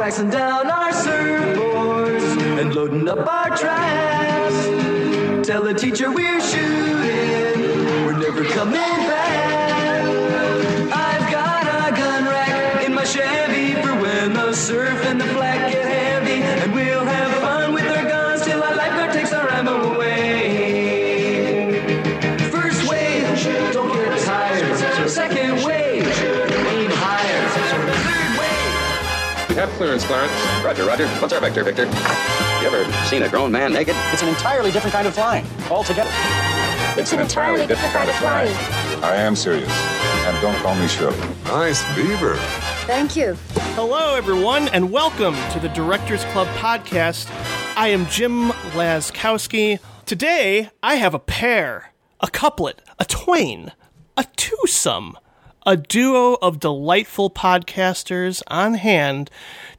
waxing down our surfboards and loading up our traps. Tell the teacher we're shooting, we're never coming back. Have clearance, Clarence. Roger, Roger. What's our vector, Victor? You ever seen a grown man naked? It's an entirely different kind of flying altogether. It's an entirely different kind of flying. I am serious. And don't call me Shirley. Nice beaver. Thank you. Hello, everyone, and welcome to the Directors Club podcast. I am Jim Laskowski. Today, I have a pair, a couplet, a twain, a twosome, a duo of delightful podcasters on hand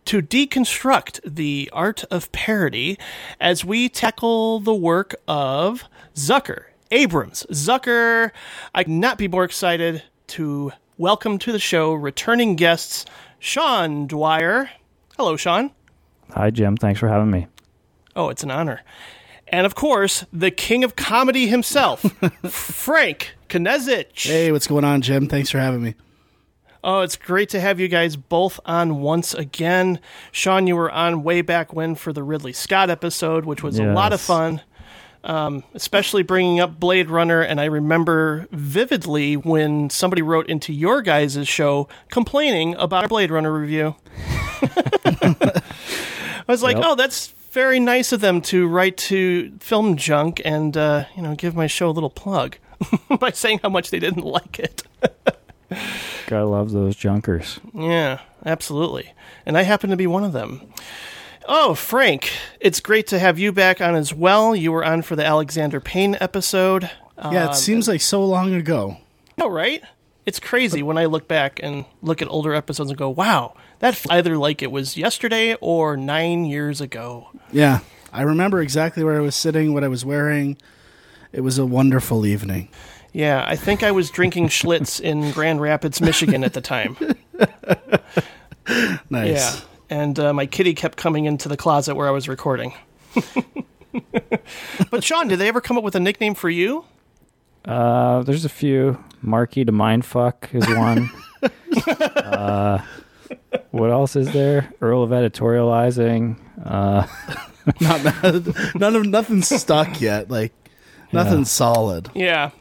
to deconstruct the art of parody as we tackle the work of Zucker, Abrams. Zucker, I could not be more excited to welcome to the show returning guests Sean Dwyer. Hello, Sean. Hi, Jim. Thanks for having me. Oh, it's an honor. And of course, the king of comedy himself, Frank Knezich. Hey, what's going on, Jim? Thanks for having me. Oh, it's great to have you guys both on once again. Sean, you were on way back when for the Ridley Scott episode, which was a lot of fun, um, especially bringing up Blade Runner. And I remember vividly when somebody wrote into your guys' show complaining about our Blade Runner review. I was like, Yep. oh, that's very nice of them to write to Film Junk and uh, you know give my show a little plug by saying how much they didn't like it. Gotta love those junkers. Yeah, absolutely. And I happen to be one of them. Oh, Frank, it's great to have you back on as well. You were on for the Alexander Payne episode. Yeah, it seems like so long ago. Oh, right? It's crazy when I look back and look at older episodes and go, wow, that's either like it was yesterday or nine years ago. Yeah, I remember exactly where I was sitting, what I was wearing. It was a wonderful evening. Yeah, I think I was drinking Schlitz in Grand Rapids, Michigan at the time. Nice. Yeah. And uh, my kitty kept coming into the closet where I was recording. but Sean, did they ever come up with a nickname for you? Uh, there's a few. Marky to Mindfuck is one. uh, what else is there? Earl of Editorializing. Uh, Not, none of nothing's stuck yet. Like nothing's solid. Yeah.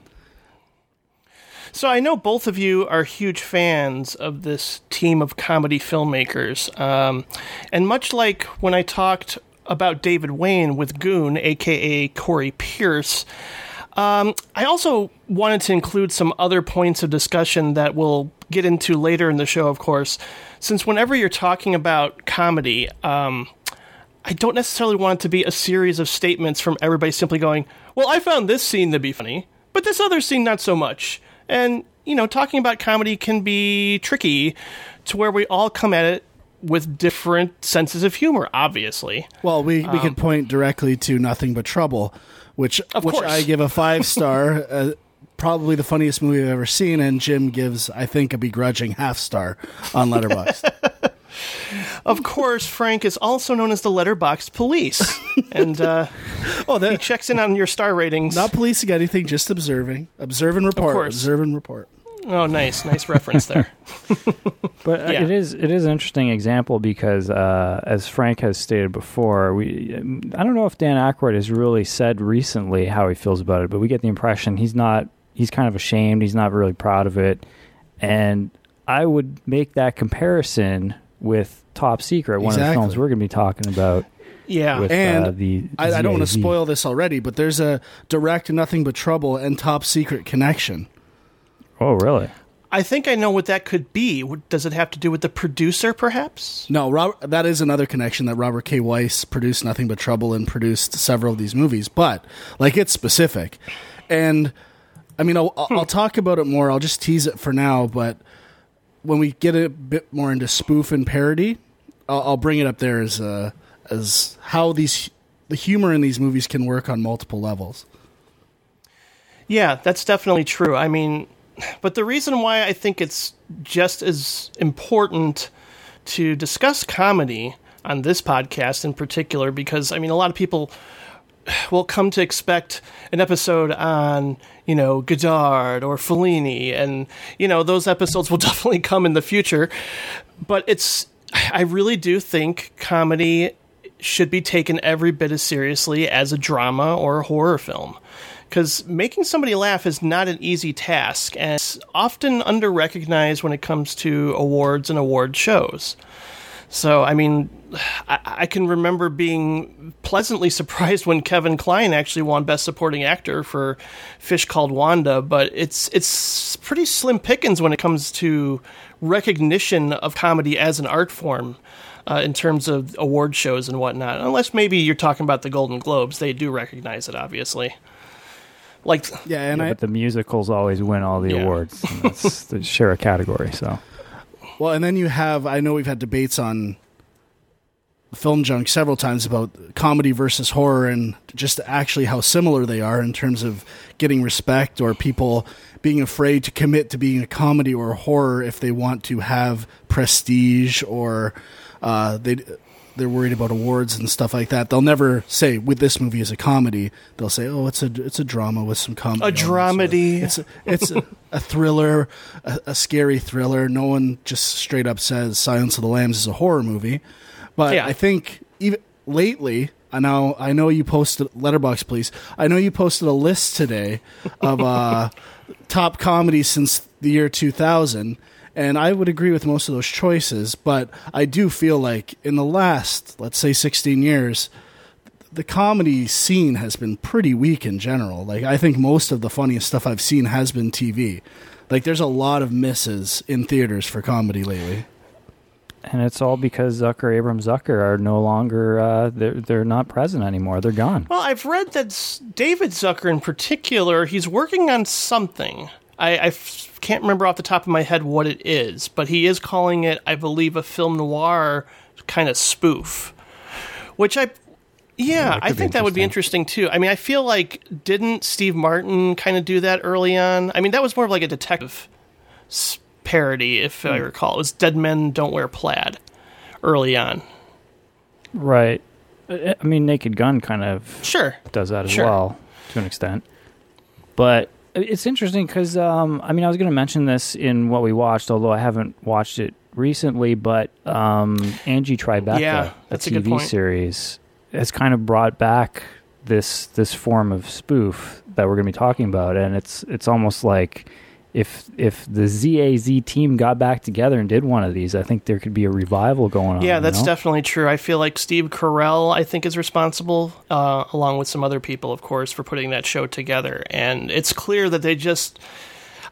So I know both of you are huge fans of this team of comedy filmmakers. Um, and much like when I talked about David Wain with Goon, aka Corey Pierce, um, I also wanted to include some other points of discussion that we'll get into later in the show, of course, since whenever you're talking about comedy, um, I don't necessarily want it to be a series of statements from everybody simply going, Well, I found this scene to be funny, but this other scene not so much. And, you know, talking about comedy can be tricky to where we all come at it with different senses of humor, obviously. Well, we, we could point directly to Nothing But Trouble, which Of which course. I give a five star. uh, probably the funniest movie I've ever seen, and Jim gives, I think, a begrudging half star on Letterboxd. Of course, Frank is also known as the Letterboxd police. and uh, oh, he that checks in on your star ratings. not policing anything, just observing, observe and report, course. observe and report. Oh, nice. Nice reference there. but uh, Yeah. it is it is an interesting example because, uh, as Frank has stated before, we I don't know if Dan Aykroyd has really said recently how he feels about it, but we get the impression he's not. He's kind of ashamed. He's not really proud of it, and I would make that comparison with Top Secret, one of the films we're going to be talking about. Yeah. with And uh, the I, I don't want to spoil this already, but there's a direct Nothing But Trouble and Top Secret connection. Oh, really? I think I know what that could be. Does it have to do with the producer, perhaps? No, Rob, that is another connection that Robert K. Weiss produced Nothing But Trouble and produced several of these movies, but like it's specific. And I mean, I'll, I'll, I'll talk about it more. I'll just tease it for now, but when we get a bit more into spoof and parody, I'll, I'll bring it up there as uh, as how these the humor in these movies can work on multiple levels. Yeah, that's definitely true. I mean, but the reason why I think it's just as important to discuss comedy on this podcast in particular because I mean a lot of people will come to expect an episode on you know Godard or Fellini, and you know those episodes will definitely come in the future. But it's I really do think comedy should be taken every bit as seriously as a drama or a horror film. Because making somebody laugh is not an easy task, and it's often under recognized when it comes to awards and award shows. So, I mean, I, I, can remember being pleasantly surprised when Kevin Kline actually won Best Supporting Actor for Fish Called Wanda, but it's it's pretty slim pickings when it comes to recognition of comedy as an art form. Uh, in terms of award shows and whatnot, unless maybe you're talking about the Golden Globes, they do recognize it, obviously like yeah, and yeah, I, but the musicals always win all the Yeah. awards. And That's they share a category. So Well, and then you have I know we've had debates on Film Junk several times about comedy versus horror and just actually how similar they are in terms of getting respect or people being afraid to commit to being a comedy or a horror if they want to have prestige or uh, they they're worried about awards and stuff like that. They'll never say with this movie is a comedy. They'll say, "Oh, it's a it's a drama with some comedy." A elements." dramedy. It's a, it's a, a thriller, a, a scary thriller. No one just straight up says Silence of the Lambs is a horror movie. But Yeah. I think even lately, I know I know you posted Letterboxd please. I know you posted a list today of uh, top comedies since the year 2000 and I would agree with most of those choices, but I do feel like in the last, let's say 16 years, the comedy scene has been pretty weak in general. Like I think most of the funniest stuff I've seen has been TV. Like there's a lot of misses in theaters for comedy lately. And it's all because Zucker, Abrams, Zucker are no longer uh, they're they're not present anymore. They're gone. Well, I've read that David Zucker, in particular, he's working on something. I, I f- can't remember off the top of my head what it is, but he is calling it, I believe, a film noir kind of spoof. Which I, yeah, that I think that would be interesting too. I mean, I feel like didn't Steve Martin kind of do that early on? I mean, that was more of like a detective s- parody, if I recall. It was Dead Men Don't Wear Plaid early on. Right. I mean, Naked Gun kind of Sure. does that as Sure. well to an extent. But it's interesting because um, I mean, I was going to mention this in what we watched, although I haven't watched it recently. But um, Angie Tribeca, Yeah, that's a TV series, has kind of brought back this this form of spoof that we're going to be talking about, and it's it's almost like. If if the ZAZ team got back together and did one of these, I think there could be a revival going on. Yeah, you that's know? definitely true. I feel like Steve Carell, I think, is responsible, uh, along with some other people, of course, for putting that show together. And it's clear that they just,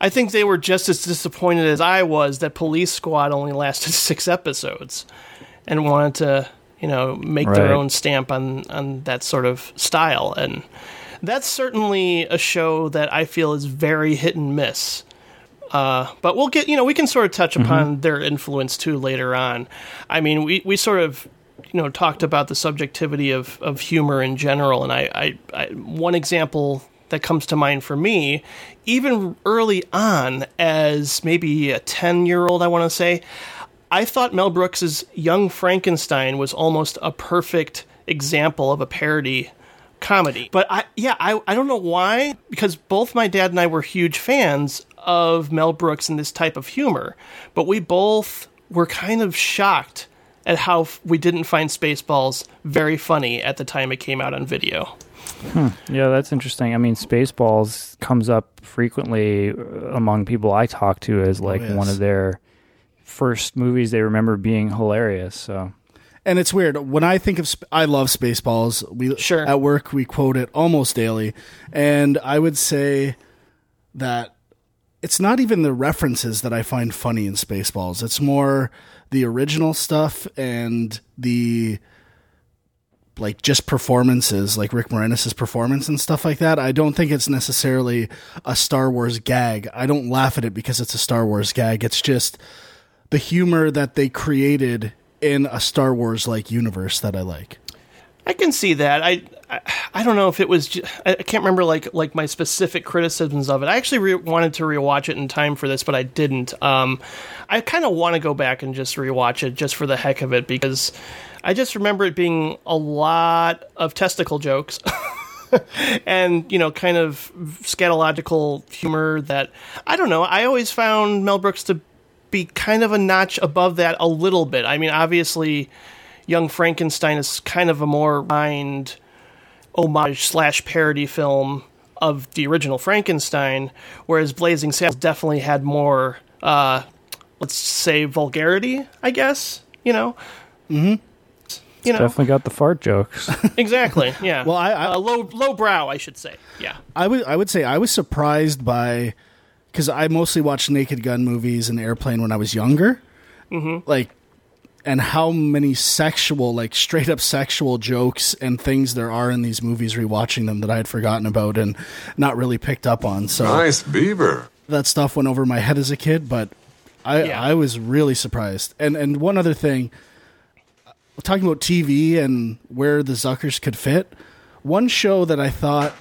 I think they were just as disappointed as I was that Police Squad only lasted six episodes, and wanted to, you know, make their own stamp on on that sort of style. And that's certainly a show that I feel is very hit and miss. Uh, but we'll get, you know, we can sort of touch upon their influence too later on. I mean, we, we sort of, you know, talked about the subjectivity of, of humor in general. And I, I, I, one example that comes to mind for me, even early on, as maybe a 10 year old, I want to say, I thought Mel Brooks's Young Frankenstein was almost a perfect example of a parody comedy. But I yeah, I, I don't know why, because both my dad and I were huge fans of Mel Brooks and this type of humor. But we both were kind of shocked at how f- we didn't find Spaceballs very funny at the time it came out on video. Yeah, that's interesting. I mean, Spaceballs comes up frequently uh, among people I talk to as like yes. one of their first movies they remember being hilarious. So And it's weird when I think of. Sp- I love Spaceballs. We Sure. at work we quote it almost daily, and I would say that it's not even the references that I find funny in Spaceballs. It's more the original stuff and the like just performances, like Rick Moranis' performance and stuff like that. I don't think it's necessarily a Star Wars gag. I don't laugh at it because it's a Star Wars gag. It's just the humor that they created in a Star Wars like universe that I like. I can see that. I, I, I don't know if it was. Ju- I can't remember like like my specific criticisms of it. I actually re- wanted to rewatch it in time for this, but I didn't. Um, I kind of want to go back and just rewatch it just for the heck of it because I just remember it being a lot of testicle jokes. and you know, kind of scatological humor that I don't know. I always found Mel Brooks to be kind of a notch above that a little bit. I mean, obviously, Young Frankenstein is kind of a more refined homage slash parody film of the original Frankenstein, whereas Blazing Saddles definitely had more, uh, let's say, vulgarity. I guess you know. Mm-hmm. You know Definitely got the fart jokes. exactly. Yeah. Well, I- I- uh, low low brow, I should say. Yeah. I would I would say I was surprised by because I mostly watched Naked Gun movies and Airplane when I was younger, mm-hmm. like, and how many sexual, like straight up sexual jokes and things there are in these movies. Rewatching them that I had forgotten about and not really picked up on. So Nice beaver. that stuff went over my head as a kid, but I Yeah. I was really surprised. And and one other thing, uh, talking about TV and where the Zuckers could fit, one show that I thought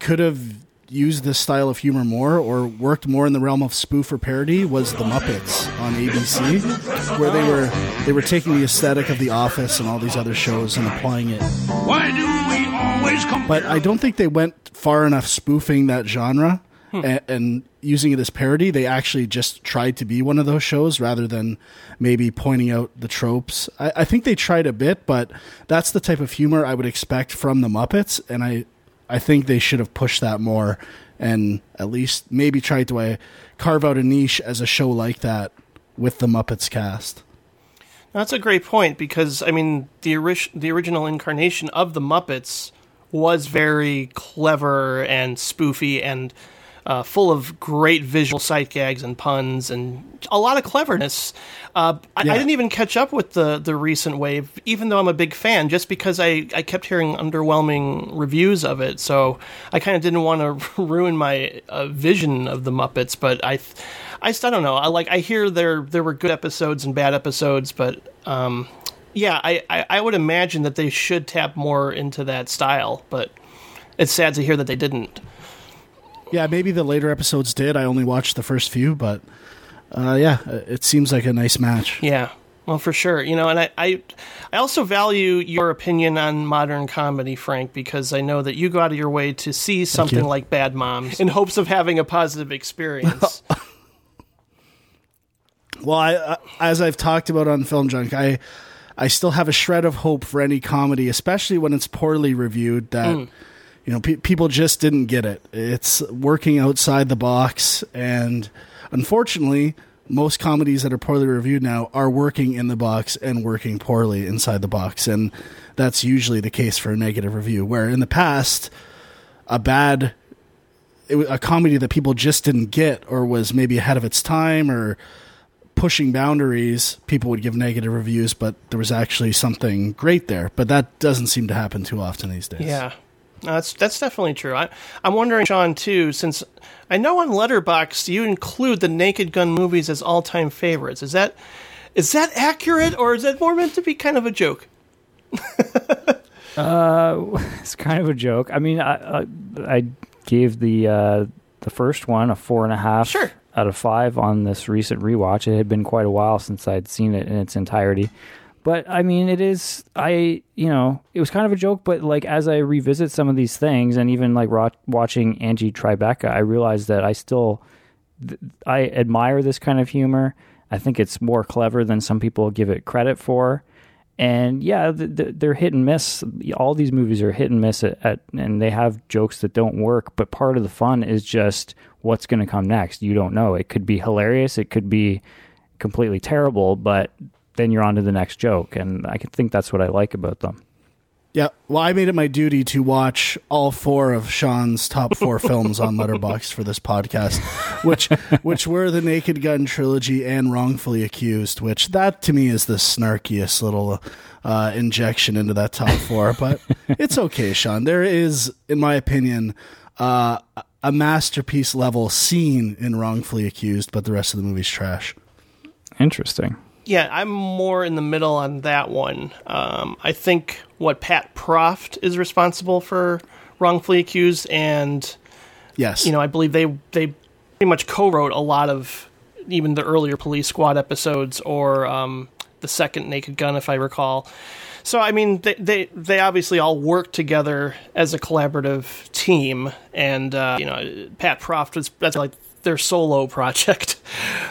could have used this style of humor more or worked more in the realm of spoof or parody was the Muppets on ABC, where they were they were taking the aesthetic of The Office and all these other shows and applying it. Why do we always come? But I don't think they went far enough spoofing that genre hmm. and, and using it as parody. They actually just tried to be one of those shows rather than maybe pointing out the tropes. I, I think they tried a bit, but that's the type of humor I would expect from the Muppets, and I I think they should have pushed that more and at least maybe tried to uh, carve out a niche as a show like that with the Muppets cast. That's a great point because I mean the ori- the original incarnation of the Muppets was very clever and spoofy and uh, full of great visual sight gags and puns and a lot of cleverness. Uh, I, I didn't even catch up with the the recent wave, even though I'm a big fan, just because I, I kept hearing underwhelming reviews of it. So I kind of didn't want to ruin my uh, vision of the Muppets, but I. th- I don't know. I like. I hear there there were good episodes and bad episodes, but um, yeah, I, I I would imagine that they should tap more into that style. But it's sad to hear that they didn't. Yeah, maybe the later episodes did. I only watched the first few, but uh, yeah, it seems like a nice match. Yeah. Well, for sure. You know, and I, I, I also value your opinion on modern comedy, Frank, because I know that you go out of your way to see something like Bad Moms in hopes of having a positive experience. Well, I, I, as I've talked about on Film Junk, I I still have a shred of hope for any comedy, especially when it's poorly reviewed. That you know, pe- people just didn't get it. It's working outside the box, and unfortunately, most comedies that are poorly reviewed now are working in the box and working poorly inside the box, and that's usually the case for a negative review. Where in the past, a bad it was a comedy that people just didn't get or was maybe ahead of its time or pushing boundaries, people would give negative reviews, but there was actually something great there. But that doesn't seem to happen too often these days. Yeah, No, that's that's definitely true. I, I'm wondering, Sean, too, since I know on Letterboxd you include the Naked Gun movies as all-time favorites. Is that is that accurate, or is that more meant to be kind of a joke? uh, it's kind of a joke. I mean, I I, I gave the uh, the first one a four and a half Sure. out of five on this recent rewatch. It had been quite a while since I'd seen it in its entirety. But I mean, it is. I you know, it was kind of a joke. But like as I revisit some of these things, and even like ro- watching Angie Tribeca, I realized that I still th- I admire this kind of humor. I think it's more clever than some people give it credit for. And yeah, th- th- they're hit and miss. All these movies are hit and miss at, at and they have jokes that don't work. But part of the fun is just what's going to come next. You don't know. It could be hilarious. It could be completely terrible. But then you're on to the next joke, and I can think that's what I like about them. Yeah. Well, I made it my duty to watch all four of Sean's top four films on Letterboxd for this podcast, which which were the Naked Gun trilogy and Wrongfully Accused. Which that to me is the snarkiest little uh, injection into that top four. But it's okay, Sean. There is, in my opinion, uh, a masterpiece level scene in Wrongfully Accused, but the rest of the movie's trash. Interesting. Yeah, I'm more in the middle on that one. Um, I think what Pat Proft is responsible for wrongfully accused, and Yes. you know, I believe they they pretty much co-wrote a lot of even the earlier Police Squad episodes or um, the second Naked Gun, if I recall. So I mean, they they they obviously all work together as a collaborative team, and uh, you know, Pat Proft was that's like their solo project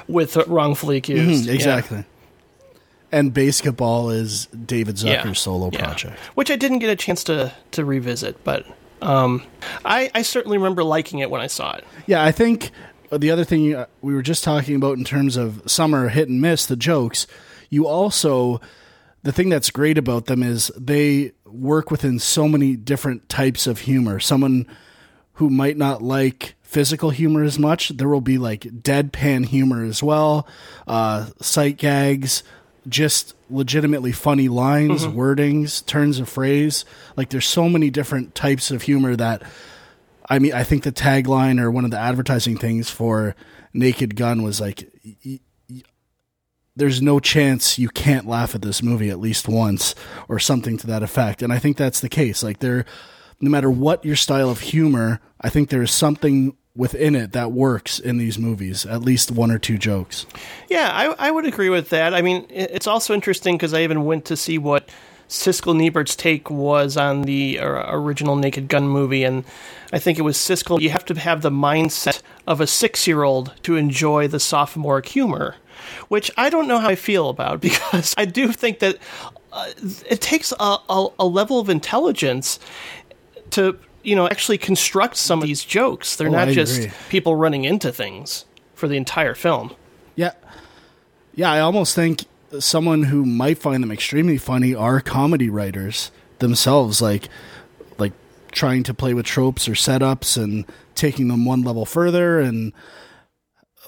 with wrongfully accused. Mhm, Yeah. And BASEketball is David Zucker's Yeah. solo Yeah. project. which I didn't get a chance to to revisit, but um, I I certainly remember liking it when I saw it. Yeah, I think the other thing you, we were just talking about in terms of summer hit and miss, the jokes, you also, the thing that's great about them is they work within so many different types of humor. Someone who might not like physical humor as much, there will be like deadpan humor as well, uh, sight gags, just legitimately funny lines, mm-hmm. wordings, turns of phrase. Like there's so many different types of humor that I mean, I think the tagline or one of the advertising things for Naked Gun was like, y- y- "There's no chance you can't laugh at this movie at least once," or something to that effect. And I think that's the case. Like there, no matter what your style of humor, I think there is something within it that works in these movies. At least one or two jokes. Yeah, I, I would agree with that. I mean, it's also interesting because I even went to see what Siskel and Ebert's take was on the uh, original Naked Gun movie, and I think it was Siskel. You have to have the mindset of a six-year-old to enjoy the sophomoric humor, which I don't know how I feel about because I do think that uh, it takes a, a, a level of intelligence to you know actually construct some of these jokes. They're Oh, not I just agree. people running into things for the entire film. Yeah. Yeah, I almost think someone who might find them extremely funny are comedy writers themselves like like trying to play with tropes or setups and taking them one level further and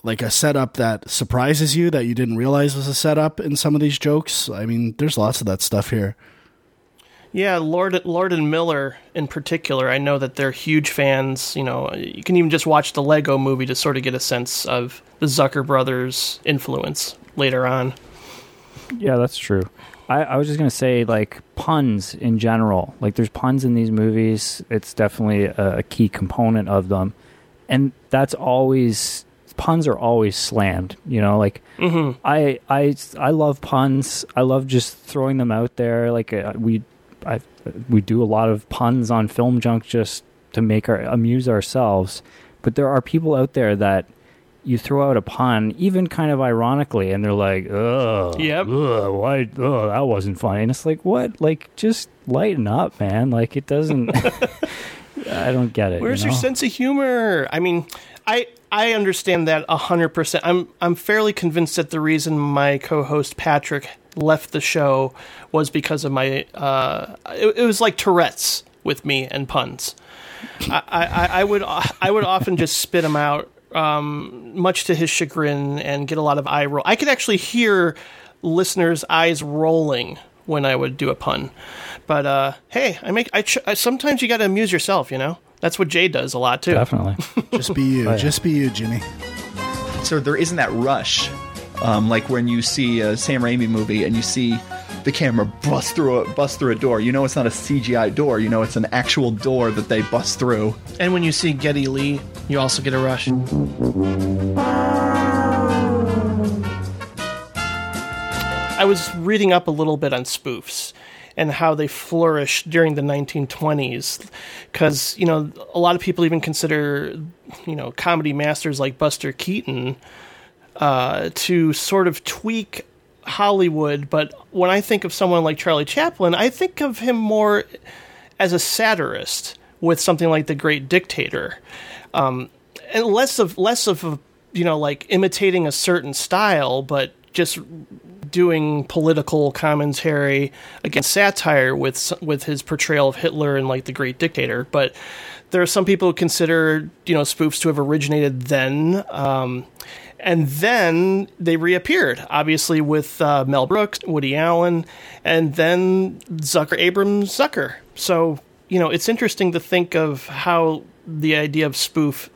like a setup that surprises you that you didn't realize was a setup in some of these jokes. I mean, there's lots of that stuff here. Yeah, Lord, Lord and Miller in particular. I know that they're huge fans. You know, you can even just watch the Lego Movie to sort of get a sense of the Zucker brothers' influence later on. Yeah, that's true. I, I was just gonna say like puns in general. Like there's puns in these movies. It's definitely a, a key component of them, and that's always puns are always slammed. You know, like I I I love puns. I love just throwing them out there. Like uh, we I we do a lot of puns on film junk just to make our amuse ourselves. But there are people out there that you throw out a pun, even kind of ironically, and they're like, "Ugh, Yep. ugh, why? Ugh, that wasn't funny." And it's like, what? Like, just lighten up, man. Like, it doesn't. I don't get it. Where's you know? your sense of humor? I mean, I I understand that hundred percent. I'm I'm fairly convinced that the reason my co-host Patrick left the show was because of my. Uh, it, it was like Tourette's with me and puns. I, I, I would I would often just spit them out, um, much to his chagrin, and get a lot of eye roll. I could actually hear listeners' eyes rolling when I would do a pun. But uh, hey, I make I, ch- I sometimes you got to amuse yourself, you know. That's what Jay does a lot too. Definitely. Just be you. Oh, yeah. Just be you, Jimmy. so there isn't that rush, um, like when you see a Sam Raimi movie and you see the camera bust through a bust through a door. You know it's not a CGI door. You know it's an actual door that they bust through. And when you see Geddy Lee, you also get a rush. I was reading up a little bit on spoofs and how they flourished during the 1920s because you know a lot of people even consider you know comedy masters like Buster Keaton uh, to sort of tweak Hollywood but when I think of someone like Charlie Chaplin I think of him more as a satirist with something like The Great Dictator, um, and less of less of a, you know like imitating a certain style, but just doing political commentary against satire with with his portrayal of Hitler and like The Great Dictator. But there are some people who consider you know spoofs to have originated then. Um, and then they reappeared, obviously with uh, Mel Brooks, Woody Allen, and then Zucker Abrams Zucker. So you know, it's interesting to think of how the idea of spoof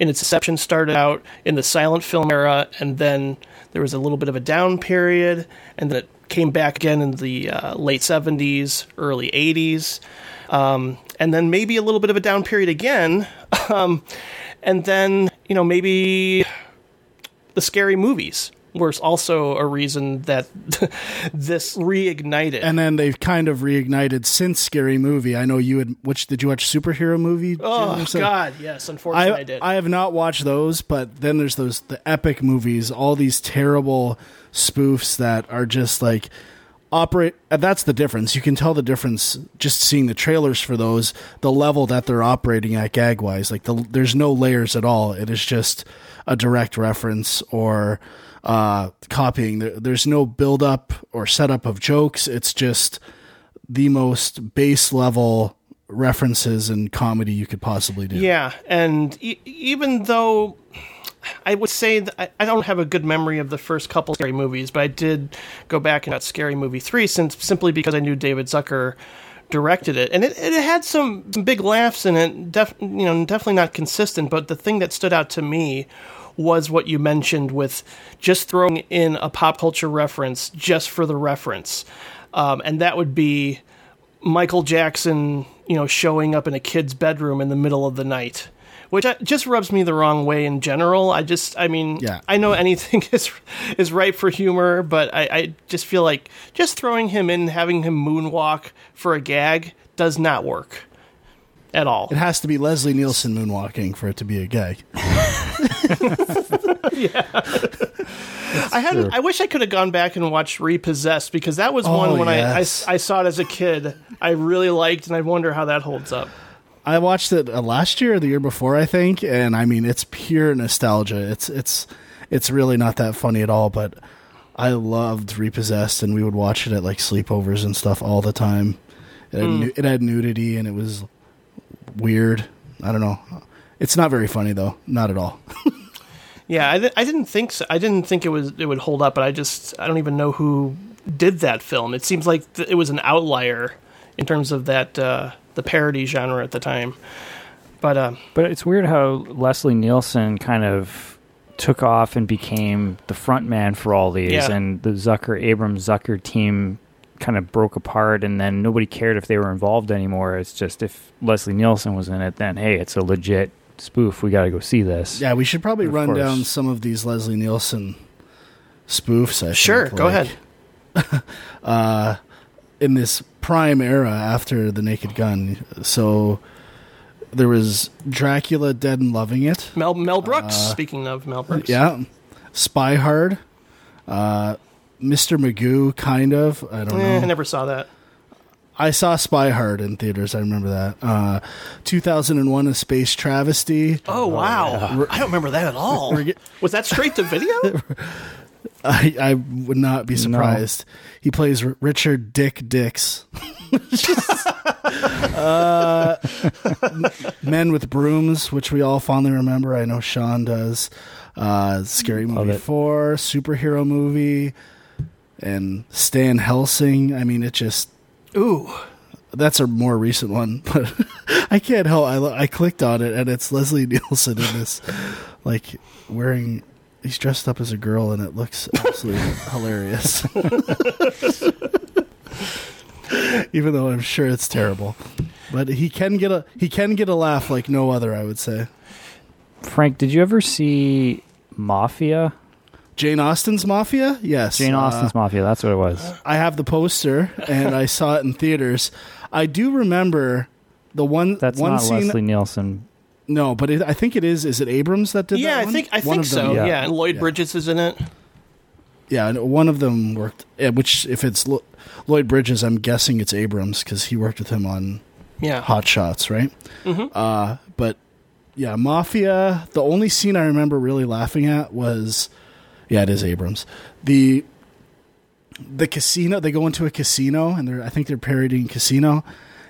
in its inception started out in the silent film era, and then there was a little bit of a down period, and then it came back again in the uh, late 70s, early 80s, um, and then maybe a little bit of a down period again, um, and then you know maybe the scary movies was also a reason that this reignited. And then they've kind of reignited since Scary Movie. I know you had. Which did you watch? Superhero movie? Oh something? God, yes. Unfortunately, I, I, did. I have not watched those, but then there's those the epic movies, all these terrible spoofs that are just like operate. Uh, that's the difference. You can tell the difference just seeing the trailers for those. The level that they're operating at gag wise, like the, there's no layers at all. It is just a direct reference or uh, copying. There, there's no build up or setup of jokes. It's just the most base level references and comedy you could possibly do. Yeah, and e- even though I would say I, I don't have a good memory of the first couple scary movies, but I did go back and got Scary Movie three since simply because I knew David Zucker directed it, and it, it had some, some big laughs in it. Def, you know, definitely not consistent, but the thing that stood out to me was what you mentioned with just throwing in a pop culture reference just for the reference, um, and that would be Michael Jackson, you know, showing up in a kid's bedroom in the middle of the night. Which just rubs me the wrong way in general. I just, I mean, Yeah. I know anything is is ripe for humor, but I, I just feel like just throwing him in, having him moonwalk for a gag does not work at all. It has to be Leslie Nielsen moonwalking for it to be a gag. Yeah. I had. I wish I could have gone back and watched Repossessed because that was one Oh, when yes. I, I I saw it as a kid. I really liked, and I wonder how that holds up. I watched it uh, last year or the year before, I think, and I mean it's pure nostalgia. It's it's it's really not that funny at all, but I loved Repossessed, and we would watch it at like sleepovers and stuff all the time. It had, nu- it had nudity, and it was weird. I don't know. It's not very funny though, not at all. Yeah, I, di- I didn't think so. I didn't think it was it would hold up, but I just I don't even know who did that film. It seems like th- it was an outlier in terms of that uh, the parody genre at the time. But uh, But it's weird how Leslie Nielsen kind of took off and became the front man for all these, Yeah. and the Zucker Abrams Zucker team kind of broke apart, and then nobody cared if they were involved anymore. It's just if Leslie Nielsen was in it, then hey, it's a legit spoof. We got to go see this. Yeah, we should probably run course. down some of these Leslie Nielsen spoofs. I sure, think, go like, ahead. in this prime era after the Naked Gun. So there was Dracula Dead and Loving It. Mel Mel Brooks. speaking of Mel Brooks, Uh, Yeah. Spy Hard. Uh, Mr. Magoo, kind of. I don't Eh, I never saw that. I saw Spy Hard in theaters. I remember that. Uh, 2001 A Space Travesty. Oh wow, I don't remember that at all. Was that straight to video? I, I would not be surprised. He plays R- Richard Dick Dix. uh, Men with Brooms, which we all fondly remember. I know Sean does. Uh, Scary Movie it. 4, superhero movie, and Stan Helsing. I mean, it just. Ooh, That's a more recent one, but I can't help. I, I clicked on it, and it's Leslie Nielsen in this, like wearing. He's dressed up as a girl, and it looks absolutely hilarious. Even though I'm sure it's terrible, but he can get a he can get a laugh like no other. I would say. Frank, did you ever see Mafia? Jane Austen's Mafia, yes. Jane Uh, Austen's Mafia. That's what it was. I have the poster, and I saw it in theaters. I do remember the one That's one not scene. Leslie Nielsen. No, but it, I think it is. Is it Abrams that did yeah, that? I one? think I One think them- so. yeah. Yeah, and Lloyd Yeah. Bridges is in it. Yeah, and one of them worked. Which, if it's Lo- Lloyd Bridges, I'm guessing it's Abrams because he worked with him on Yeah, Hot Shots, right? Mm-hmm. Uh, but yeah, Mafia. The only scene I remember really laughing at was, yeah, it is Abrams. The the casino. They go into a casino, and they're I think they're parodying Casino,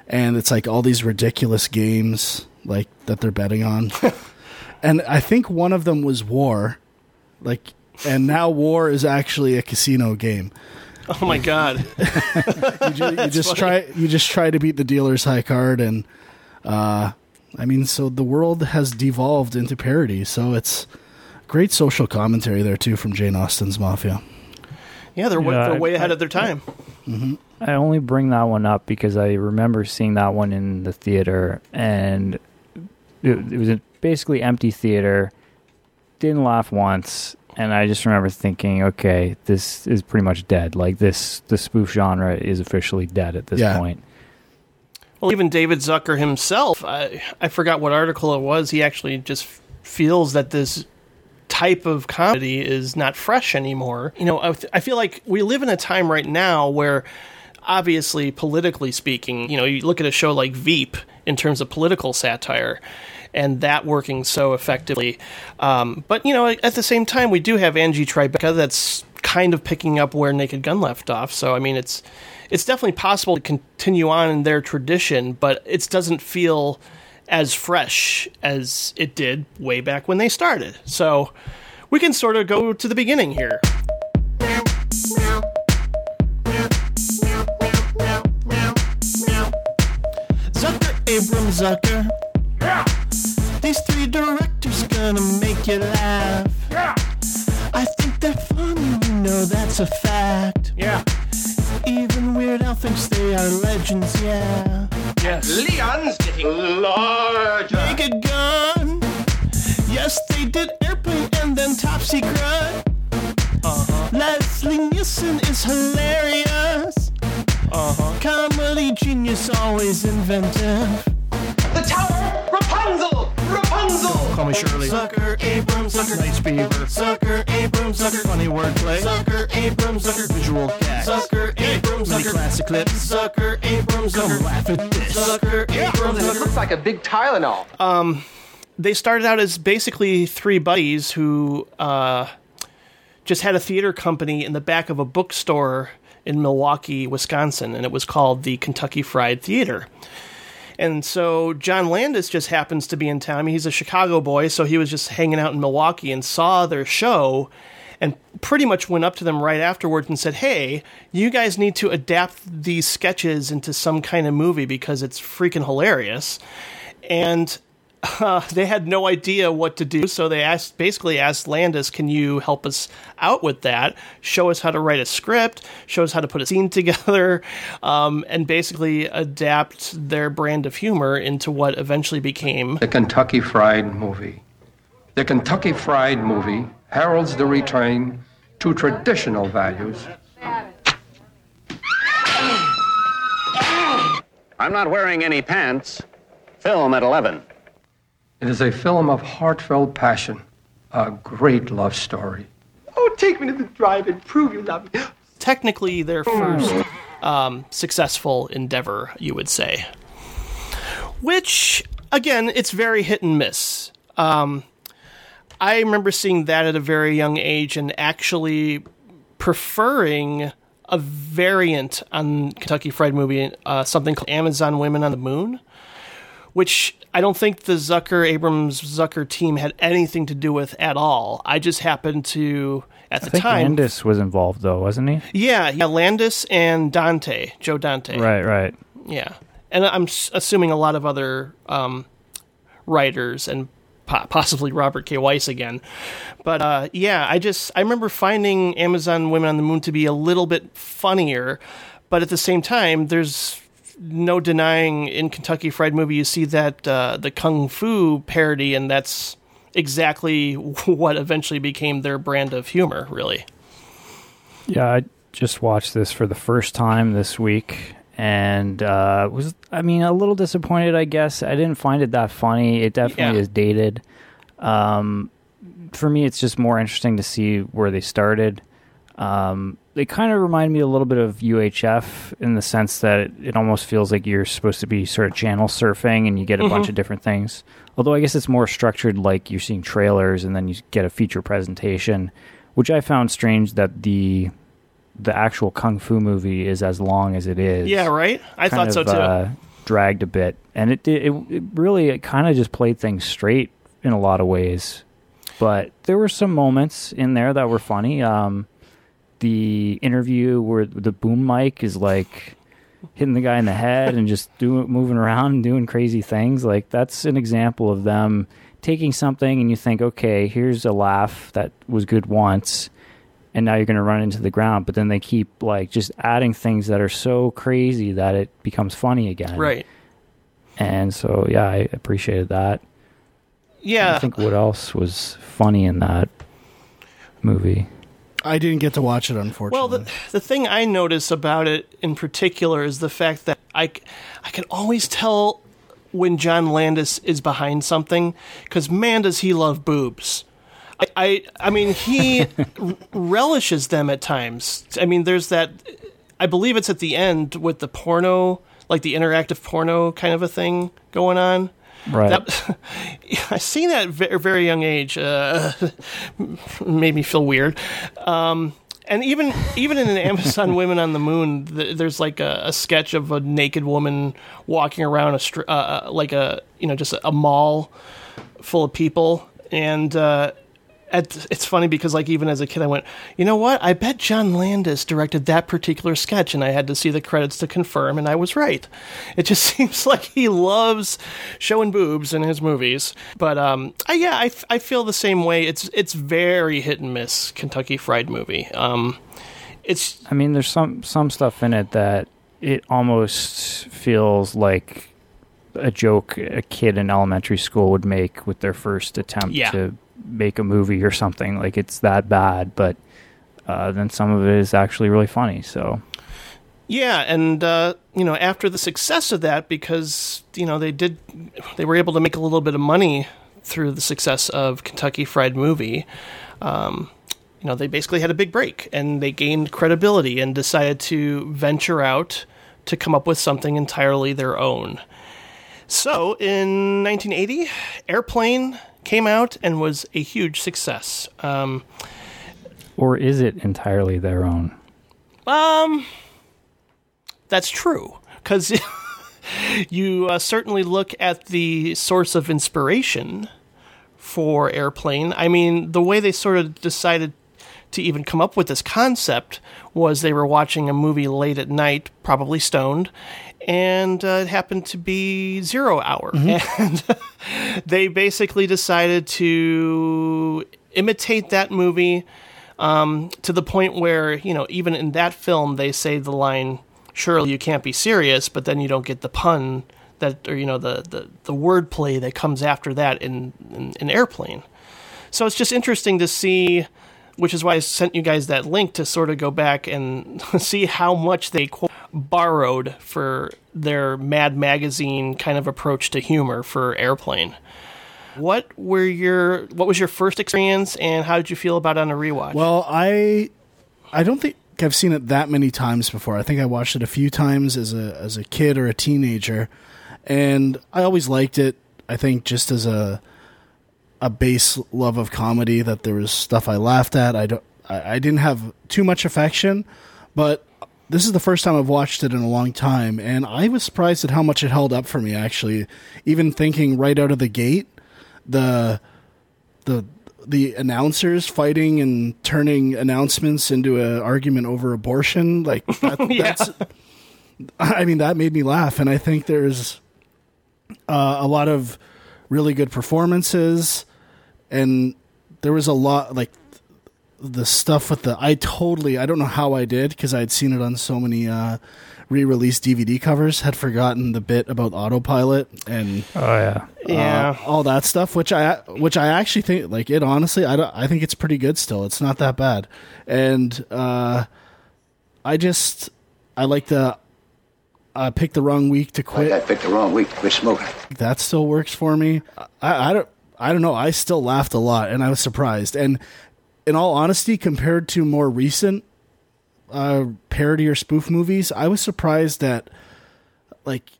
and it's like all these ridiculous games like that they're betting on, and I think one of them was War, like. And now War is actually a casino game. Oh my god. you, ju- you just try you just try to beat the dealer's high card and uh I mean, so the world has devolved into parody. So it's great social commentary there too from Jane Austen's Mafia. Yeah, they're, way, they're way I- ahead of their time. I only bring that one up because I remember seeing that one in the theater, and it, it was a basically empty theater. Didn't laugh once, and I just remember thinking, okay, this is pretty much dead. Like this, the spoof genre is officially dead at this Yeah. point. Well, even David Zucker himself, I, I forgot what article it was. He actually just feels that this type of comedy is not fresh anymore. You know, I, I feel like we live in a time right now where, obviously, politically speaking, you know, you look at a show like Veep in terms of political satire. And that working so effectively, um, but you know, at the same time, we do have Angie Tribeca that's kind of picking up where Naked Gun left off. So I mean, it's it's definitely possible to continue on in their tradition, but it doesn't feel as fresh as it did way back when they started. So we can sort of go to the beginning here. Zucker, Abrams, Zucker. These three directors gonna make you laugh. Yeah. I think they're funny, you know that's a fact. Yeah. Even Weird Al thinks they are legends, yeah. Yes. Leon's getting larger. Make a gun. Yes, they did Airplane and then Top Secret. Uh-huh. Leslie Nielsen is hilarious. Uh-huh. Comedy genius, always inventive. The tower, Rapunzel, Rapunzel. Call me Shirley. Zucker, Abrams, Zucker, Nice Beaver. Zucker, Abrams, Zucker, funny wordplay. Zucker, Abrams, Zucker, visual gags. Zucker, Abrams, Zucker, classic clips. Zucker, Abrams, Zucker, laugh at this. Zucker, Abrams, Zucker. looks like a big Tylenol. Um, They started out as basically three buddies who uh, just had a theater company in the back of a bookstore in Milwaukee, Wisconsin, and it was called the Kentucky Fried Theater. And so John Landis just happens to be in town. I mean, he's a Chicago boy, so he was just hanging out in Milwaukee and saw their show and pretty much went up to them right afterwards and said, Hey, you guys need to adapt these sketches into some kind of movie because it's freaking hilarious. And uh, they had no idea what to do, so they asked, basically asked Landis, "Can you help us out with that? Show us how to write a script, show us how to put a scene together, um, and basically adapt their brand of humor into what eventually became The Kentucky Fried Movie. The Kentucky Fried Movie heralds the return to traditional values. I'm not wearing any pants. Film at 11. It is a film of heartfelt passion, a great love story. Oh, take me to the drive and Prove you love me. technically their first um, successful endeavor, you would say. Which, again, it's very hit and miss. Um, I remember seeing that at a very young age and actually preferring a variant on Kentucky Fried Movie, uh, something called Amazon Women on the Moon, which I don't think the Zucker Abrams Zucker team had anything to do with at all. I just happened to at the I think time. Landis was involved though, wasn't he? Yeah, yeah, Landis and Dante, Joe Dante. Right, right. Yeah, and I'm assuming a lot of other um, writers and possibly Robert K. Weiss again. But uh, yeah, I just I remember finding Amazon Women on the Moon to be a little bit funnier, but at the same time, there's no denying in Kentucky Fried Movie you see that uh, the kung fu parody, and that's exactly what eventually became their brand of humor. Really. Yeah, I just watched this for the first time this week and uh, was, I mean, a little disappointed, I guess. I didn't find it that funny. It definitely Yeah. is dated. Um, for me, it's just more interesting to see where they started. Um, they kind of remind me a little bit of UHF in the sense that it, it almost feels like you're supposed to be sort of channel surfing and you get a bunch of different things. Although I guess it's more structured like you're seeing trailers and then you get a feature presentation, which I found strange that the the actual kung fu movie is as long as it is. Yeah, right. I thought so too. Uh, dragged a bit, and it. It, it really, it kind of just played things straight in a lot of ways. But there were some moments in there that were funny. Um, the interview where the boom mic is like hitting the guy in the head and just doing moving around and doing crazy things. Like that's an example of them taking something and you think, okay, here's a laugh that was good once, and now you're going to run into the ground. But then they keep like just adding things that are so crazy that it becomes funny again. Right. And so yeah, I appreciated that. Yeah. I think what else was funny in that movie? I didn't get to watch it, unfortunately. Well, the, the thing I notice about it in particular is the fact that I, I can always tell when John Landis is behind something because man, does he love boobs. I, I, I mean, he r- relishes them at times. I mean, there's that, I believe it's at the end with the porno, like the interactive porno kind of a thing going on. Right. That, I seen that at a very young age. Uh, made me feel weird. Um, and even even in an Amazon Women on the Moon, th- there's like a, a sketch of a naked woman walking around a str- uh, uh, like a you know just a, a mall full of people, and uh, it's funny because like even as a kid, I went, you know what? I bet John Landis directed that particular sketch, and I had to see the credits to confirm, and I was right. It just seems like he loves showing boobs in his movies. But um, I, yeah, I, I feel the same way. It's it's very hit and miss. Kentucky Fried Movie. Um, it's I mean, there's some some stuff in it that it almost feels like a joke a kid in elementary school would make with their first attempt Yeah. to make a movie or something. Like it's that bad, but uh, then some of it is actually really funny. So Yeah, and uh, you know, after the success of that, because you know they did, they were able to make a little bit of money through the success of Kentucky Fried Movie. Um, you know, they basically had a big break, and they gained credibility and decided to venture out to come up with something entirely their own. So, in 1980, Airplane came out and was a huge success. Um, or is it entirely their own? Um, that's true because you uh, certainly look at the source of inspiration for Airplane. I mean, the way they sort of decided to even come up with this concept was they were watching a movie late at night, probably stoned, and uh, it happened to be Zero Hour, and they basically decided to imitate that movie um, to the point where you know even in that film they say the line surely you can't be serious but then you don't get the pun that or you know the the, the wordplay that comes after that in, in in airplane. So it's just interesting to see which is why i sent you guys that link to sort of go back and see how much they borrowed for their mad magazine kind of approach to humor for airplane what were your what was your first experience and how did you feel about it on a rewatch Well, I I don't think I've seen it that many times before. I think I watched it a few times as a as a kid or a teenager, and I always liked it. I think just as a a base love of comedy that there was stuff I laughed at. I don't I, I didn't have too much affection, but this is the first time I've watched it in a long time, and I was surprised at how much it held up for me. Actually, even thinking right out of the gate, the the the announcers fighting and turning announcements into an argument over abortion like that, that's i mean that made me laugh and i think there's uh, a lot of really good performances and there was a lot like the stuff with the i totally i don't know how i did because I had seen it on so many uh re-released dvd covers had forgotten the bit about autopilot and Oh yeah, Yeah. uh, all that stuff which i which i actually think like it honestly i don't, i think it's pretty good still it's not that bad and uh i just i like the I picked the wrong week to quit. I picked the wrong week to quit smoking. that still works for me. I, I don't I don't know. I still laughed a lot, and I was surprised. And in all honesty, compared to more recent uh, parody or spoof movies, I was surprised that like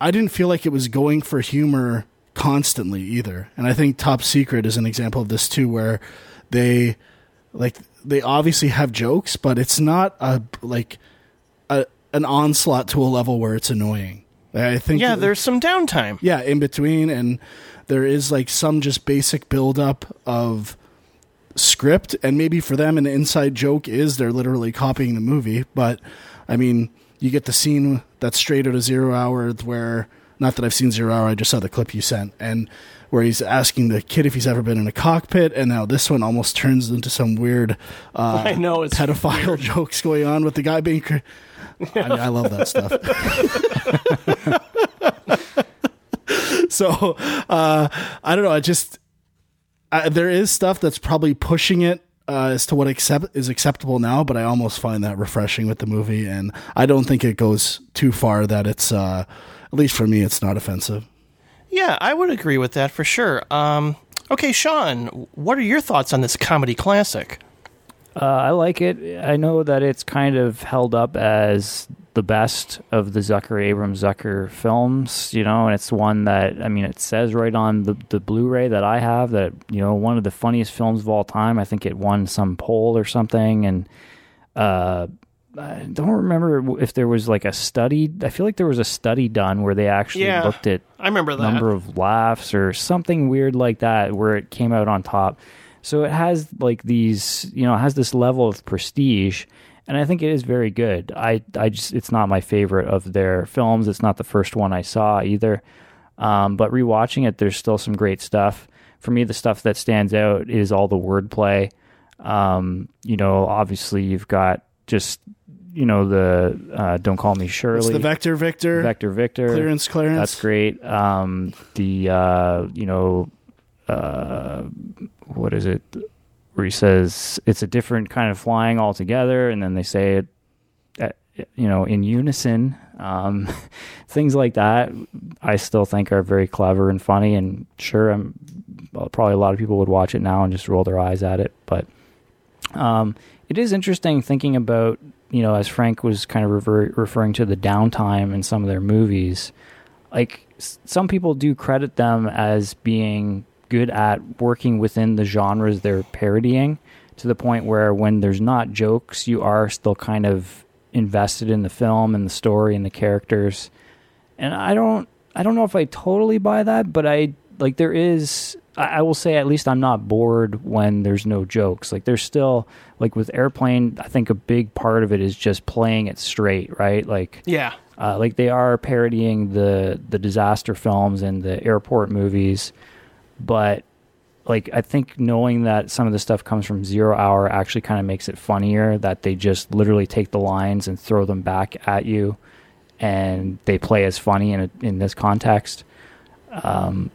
I didn't feel like it was going for humor constantly either. And I think Top Secret is an example of this too, where they like they obviously have jokes, but it's not a like a an onslaught to a level where it's annoying. I think yeah there's some downtime yeah, in between, and there is like some just basic buildup of script, and maybe for them an inside joke is they're literally copying the movie. But I mean, you get the scene that's straight out of Zero Hour where not that I've seen Zero Hour, I just saw the clip you sent, and where he's asking the kid if he's ever been in a cockpit, and now this one almost turns into some weird uh, I know, it's pedophile weird. jokes going on with the guy being. I, mean, I love that stuff. so uh, I don't know. I just uh, there is stuff that's probably pushing it uh, as to what accept is acceptable now, but I almost find that refreshing with the movie, and I don't think it goes too far that it's uh, at least for me, it's not offensive. Yeah, I would agree with that for sure. Um, okay, Sean, what are your thoughts on this comedy classic? Uh, I like it. I know that it's kind of held up as the best of the Zucker Abrams Zucker films, you know, and it's one that I mean, it says right on the the Blu-ray that I have that you know one of the funniest films of all time. I think it won some poll or something, and uh, I don't remember if there was like a study. I feel like there was a study done where they actually Yeah, looked at I remember that. number of laughs or something weird like that where it came out on top. So it has like these, you know, it has this level of prestige and I think it is very good. I I just it's not my favorite of their films. It's not the first one I saw either. Um, but rewatching it, there's still some great stuff. For me, the stuff that stands out is all the wordplay. Um, you know, obviously you've got just you know the uh, "Don't Call Me Shirley." It's the Vector Victor, Vector Victor, Clearance Clarence. That's great. Um, the uh, you know, uh, what is it? Where he says it's a different kind of flying altogether, and then they say it, at, you know, in unison. Um, things like that, I still think are very clever and funny. And sure, I'm probably a lot of people would watch it now and just roll their eyes at it, but um, it is interesting thinking about you know as Frank was kind of refer- referring to the downtime in some of their movies. Like s- some people do credit them as being good at working within the genres they're parodying to the point where when there's not jokes, you are still kind of invested in the film and the story and the characters. And I don't I don't know if I totally buy that, but I like there is I, will say at least I'm not bored when there's no jokes. Like there's still like with airplane, I think a big part of it is just playing it straight, right? Like Yeah. uh, like they are parodying the the disaster films and the airport movies, but like I think knowing that some of the stuff comes from Zero Hour actually kind of makes it funnier that they just literally take the lines and throw them back at you, and they play as funny in a, in this context. Um,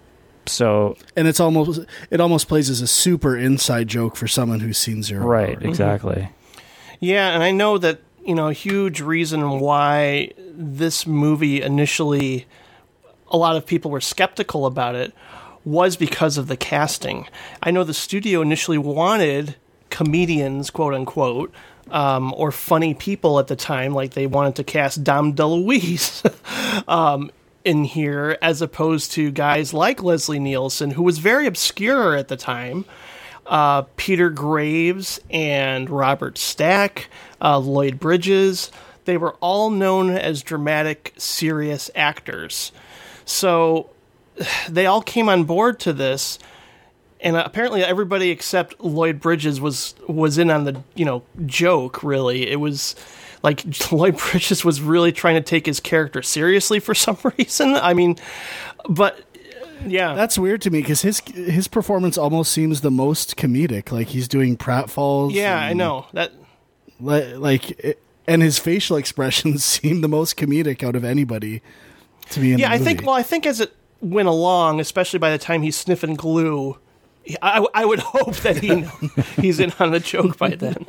so and it's almost it almost plays as a super inside joke for someone who's seen Zero. right, Hour. exactly. Yeah, and I know that, you know, a huge reason why this movie initially a lot of people were skeptical about it was because of the casting. I know the studio initially wanted comedians, quote unquote, um, or funny people at the time, like they wanted to cast Dom DeLuise um, in here, as opposed to guys like Leslie Nielsen, who was very obscure at the time uh, Peter Graves and Robert Stack, uh, Lloyd Bridges. They were all known as dramatic, serious actors. So they all came on board to this, and uh, apparently everybody except Lloyd Bridges was was in on the you know joke. Really, it was like Lloyd Bridges was really trying to take his character seriously for some reason. I mean, but uh, yeah, That's weird to me because his his performance almost seems the most comedic. Like he's doing pratfalls. yeah, I know that. li- Like, it, and his facial expressions seem the most comedic out of anybody to me. In yeah, I think. Well, I think as it went along, especially by the time he's sniffing glue, I, I would hope that he he's in on the joke by then.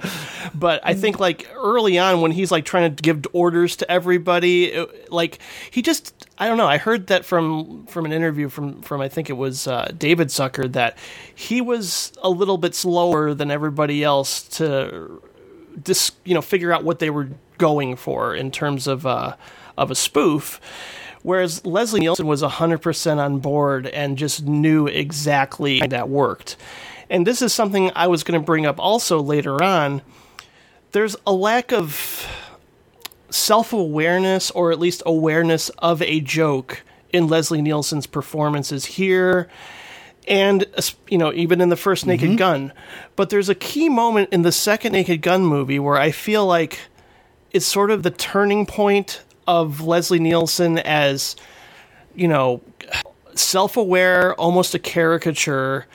But I think like early on when he's like trying to give orders to everybody, it- like he just I don't know. I heard that from from an interview from from I think it was uh, David Zucker that he was a little bit slower than everybody else to dis, you know figure out what they were going for in terms of uh, of a spoof. Whereas Leslie Nielsen was 100% on board and just knew exactly how that worked. And this is something I was going to bring up also later on. There's a lack of self awareness, or at least awareness of a joke, in Leslie Nielsen's performances here and you know even in the 1st Naked Mm-hmm. Gun. But there's a key moment in the second Naked Gun movie where I feel like it's sort of the turning point of Leslie Nielsen as, you know, self aware, almost a caricature,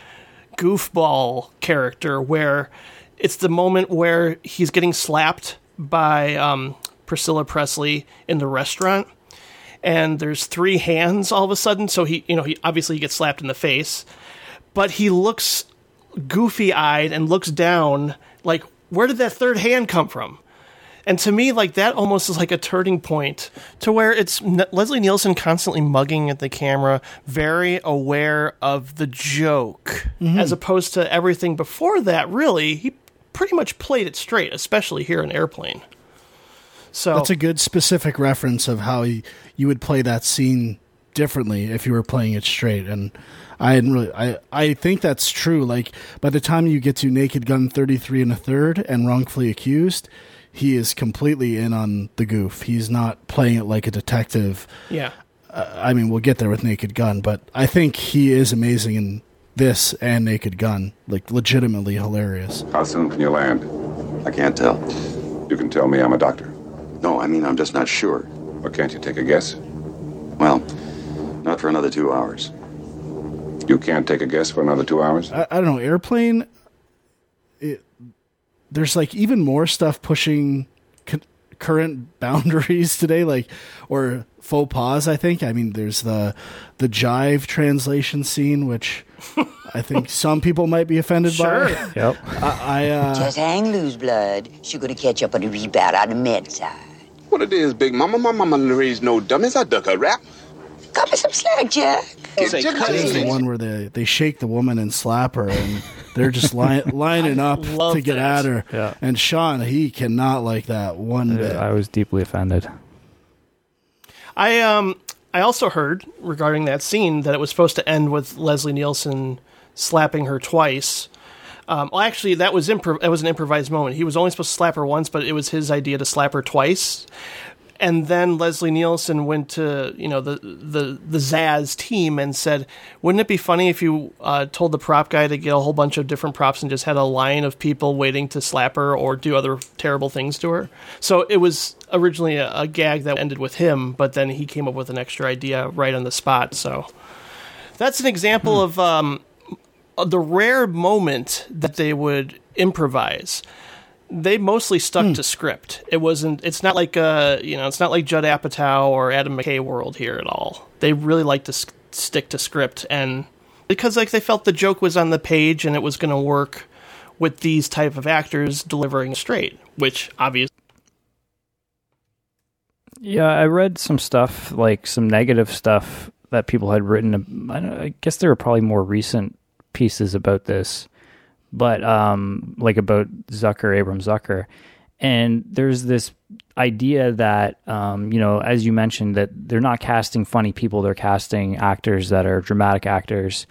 goofball character where it's the moment where he's getting slapped by um, Priscilla Presley in the restaurant. And there's three hands all of a sudden. So he, you know, he obviously he gets slapped in the face, but he looks goofy eyed and looks down like, where did that third hand come from? And to me, like that almost is like a turning point to where it's N- Leslie Nielsen constantly mugging at the camera, very aware of the joke, mm-hmm. as opposed to everything before that. Really, he pretty much played it straight, especially here in Airplane. So That's a good specific reference of how you, you would play that scene differently if you were playing it straight. And I hadn't really, I, I think that's true. Like by the time you get to Naked Gun 33 and a third and wrongfully accused, he is completely in on the goof. He's not playing it like a detective. yeah. Uh, I mean, we'll get there with Naked Gun, but I think he is amazing in this and Naked Gun. Like legitimately hilarious. How soon can you land? I can't tell. You can tell me I'm a doctor. No, I mean, I'm just not sure. Or can't you take a guess? Well, not for another two hours. You can't take a guess for another two hours? I, I don't know. Airplane. It, there's like even more stuff pushing c- current boundaries today, like or faux pas. I think. I mean, there's the the jive translation scene, which I think some people might be offended Sure. by. Yep. I, I uh, Just hang loose, blood. She gonna catch up on the rebound on the med side. What it is, Big Mama? My mama didn't raise no dummies. I duck a rap. Cut me some slack, Jack. Get Say, your cut the one where they they shake the woman and slap her, and they're just li- lining up to get that. at her. Yeah. And Sean, he cannot like that one bit. I was deeply offended. I um I also heard regarding that scene that it was supposed to end with Leslie Nielsen slapping her twice. Um, well, actually, that was impro- that was an improvised moment. He was only supposed to slap her once, but it was his idea to slap her twice. And then Leslie Nielsen went to you know the the the Zaz team and said, "Wouldn't it be funny if you uh, told the prop guy to get a whole bunch of different props and just had a line of people waiting to slap her or do other terrible things to her?" So it was originally a, a gag that ended with him, but then he came up with an extra idea right on the spot. So that's an example of um, the rare moment that they would improvise they mostly stuck to script. It wasn't. It's not like uh, you know, it's not like Judd Apatow or Adam McKay world here at all. They really like to s- stick to script, and because like they felt the joke was on the page and it was going to work with these type of actors delivering straight, which obviously. Yeah, I read some stuff, like some negative stuff that people had written. I, don't, I guess there were probably more recent pieces about this, but um, like about Zucker, Abram Zucker. And there's this idea that, um, you know, as you mentioned, that they're not casting funny people, they're casting actors that are dramatic actors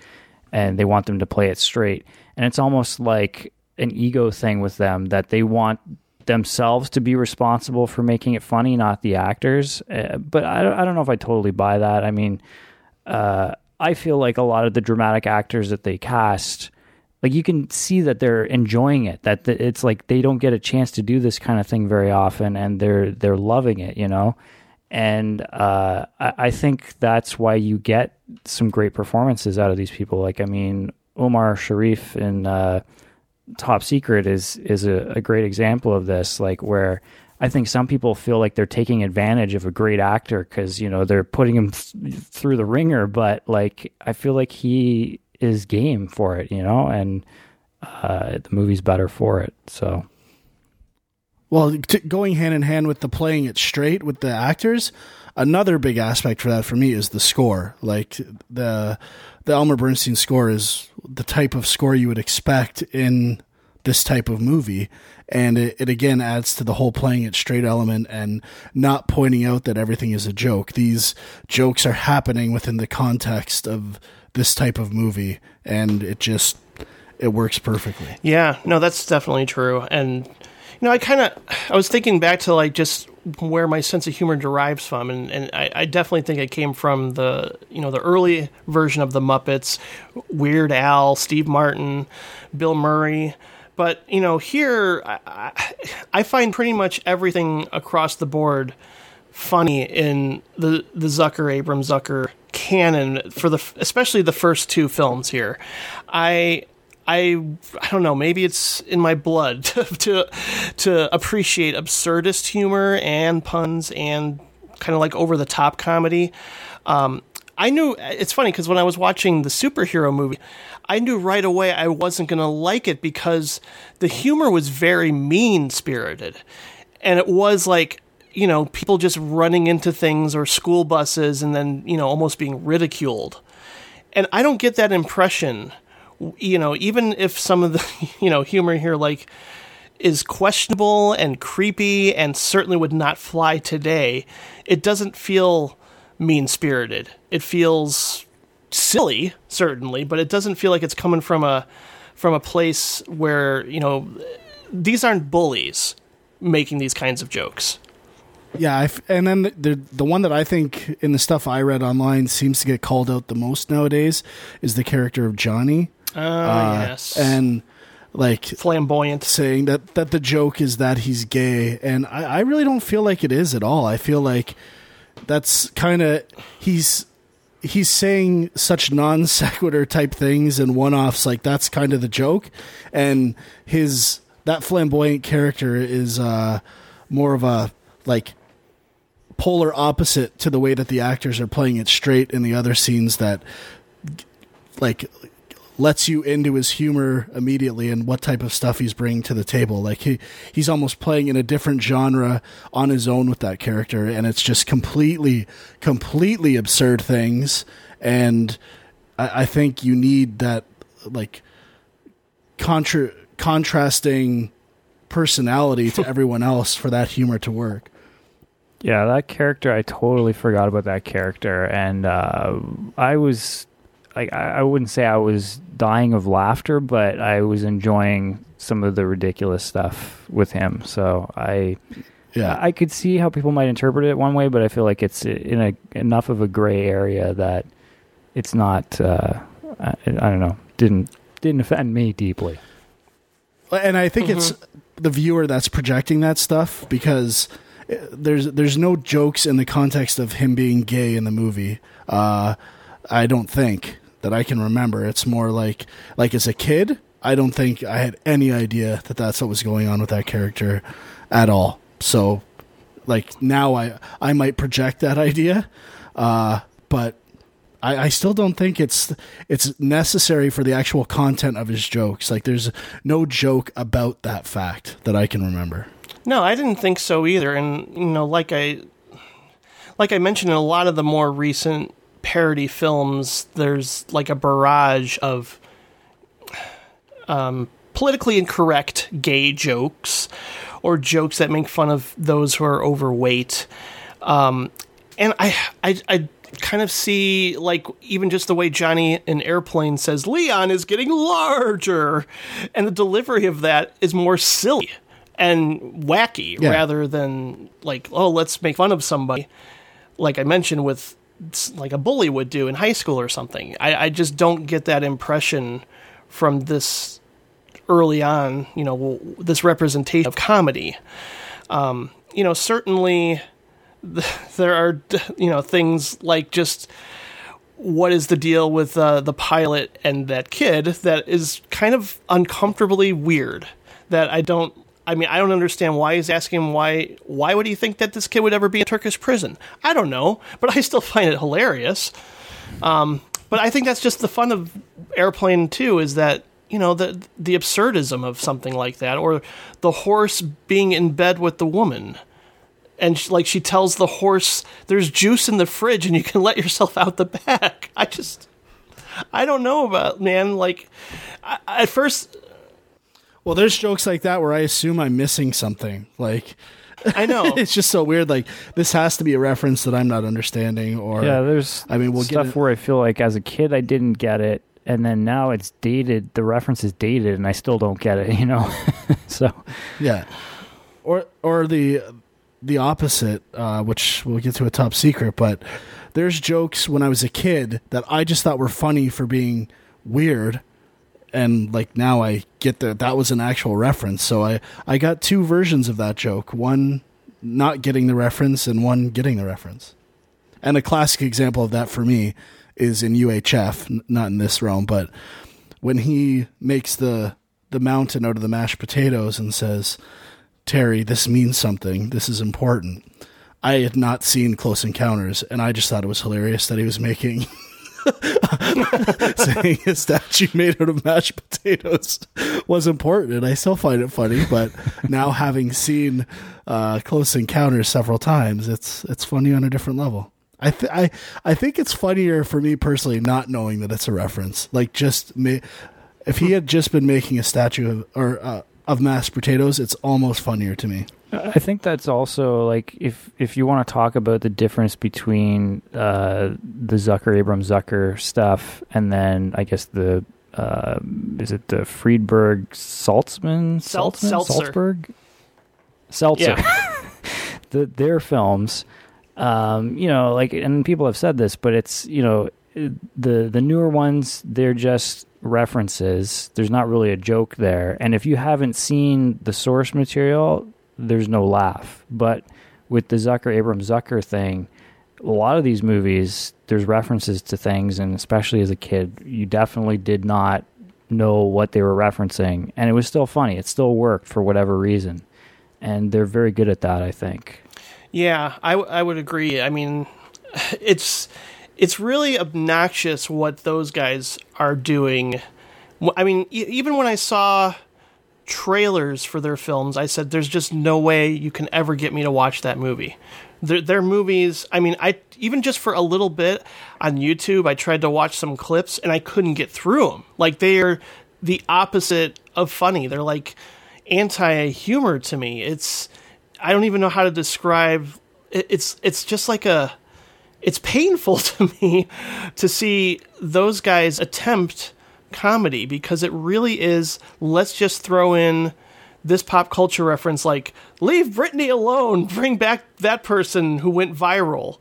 and they want them to play it straight. And it's almost like an ego thing with them that they want themselves to be responsible for making it funny, not the actors. Uh, but I don't, I don't know if I totally buy that. I mean, uh, I feel like a lot of the dramatic actors that they cast, like you can see that they're enjoying it. That th- it's like they don't get a chance to do this kind of thing very often, and they're they're loving it, you know. And uh, I, I think that's why you get some great performances out of these people. Like I mean, Omar Sharif in uh, Top Secret is is a, a great example of this. Like where I think some people feel like they're taking advantage of a great actor because you know they're putting him th- through the ringer, but like I feel like he is game for it, you know, and uh, the movie's better for it. So Well, t- going hand in hand with the playing it straight with the actors, another big aspect for that for me is the score. Like the the Elmer Bernstein score is the type of score you would expect in this type of movie, and it, it again adds to the whole playing it straight element and not pointing out that everything is a joke. These jokes are happening within the context of this type of movie, and it just it works perfectly. Yeah, no, that's definitely true. And you know, I kind of I was thinking back to like just where my sense of humor derives from, and, and I, I definitely think it came from the you know the early version of the Muppets, Weird Al, Steve Martin, Bill Murray. But you know, here I, I, find pretty much everything across the board funny in the the Zucker Abrams Zucker canon for the especially the first two films here. I I I don't know, maybe it's in my blood to to, to appreciate absurdist humor and puns and kind of like over the top comedy. Um, I knew it's funny because when I was watching the superhero movie, I knew right away I wasn't going to like it because the humor was very mean spirited. And it was like, you know, people just running into things or school buses and then, you know, almost being ridiculed. And I don't get that impression, you know, even if some of the, you know, humor here, like, is questionable and creepy and certainly would not fly today, it doesn't feel mean spirited. It feels silly, certainly, but it doesn't feel like it's coming from a from a place where you know these aren't bullies making these kinds of jokes. Yeah, I've, and then the the one that I think in the stuff I read online seems to get called out the most nowadays is the character of Johnny. Oh uh, yes, and like flamboyant, saying that that the joke is that he's gay, and I, I really don't feel like it is at all. I feel like that's kind of he's he's saying such non sequitur type things and one offs. Like that's kind of the joke, and his that flamboyant character is uh, more of a like polar opposite to the way that the actors are playing it straight in the other scenes that like lets you into his humor immediately and what type of stuff he's bringing to the table. Like he he's almost playing in a different genre on his own with that character, and it's just completely completely absurd things. And I, I think you need that like contra- contrasting personality to everyone else for that humor to work. Yeah, that character, I totally forgot about that character, and uh, I was like I, I wouldn't say I was dying of laughter, but I was enjoying some of the ridiculous stuff with him. So I yeah, I could see how people might interpret it one way, but I feel like it's in a enough of a gray area that it's not. Uh, I, I, don't know. Didn't didn't offend me deeply. And I think mm-hmm. it's the viewer that's projecting that stuff because there's there's no jokes in the context of him being gay in the movie. Uh, I don't think that I can remember. It's more like like as a kid, I don't think I had any idea that that's what was going on with that character at all. So like now I I might project that idea, uh, but I, I still don't think it's it's necessary for the actual content of his jokes. Like there's no joke about that fact that I can remember. No, I didn't think so either. And you know, like I like I mentioned in a lot of the more recent parody films, there's like a barrage of um, politically incorrect gay jokes or jokes that make fun of those who are overweight. Um, and I, I, I kind of see like even just the way Johnny in Airplane says Leon is getting larger, and the delivery of that is more silly and wacky yeah. rather than like oh let's make fun of somebody. Like I mentioned with like a bully would do in high school or something. I, I just don't get that impression from this early on, you know, this representation of comedy. Um, you know, certainly there are, you know, things like just what is the deal with uh, the pilot and that kid that is kind of uncomfortably weird that I don't I mean, I don't understand why he's asking why. Why would he think that this kid would ever be in Turkish prison? I don't know, but I still find it hilarious. Um, but I think that's just the fun of Airplane too. Is that you know the the absurdism of something like that, or the horse being in bed with the woman, and she, like she tells the horse, "There's juice in the fridge, and you can let yourself out the back." I just, I don't know about man. Like, I, at first well, there's jokes like that where I assume I'm missing something. Like, I know it's just so weird. Like, this has to be a reference that I'm not understanding. Or yeah, there's. I mean, we'll stuff get where I feel like as a kid I didn't get it, and then now it's dated. The reference is dated, and I still don't get it. You know, so yeah, or or the the opposite, uh, which we'll get to a top secret, but there's jokes when I was a kid that I just thought were funny for being weird and like now I get that that was an actual reference. So I I got two versions of that joke. One not getting the reference and one getting the reference. And a classic example of that for me is in UHF, not in this realm, but when he makes the the mountain out of the mashed potatoes and says, "Terry, this means something. This is important." I had not seen Close Encounters, and I just thought it was hilarious that he was making saying a statue made out of mashed potatoes was important, and I still find it funny. But now, having seen uh, Close Encounters several times, it's it's funny on a different level. I th- I I think it's funnier for me personally not knowing that it's a reference. Like just ma- if he had just been making a statue of or uh, of mashed potatoes, it's almost funnier to me. I think that's also like if if you want to talk about the difference between uh, the Zucker Abrams Zucker stuff and then I guess the uh, is it the Friedberg Saltzman? Seltzer. Salzburg Seltzer Yeah. the, their films um, you know like and people have said this but it's you know the the newer ones they're just references there's not really a joke there and if you haven't seen the source material there's no laugh. But with the zucker Abram zucker thing a lot of these movies there's references to things and especially as a kid you definitely did not know what they were referencing. And it was still funny. It still worked for whatever reason. And they're very good at that i think. Yeah, I, w- I would agree. I mean, it's it's really obnoxious what those guys are doing. I mean, e- even when I saw trailers for their films, I said, "There's just no way you can ever get me to watch that movie." Their, their movies. I mean, I even just for a little bit on YouTube, I tried to watch some clips and I couldn't get through them. Like they are the opposite of funny. They're like anti humor to me. It's I don't even know how to describe. it- It's it's just like a. It's painful to me to see those guys attempt comedy because it really is. Let's just throw in this pop culture reference like leave Britney alone, bring back that person who went viral,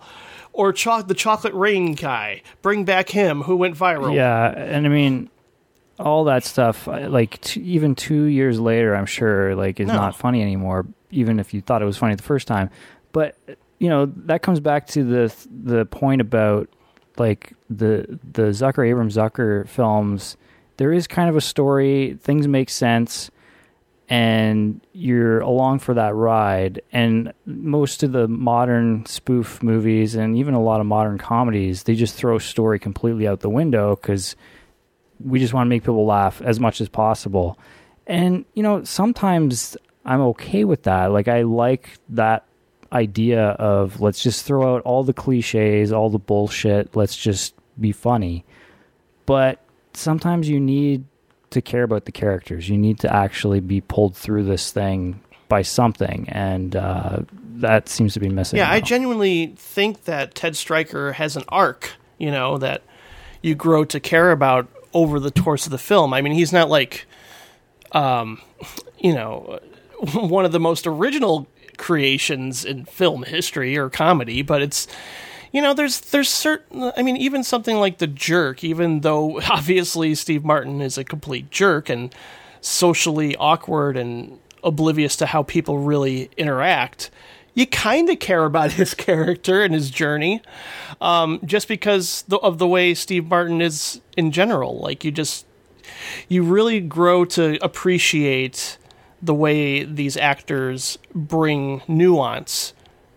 or cho- the chocolate rain guy, bring back him who went viral. Yeah, and I mean, all that stuff. Like t- even two years later, I'm sure like is No. not funny anymore. Even if you thought it was funny the first time, but you know that comes back to the the point about like the the Zucker Abrams Zucker films. There is kind of a story. Things make sense. And you're along for that ride. And most of the modern spoof movies and even a lot of modern comedies, they just throw story completely out the window because we just want to make people laugh as much as possible. And, you know, sometimes I'm okay with that. Like, I like that idea of let's just throw out all the cliches, all the bullshit, let's just be funny. But sometimes you need to care about the characters. You need to actually be pulled through this thing by something. And uh, that seems to be missing. Yeah, I genuinely think that Ted Striker has an arc, you know, that you grow to care about over the course of the film. I mean, he's not like, um, you know, one of the most original creations in film history or comedy, but it's you know there's there's certain i mean even something like the jerk even though obviously steve martin is a complete jerk and socially awkward and oblivious to how people really interact you kind of care about his character and his journey um, just because the, of the way steve martin is in general. Like you just you really grow to appreciate the way these actors bring nuance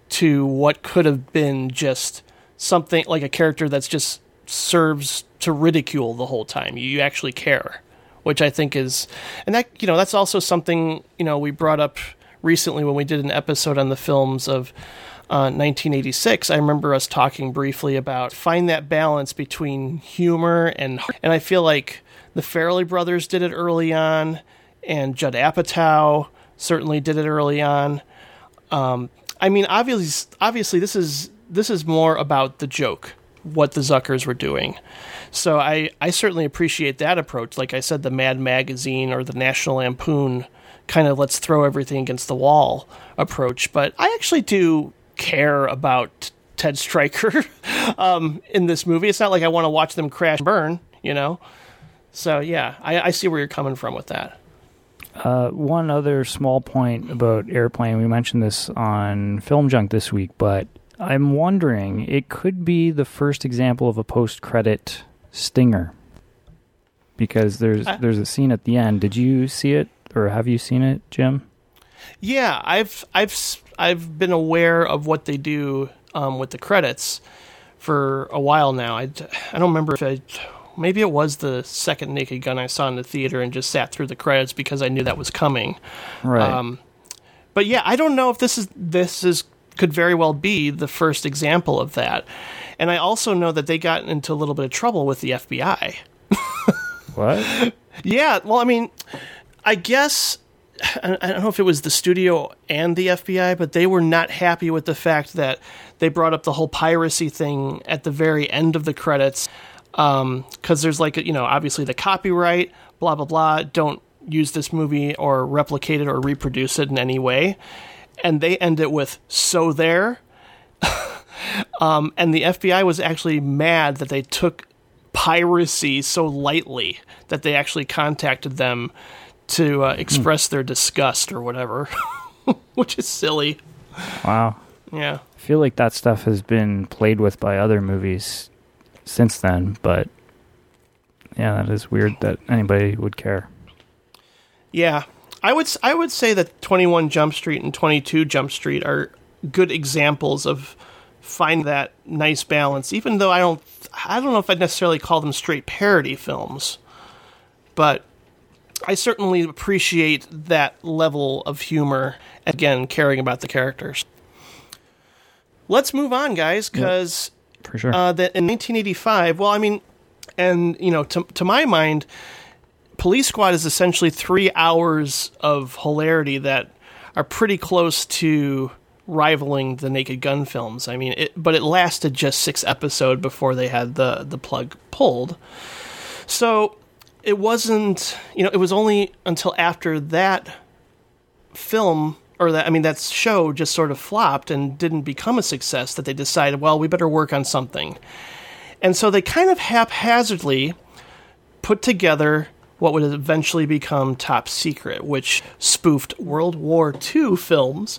to what could have been just something like a character that's just serves to ridicule the whole time. You actually care, which I think is, and that you know that's also something you know we brought up recently when we did an episode on the films of uh, 1986. I remember us talking briefly about find that balance between humor and and I feel like the Farrelly brothers did it early on, and Judd Apatow certainly did it early on. Um, I mean, obviously, obviously, this is this is more about the joke, what the Zuckers were doing. So I I certainly appreciate that approach. Like I said, the Mad Magazine or the National Lampoon kind of let's throw everything against the wall approach. But I actually do care about Ted Striker um, in this movie. It's not like I want to watch them crash and burn, you know. So yeah, I, I see where you're coming from with that. Uh, one other small point about Airplane. We mentioned this on Film Junk this week, but I'm wondering it could be the first example of a post-credit stinger because there's I- there's a scene at the end. Did you see it or have you seen it, Jim? Yeah, I've I've I've been aware of what they do um, with the credits for a while now. I, I don't remember if I maybe it was the second Naked Gun I saw in the theater and just sat through the credits because I knew that was coming. Right. Um, but yeah, I don't know if this is this is could very well be the first example of that. And I also know that they got into a little bit of trouble with the FBI. What? Yeah, well, I mean, I guess I I don't know if it was the studio and the FBI, but they were not happy with the fact that they brought up the whole piracy thing at the very end of the credits. Because there's like, you know, obviously the copyright, blah, blah, blah. Don't use this movie or replicate it or reproduce it in any way. And they end it with, so there. um, and the FBI was actually mad that they took piracy so lightly that they actually contacted them to uh, express their disgust or whatever, which is silly. Wow. Yeah. I feel like that stuff has been played with by other movies since then, but yeah, that is weird that anybody would care. Yeah, I would I would say that 21 Jump Street and 22 Jump Street are good examples of find that nice balance. Even though I don't I don't know if I'd necessarily call them straight parody films, but I certainly appreciate that level of humor. Again, caring about the characters. Let's move on, guys, because For sure. uh, that in 1985. Well, I mean, and you know, to to my mind, Police Squad is essentially three hours of hilarity that are pretty close to rivaling the Naked Gun films. I mean, it, but it lasted just six episodes before they had the the plug pulled. So it wasn't, you know, it was only until after that film or that I mean that show just sort of flopped and didn't become a success that they decided, well, we better work on something. And so they kind of haphazardly put together what would eventually become Top Secret, which spoofed World War II films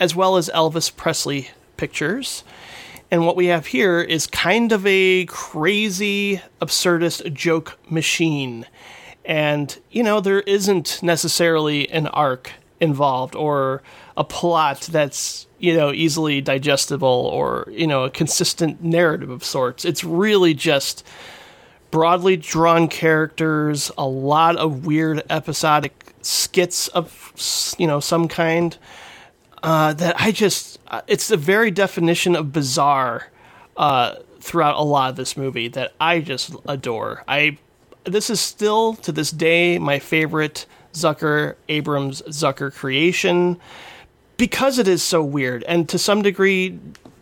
as well as Elvis Presley pictures. And what we have here is kind of a crazy, absurdist joke machine. And, you know, there isn't necessarily an arc involved or a plot that's, you know, easily digestible or, you know, a consistent narrative of sorts. It's really just broadly drawn characters, a lot of weird episodic skits of, you know, some kind uh, that I just uh, it's the very definition of bizarre uh, throughout a lot of this movie that I just adore. I this is still to this day my favorite Zucker Abrams Zucker creation because it is so weird and to some degree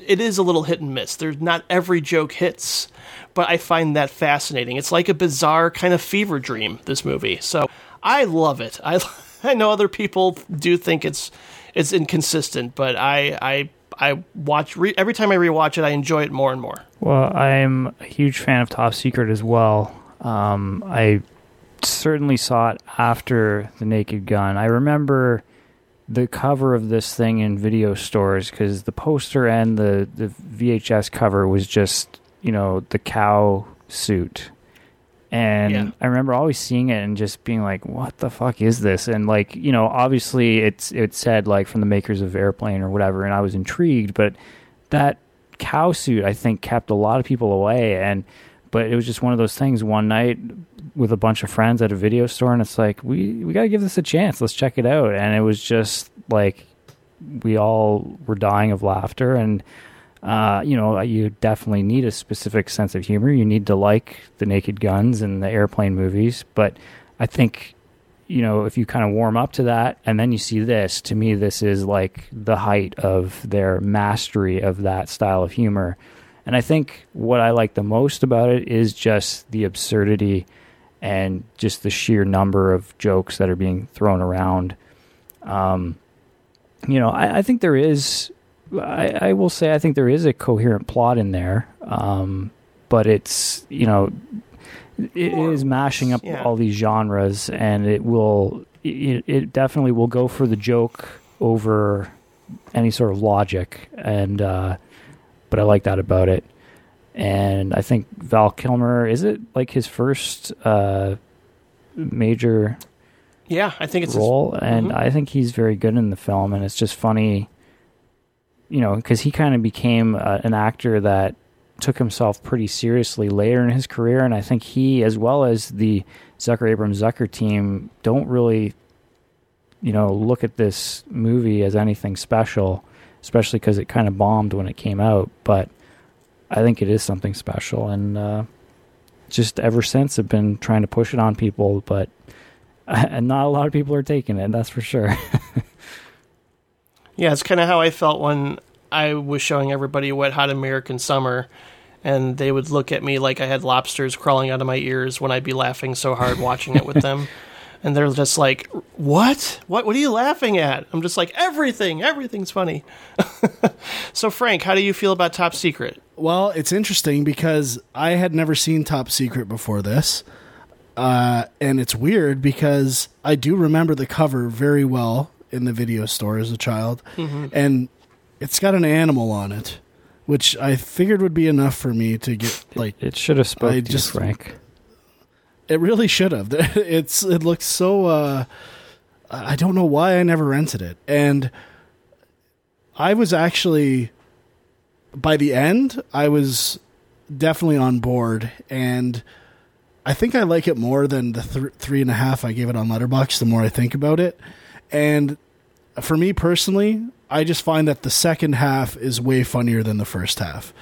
it is a little hit and miss. There's not every joke hits, but I find that fascinating. It's like a bizarre kind of fever dream this movie. So I love it. I I know other people do think it's it's inconsistent, but I I I watch re- every time I rewatch it, I enjoy it more and more. Well, I'm a huge fan of Top Secret as well. Um, I certainly saw it after The Naked Gun. I remember the cover of this thing in video stores because the poster and the, the VHS cover was just, you know, the cow suit. And Yeah. I remember always seeing it and just being like, "What the fuck is this?" And like, you know, obviously it's it said like from the makers of Airplane or whatever, and I was intrigued. But that cow suit, I think, kept a lot of people away. And but it was just one of those things. One night with a bunch of friends at a video store, and it's like we we got to give this a chance. Let's check it out. And it was just like we all were dying of laughter and. Uh, you know, you definitely need a specific sense of humor. You need to like the Naked Guns and the airplane movies. But I think, you know, if you kind of warm up to that and then you see this, to me, this is like the height of their mastery of that style of humor. And I think what I like the most about it is just the absurdity and just the sheer number of jokes that are being thrown around. Um, you know, I, I think there is. I, I will say I think there is a coherent plot in there, um, but it's you know, it is mashing up Yeah. all these genres, and it will it, it definitely will go for the joke over any sort of logic, and uh, but I like that about it. And I think Val Kilmer is it like his first uh, major Yeah, I think it's his- role, and Mhm. I think he's very good in the film, and it's just funny, you know, because he kind of became uh, an actor that took himself pretty seriously later in his career, and I think he, as well as the Zucker Abrams Zucker team, don't really, you know, look at this movie as anything special, especially because it kind of bombed when it came out, but I think it is something special, and uh, just ever since I've been trying to push it on people, but and not a lot of people are taking it. That's for sure. Yeah, it's kind of how I felt when I was showing everybody Wet Hot American Summer, and they would look at me like I had lobsters crawling out of my ears when I'd be laughing so hard watching it with them. And they're just like, "What? What? What are you laughing at?" I'm just like, "Everything. Everything's funny." so, Frank, how do you feel about Top Secret? Well, it's interesting because I had never seen Top Secret before this. Uh, and it's weird because I do remember the cover very well in the video store as a child. Mhm. And it's got an animal on it, which I figured would be enough for me to get like it should have spoke I to you, Frank. It really should have. It's it looks so uh I don't know why I never rented it. And I was actually by the end, I was definitely on board and I think I like it more than the th- three and a half I gave it on Letterboxd. The more I think about it, and for me personally, I just find that the second half is way funnier than the first half.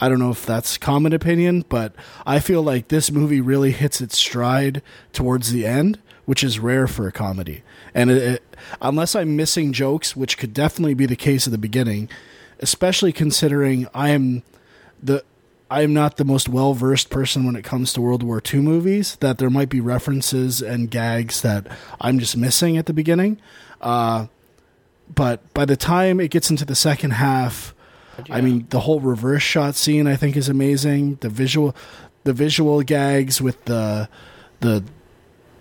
I don't know if that's common opinion, but I feel like this movie really hits its stride towards the end, which is rare for a comedy. And it, it, unless I'm missing jokes, which could definitely be the case at the beginning, especially considering I am the I am not the most well versed person when it comes to World War II movies. That there might be references and gags that I'm just missing at the beginning. Uh, but by the time it gets into the second half, I mean the whole reverse shot scene I think is amazing. The visual, the visual gags with the the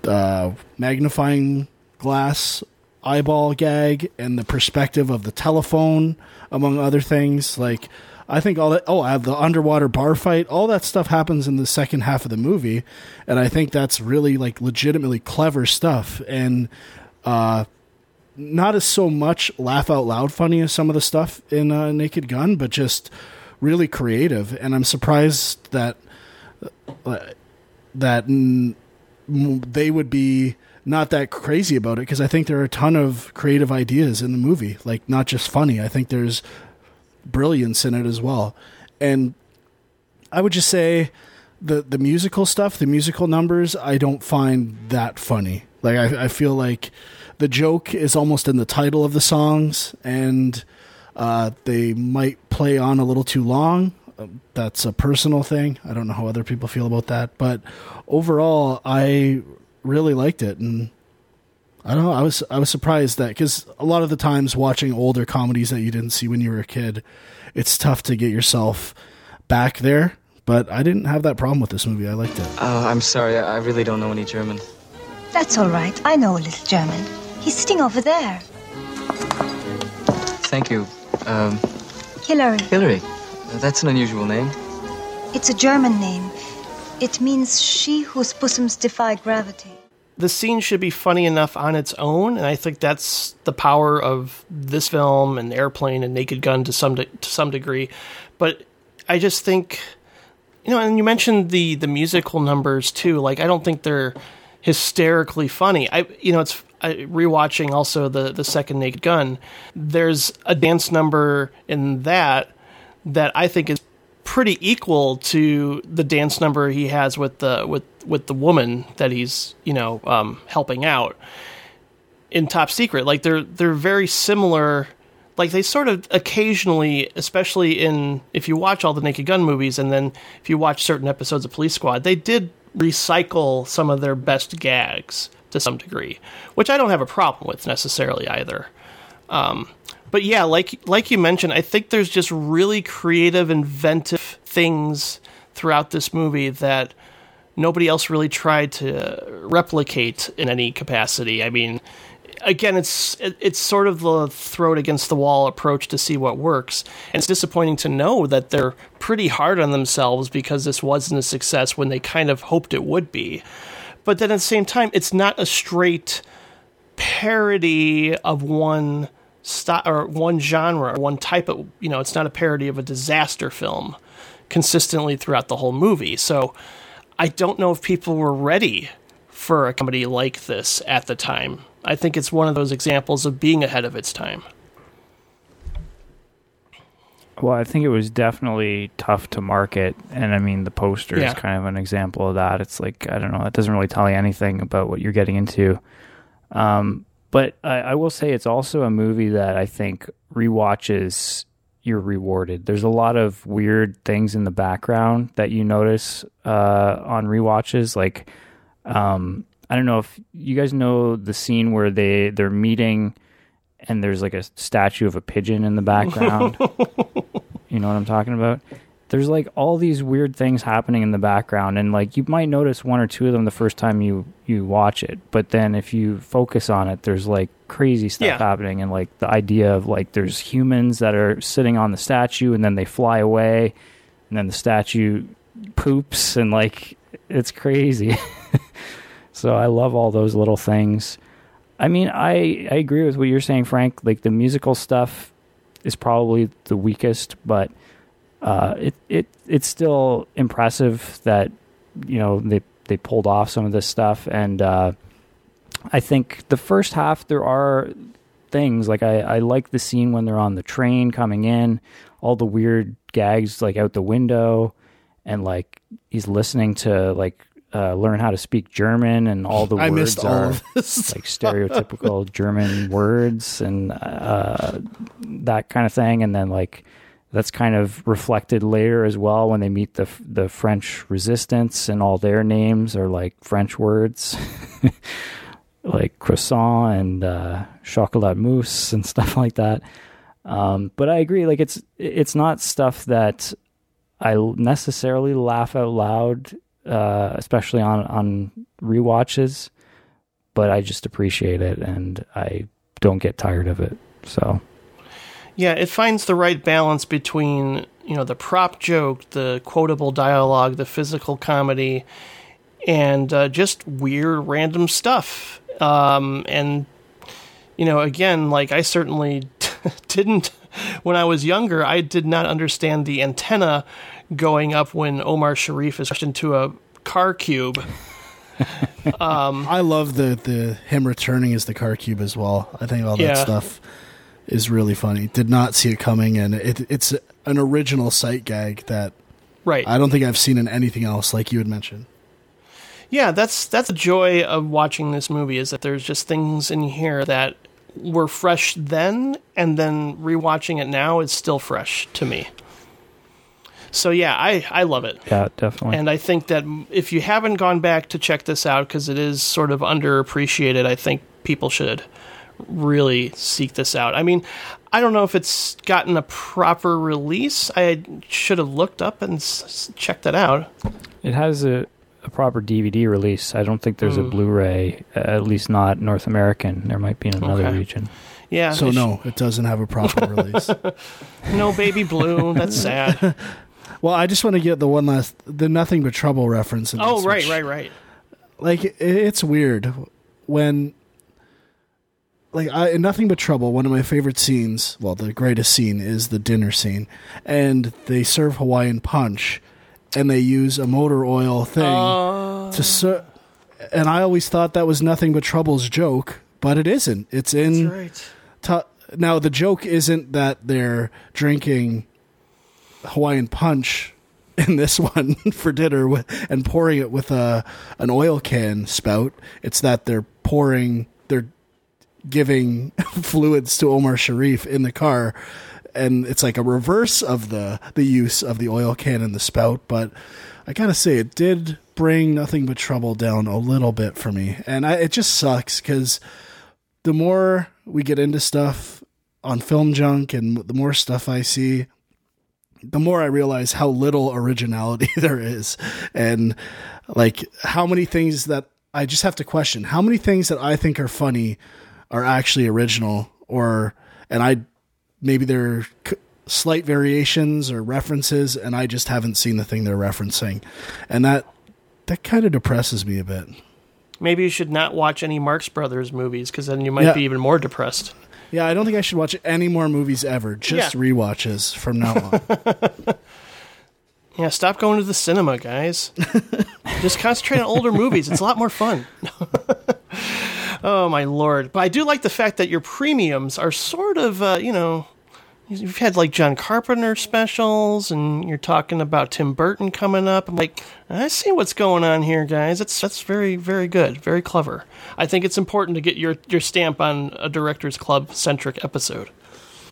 uh, magnifying glass eyeball gag and the perspective of the telephone, among other things. Like, I think all that, oh, I have the underwater bar fight, all that stuff happens in the second half of the movie. And I think that's really, like, legitimately clever stuff. And, uh, not as so much laugh out loud funny as some of the stuff in uh, Naked Gun, but just really creative. And I'm surprised that uh, that they would be not that crazy about it because I think there are a ton of creative ideas in the movie, like not just funny. I think there's brilliance in it as well, and I would just say the the musical stuff, the musical numbers, I don't find that funny. Like I, I feel like the joke is almost in the title of the songs, and uh, they might play on a little too long. Uh, That's a personal thing. I don't know how other people feel about that, but overall, I really liked it, and I don't know. I was I was surprised that because a lot of the times watching older comedies that you didn't see when you were a kid, it's tough to get yourself back there. But I didn't have that problem with this movie. I liked it. Oh, I'm sorry. I I really don't know any German. That's all right. I know a little German. He's sitting over there. Thank you. Um, Hillary. Hillary. That's an unusual name. It's a German name. It means she whose bosoms defy gravity. the scene should be funny enough on its own, and I think that's the power of this film and Airplane and Naked Gun to some de- to some degree. But I just think, you know, and you mentioned the the musical numbers too. Like I don't think they're hysterically funny. I you know it's I, rewatching also the the second Naked Gun. There's a dance number in that that I think is pretty equal to the dance number he has with the with with the woman that he's you know um, helping out in Top Secret. Like they're they're very similar. Like they sort of occasionally, especially in if you watch all the Naked Gun movies, and then if you watch certain episodes of Police Squad, they did recycle some of their best gags to some degree, which I don't have a problem with necessarily either. Um, but yeah, like like you mentioned, I think there's just really creative, inventive things throughout this movie that nobody else really tried to replicate in any capacity. I mean, again, it's it, it's sort of the throw it against the wall approach to see what works. And it's disappointing to know that they're pretty hard on themselves because this wasn't a success when they kind of hoped it would be. But then at the same time, it's not a straight parody of one style or one genre or one type of you know it's not a parody of a disaster film consistently throughout the whole movie. So i don't know if people were ready for a comedy like this at the time. I think it's one of those examples of being ahead of its time Well, I think it was definitely tough to market, and I mean the poster Yeah. is kind of an example of that. It's like I don't know, it doesn't really tell you anything about what you're getting into. Um, but I, I will say it's also a movie that I think rewatches you're rewarded. There's a lot of weird things in the background that you notice uh, on rewatches, like um, I don't know if you guys know the scene where they they're meeting and there's like a statue of a pigeon in the background. you know what I'm talking about? There's like all these weird things happening in the background and like you might notice one or two of them the first time you you watch it, but then if you focus on it there's like crazy stuff Yeah. happening and like the idea of like there's humans that are sitting on the statue and then they fly away and then the statue poops and like it's crazy. so I love all those little things. I mean, I I agree with what you're saying, Frank. Like the musical stuff is probably the weakest, but uh, it it it's still impressive that you know they they pulled off some of this stuff, and uh, I think the first half there are things like I I like the scene when they're on the train coming in, all the weird gags like out the window, and like he's listening to like. Uh, learn how to speak German, and all the I words all are like stereotypical German words and uh, that kind of thing, and then like that's kind of reflected later as well when they meet the the French resistance and all their names are like French words, like croissant and uh, chocolat mousse and stuff like that. Um, but I agree, like it's it's not stuff that I necessarily laugh out loud, uh, especially on on rewatches but I just appreciate it and I don't get tired of it. So Yeah, it finds the right balance between, you know, the prop joke, the quotable dialogue, the physical comedy, and uh, just weird random stuff. Um, and, you know, again, like I certainly didn't, when I was younger, I did not understand the antenna going up when Omar Sharif is rushed into a car cube. um, I love the the him returning as the car cube as well. I think all that Yeah. stuff is really funny. Did not see it coming, and it, it's an original sight gag that Right. I don't think I've seen in anything else, like you had mentioned. Yeah, that's that's the joy of watching this movie is that there's just things in here that were fresh then, and then rewatching it now is still fresh to me. So yeah, I I love it. yeah, definitely. And I think that if you haven't gone back to check this out because it is sort of underappreciated, I think people should really seek this out. I mean, I don't know if it's gotten a proper release. I should have looked up and s- s- checked that out. it has a, a proper DVD release. I don't think there's a Mm. Blu-ray, uh, at least not North American. There might be in another Okay. region. Yeah. So it sh- no, it doesn't have a proper release. no baby blue. That's sad. Well, I just want to get the one last the nothing but trouble reference. In Oh, this, right, which- right, right. Like it, it's weird when like I, in nothing but trouble. One of my favorite scenes, well, the greatest scene is the dinner scene, and they serve Hawaiian punch, and they use a motor oil thing Oh. to serve. And I always thought that was nothing but trouble's joke, but it isn't. It's in right. to- now the joke isn't that they're drinking Hawaiian punch in this one for dinner with, and pouring it with a an oil can spout. It's that they're pouring they're giving fluids to Omar Sharif in the car and it's like a reverse of the the use of the oil can and the spout, but I gotta say it did bring nothing but trouble down a little bit for me, and I, it just sucks because the more we get into stuff on film junk and the more stuff I see, the more I realize how little originality there is, and like how many things that I just have to question. How many things that I think are funny are actually original, or and I maybe they're c- slight variations or references, and I just haven't seen the thing they're referencing, and that that kind of depresses me a bit. Maybe you should not watch any Marx Brothers movies because then you might Yeah. be even more depressed. Yeah, I don't think I should watch any more movies ever. Just Yeah. rewatches from now on. Yeah, stop going to the cinema, guys. Just concentrate on older movies. It's a lot more fun. oh my lord! But I do like the fact that your premiums are sort of, uh, you know, you've had like John Carpenter specials, and you're talking about Tim Burton coming up. I'm like, I see what's going on here, guys. That's that's very very good, very clever. I think it's important to get your your stamp on a Directors Club centric episode.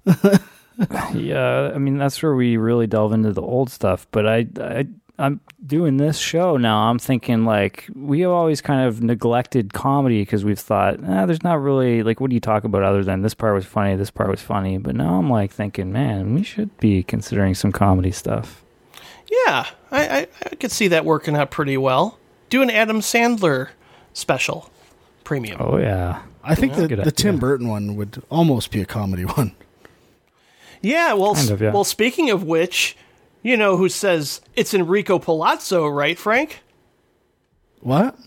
yeah, I mean that's where we really delve into the old stuff. But I, I, I'm doing this show now. I'm thinking like we have always kind of neglected comedy because we've thought, ah, there's not really like what do you talk about other than this part was funny, this part was funny. But now I'm like thinking, man, we should be considering some comedy stuff. Yeah, I, I, I could see that working out pretty well. Do an Adam Sandler special premium. Oh yeah, I think Yeah. the, the Tim Burton one would almost be a comedy one. Yeah, well, Kind of, yeah. well. Speaking of which, you know who says it's Enrico Palazzo, right, Frank? What?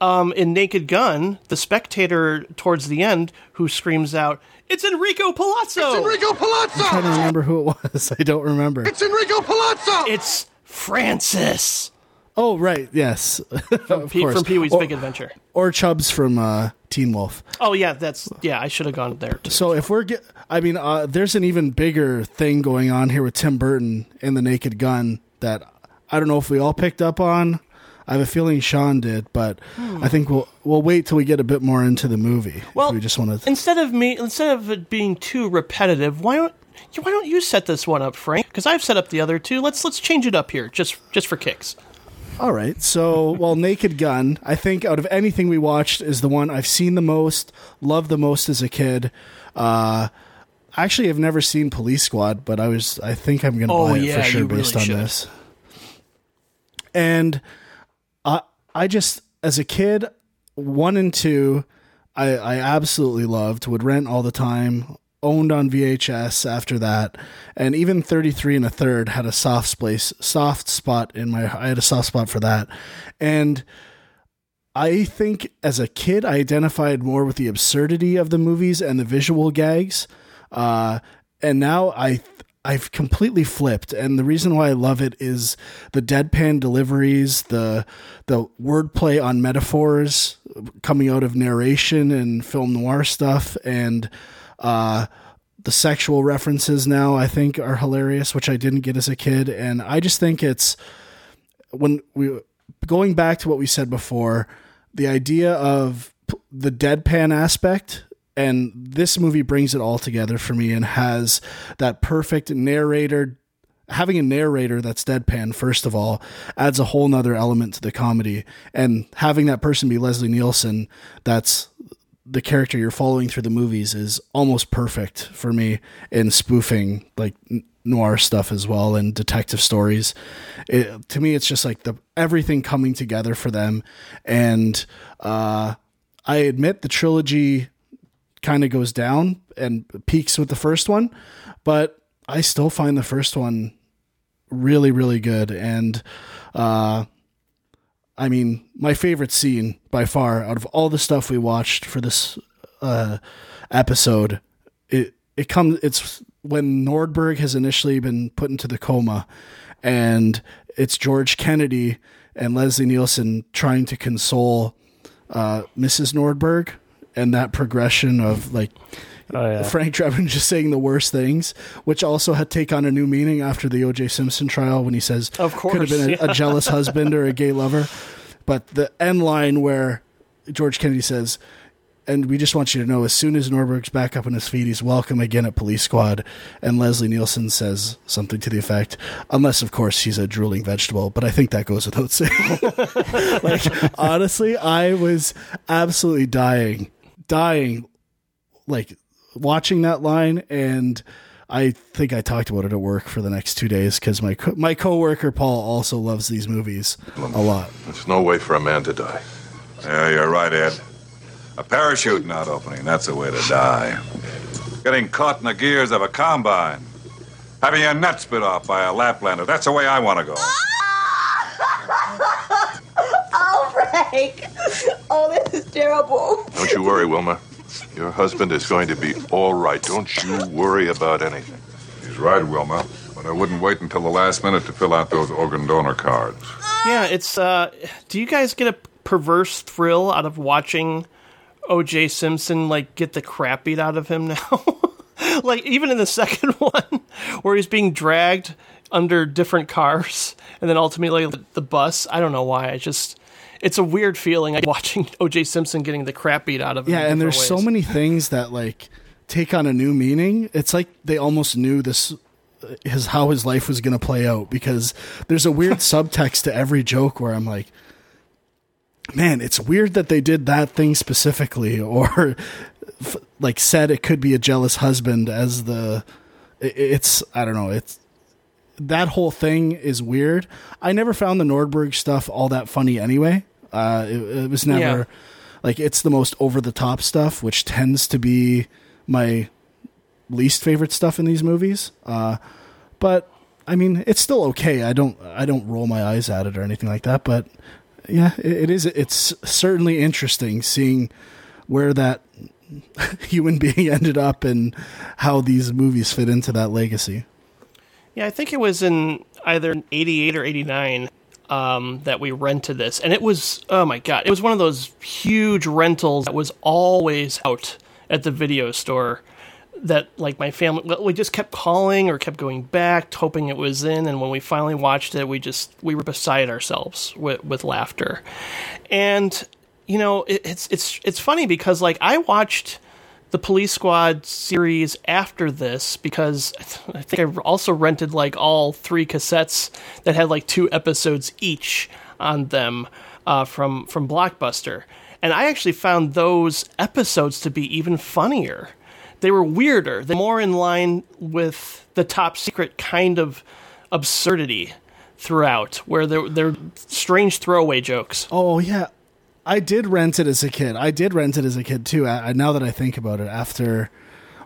Um, in Naked Gun, the spectator towards the end who screams out, "It's Enrico Palazzo!" It's Enrico Palazzo. I'm trying to remember who it was. I don't remember. It's Enrico Palazzo. It's Francis Oh, right. Yes. from, Pee- from Pee Wee's Big Adventure. or Chubs from uh, Teen Wolf. Oh yeah, that's yeah. I should have gone there. Too. So if we're, get, I mean, uh, there's an even bigger thing going on here with Tim Burton and the Naked Gun that I don't know if we all picked up on. I have a feeling Sean did, but Hmm. I think we'll we'll wait till we get a bit more into the movie. Well, we just want to. Instead of me, instead of it being too repetitive, why don't why don't you set this one up, Frank? Because I've set up the other two. Let's let's change it up here, just just for kicks. All right. So, well, Naked Gun, I think out of anything we watched is the one I've seen the most, loved the most as a kid. Uh, actually, I've never seen Police Squad, but I was, I think I'm going to Oh, buy it yeah, for sure based really on should. this. And I, I just, as a kid, one and two, I, I absolutely loved, would rent all the time, owned on VHS after that. And even 33 and a third had a soft place, soft spot in my, I had a soft spot for that. And I think as a kid, I identified more with the absurdity of the movies and the visual gags. Uh, and now I, I've completely flipped, and the reason why I love it is the deadpan deliveries, the the wordplay on metaphors coming out of narration and film noir stuff, and uh, the sexual references now I think are hilarious, which I didn't get as a kid, and I just think it's when we going back to what we said before, the idea of the deadpan aspect and this movie brings it all together for me and has that perfect narrator having a narrator that's deadpan first of all adds a whole nother element to the comedy and having that person be leslie nielsen that's the character you're following through the movies is almost perfect for me in spoofing like noir stuff as well and detective stories. It, to me, it's just like the everything coming together for them. And uh, I admit the trilogy kind of goes down and peaks with the first one, but I still find the first one really, really good. And uh, I mean, my favorite scene by far out of all the stuff we watched for this uh, episode, it it comes. It's when Nordberg has initially been put into the coma, and it's George Kennedy and Leslie Nielsen trying to console uh, Mrs. Nordberg, and that progression of like. Oh, yeah. Frank Drebin just saying the worst things, which also had take on a new meaning after the O.J. Simpson trial when he says, Of course, could have been a, yeah. a jealous husband or a gay lover." But the end line where George Kennedy says, "And we just want you to know, as soon as Nordberg's back up on his feet, he's welcome again at Police Squad." And Leslie Nielsen says something to the effect, "Unless, of course, he's a drooling vegetable." But I think that goes without saying. like honestly, I was absolutely dying, dying, like watching that line and I think I talked about it at work for the next two days because my co- my coworker Paul also loves these movies a lot. There's no way for a man to die. Yeah, you're right, Ed. A parachute not opening, that's the way to die. Getting caught in the gears of a combine. Having your nuts bit off by a Laplander, that's the way I want to go. Oh, Oh, this is terrible. Don't you worry, Wilma. Your husband is going to be all right. Don't you worry about anything. He's right, Wilma. But I wouldn't wait until the last minute to fill out those organ donor cards. Yeah, it's. uh Do you guys get a perverse thrill out of watching O.J. Simpson like get the crap beat out of him now? like even in the second one, where he's being dragged under different cars, and then ultimately the, the bus. I don't know why. I just. It's a weird feeling like, watching O.J. Simpson getting the crap beat out of him. Yeah, and there's different so many things that like take on a new meaning. It's like they almost knew this his how his life was going to play out because there's a weird subtext to every joke where I'm like man, it's weird that they did that thing specifically or f- like said it could be a jealous husband as the it's I don't know, it's that whole thing is weird. I never found the Nordberg stuff all that funny anyway. Uh, it, it was never Yeah. like it's the most over the top stuff, which tends to be my least favorite stuff in these movies. Uh, but I mean, it's still okay. I don't I don't roll my eyes at it or anything like that. But yeah, it, it is. It's certainly interesting seeing where that human being ended up and how these movies fit into that legacy. Yeah, I think it was in either 88 or 89 um, that we rented this. And it was, oh my God, it was one of those huge rentals that was always out at the video store that, like, my family, we just kept calling or kept going back, hoping it was in. And when we finally watched it, we just, we were beside ourselves with, with laughter. And, you know, it, it's, it's, it's funny because, like, I watched the Police Squad series after this because I think I also rented like all three cassettes that had like two episodes each on them uh, from from Blockbuster, and I actually found those episodes to be even funnier. They were weirder, they more in line with the top secret kind of absurdity throughout, where they're they're strange throwaway jokes. Oh yeah, I did rent it as a kid. I did rent it as a kid too. I, I- now that I think about it, after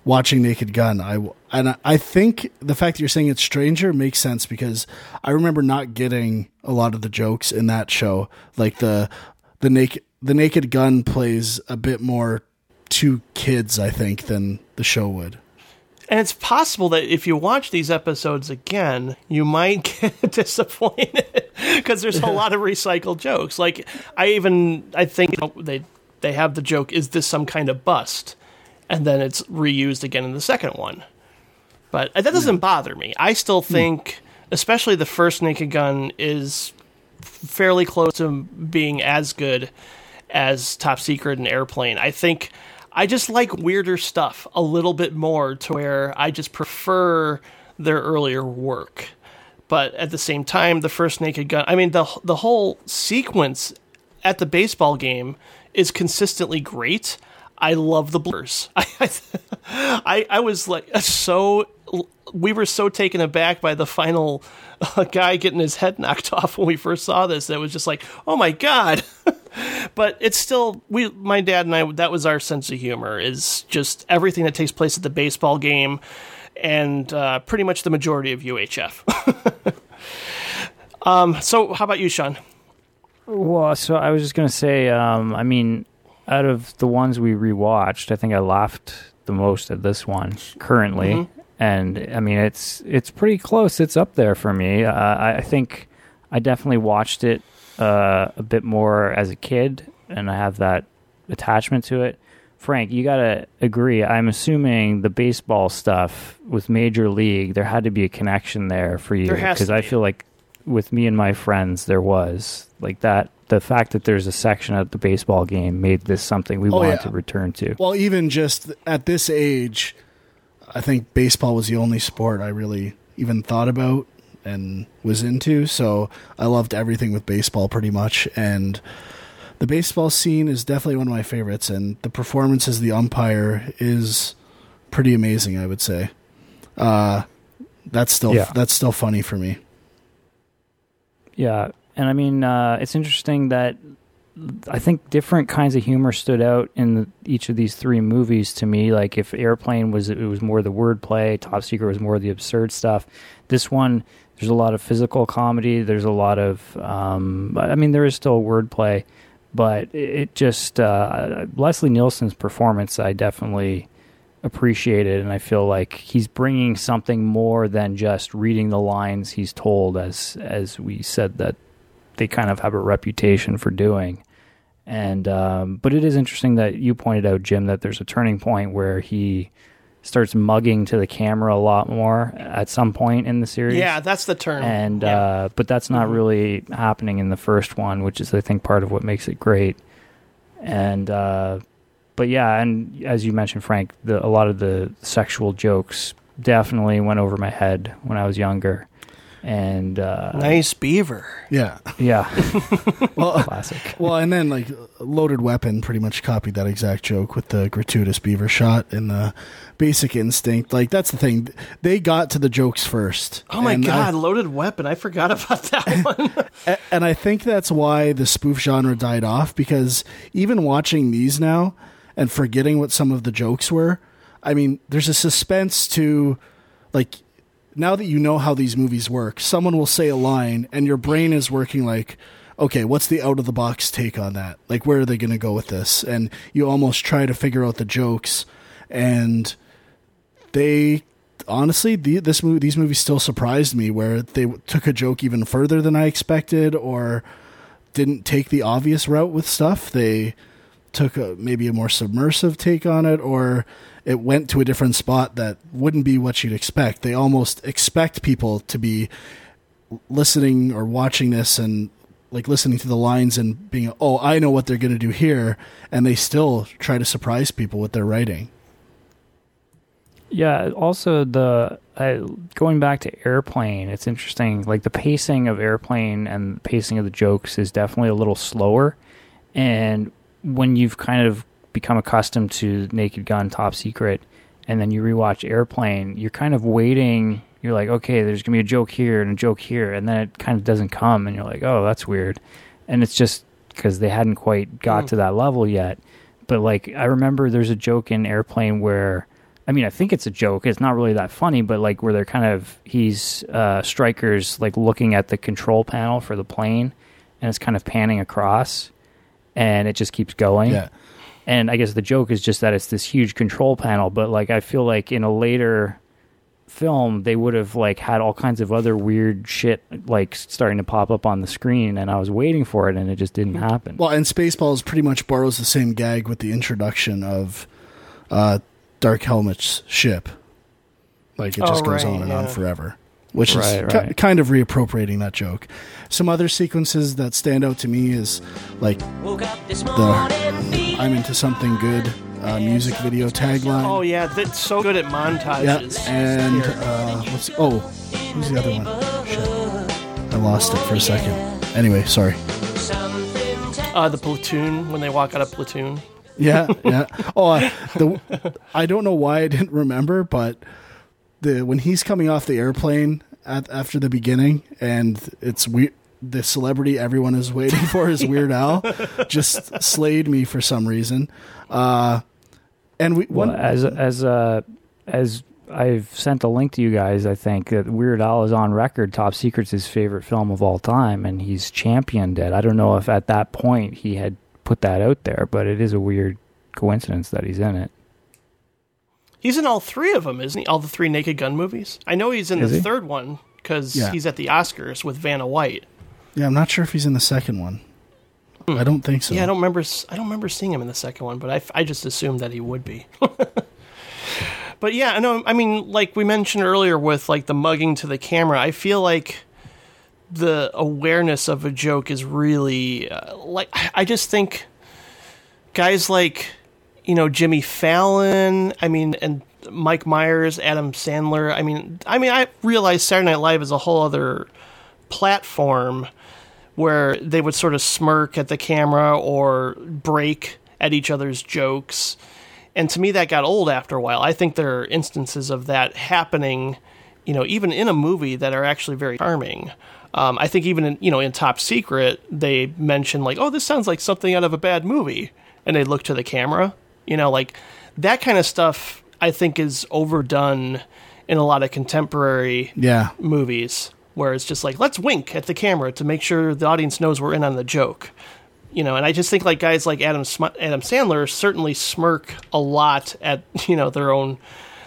watching Naked Gun, I and I, I think the fact that you're saying it's stranger makes sense because I remember not getting a lot of the jokes in that show. Like the the naked the Naked Gun plays a bit more to kids, I think, than the show would. And it's possible that if you watch these episodes again, you might get disappointed because there's a lot of recycled jokes. Like I even I think you know, they they have the joke, "Is this some kind of bust?" and then it's reused again in the second one. But that doesn't bother me. I still hmm. think, especially the first Naked Gun, is fairly close to being as good as Top Secret and Airplane. I think I just like weirder stuff a little bit more to where I just prefer their earlier work. But at the same time, the first Naked Gun, I mean the the whole sequence at the baseball game is consistently great. I love the blurs. I, I, I was like so. We were so taken aback by the final uh, guy getting his head knocked off when we first saw this. That was just like, oh my god. but it's still we. My dad and I. That was our sense of humor. Is just everything that takes place at the baseball game, and uh, pretty much the majority of UHF. um. So, how about you, Sean? Well, so I was just gonna say, um, I mean, out of the ones we rewatched, I think I laughed the most at this one currently, Mhm. and I mean, it's it's pretty close. It's up there for me. Uh, I, I think I definitely watched it uh, a bit more as a kid, and I have that attachment to it. Frank, you gotta agree. I'm assuming the baseball stuff with Major League, there had to be a connection there for you to because I feel like with me and my friends there was like that. The fact that there's a section at the baseball game made this something we Oh, wanted yeah. to return to. Well, even just at this age, I think baseball was the only sport I really even thought about and was into. So I loved everything with baseball pretty much. And the baseball scene is definitely one of my favorites. And the performance as the umpire is pretty amazing, I would say. uh, that's still Yeah. that's still funny for me. Yeah, and I mean, uh, it's interesting that I think different kinds of humor stood out in the, each of these three movies to me. Like if Airplane was it was more the wordplay, Top Secret was more the absurd stuff. This one, there's a lot of physical comedy. There's a lot of, um, I mean, there is still wordplay, but it, just uh, Leslie Nielsen's performance, I definitely appreciated and I feel like he's bringing something more than just reading the lines he's told as as we said that they kind of have a reputation for doing. And um, but it is interesting that you pointed out Jim that there's a turning point where he starts mugging to the camera a lot more at some point in the series. Yeah, that's the term. And Yeah. uh, but that's not really happening in the first one, which is I think part of what makes it great. And uh, but yeah, and as you mentioned, Frank, the, a lot of the sexual jokes definitely went over my head when I was younger. And uh, Nice beaver. Yeah. yeah, Well, classic. Well, and then like Loaded Weapon pretty much copied that exact joke with the gratuitous beaver shot and the Basic Instinct. Like that's the thing; they got to the jokes first. Oh my And I- god, loaded weapon! I forgot about that one. A- and I think that's why the spoof genre died off because even watching these now and forgetting what some of the jokes were, I mean, there's a suspense to like now that you know how these movies work, someone will say a line and your brain is working like, okay, what's the out of the box take on that? Like, where are they going to go with this? And you almost try to figure out the jokes and they honestly the, this movie these movies still surprised me where they took a joke even further than I expected or didn't take the obvious route with stuff they took a, maybe a more submersive take on it or it went to a different spot that wouldn't be what you'd expect they almost expect people to be listening or watching this and like listening to the lines and being oh I know what they're going to do here and they still try to surprise people with their writing Yeah. Also, the uh, going back to Airplane, it's interesting. Like the pacing of Airplane and pacing of the jokes is definitely a little slower. And when you've kind of become accustomed to Naked Gun, Top Secret, and then you rewatch Airplane, you're kind of waiting. You're like, okay, there's gonna be a joke here and a joke here, and then it kind of doesn't come, and you're like, oh, that's weird. And it's just because they hadn't quite got Mm. to that level yet. But like, I remember there's a joke in Airplane where I mean, I think it's a joke. It's not really that funny, but like where they're kind of he's uh, Striker's like looking at the control panel for the plane, and it's kind of panning across, and it just keeps going. Yeah. And I guess the joke is just that it's this huge control panel, but like I feel like in a later film they would have like had all kinds of other weird shit like starting to pop up on the screen and I was waiting for it and it just didn't happen. Well, and Spaceballs pretty much borrows the same gag with the introduction of uh, Dark Helmet's ship. Like it Oh, just goes right, on and on forever, which Right, is ki- right. kind of reappropriating that joke. Some other sequences that stand out to me is like the "I'm into something good" uh, music video tagline. oh yeah, that's so good at montages. yeah, montages. and Here. uh, what's oh, who's the other one? Shit, I lost it for a second. Anyway, sorry. uh, the platoon when they walk out of platoon. Yeah, yeah. Oh, uh, the I don't know why I didn't remember, but the when he's coming off the airplane at, after the beginning, and it's weird. The celebrity everyone is waiting for is Weird Al. Just slayed me for some reason. Uh, and we Well, one as as uh, as I've sent a link to you guys, I think that Weird Al is on record. Top Secret's his favorite film of all time, and he's championed it. I don't know if at that point he had put that out there, but it is a weird coincidence that he's in it. He's in all three of them, isn't he? All the three Naked Gun movies. I know he's in Is the he? third one because Yeah. he's at the Oscars with Vanna White. yeah, I'm not sure if he's in the second one. I don't think so. Yeah, I don't remember. s- I don't remember seeing him in the second one, but I, f- I just assumed that he would be. but yeah, I know. I mean, like we mentioned earlier with like the mugging to the camera, I feel like the awareness of a joke is really uh, like I I just think guys like you know Jimmy Fallon. I mean, and Mike Myers, Adam Sandler. I mean, I mean, I realize Saturday Night Live is a whole other platform where they would sort of smirk at the camera or break at each other's jokes. And to me, that got old after a while. I think there are instances of that happening, you know, even in a movie that are actually very charming. Um, I think even in you know in Top Secret, they mention like, "Oh, this sounds like something out of a bad movie," and they look to the camera. You know, like that kind of stuff. I think is overdone in a lot of contemporary Yeah. movies, where it's just like, let's wink at the camera to make sure the audience knows we're in on the joke. You know, and I just think like guys like Adam Sm- Adam Sandler certainly smirk a lot at you know their own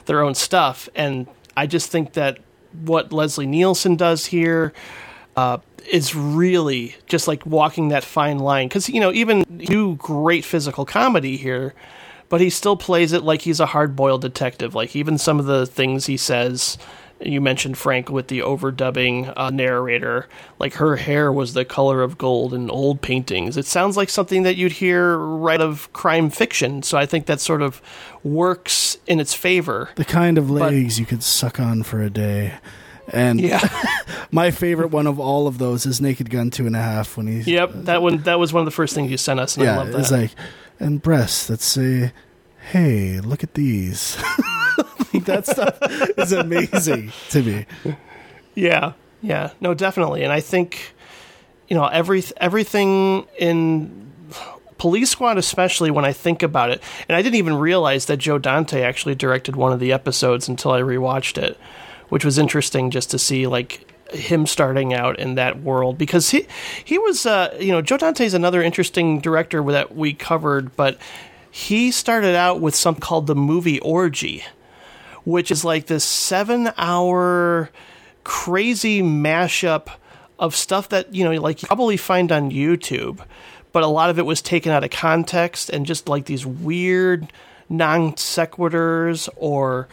their own stuff, and I just think that what Leslie Nielsen does here uh, is really just like walking that fine line because you know even do great physical comedy here, but he still plays it like he's a hard boiled detective. Like even some of the things he says. You mentioned Frank with the overdubbing uh, narrator, like her hair was the color of gold in old paintings. It sounds like something that you'd hear right of crime fiction. So I think that sort of works in its favor. The kind of legs you could suck on for a day. And Yeah. my favorite one of all of those is Naked Gun two and a half when he's Yep, that one that was one of the first things you sent us, and I love that. it's like and breasts that say, "Hey, look at these." that stuff is amazing to me. Yeah, yeah, no, definitely, and I think you know every everything in Police Squad, especially when I think about it, and I didn't even realize that Joe Dante actually directed one of the episodes until I rewatched it, which was interesting just to see like him starting out in that world. Because he he was uh, you know Joe Dante is another interesting director that we covered, but he started out with something called the movie orgy which is like this seven hour crazy mashup of stuff that, you know, like you probably find on YouTube, but a lot of it was taken out of context and just like these weird non sequiturs or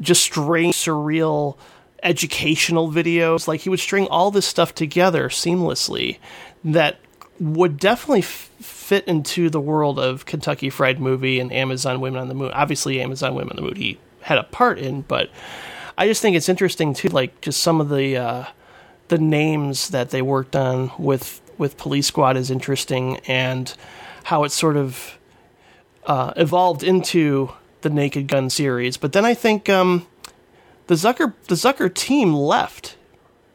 just strange, surreal educational videos. Like he would string all this stuff together seamlessly that would definitely f- fit into the world of Kentucky Fried Movie and Amazon Women on the Moon. Obviously, Amazon Women on the Moon he had a part in, but I just think it's interesting too, like just some of the uh, the names that they worked on with with Police Squad is interesting, and how it sort of uh, evolved into the Naked Gun series. But then I think um, the Zucker the Zucker team left.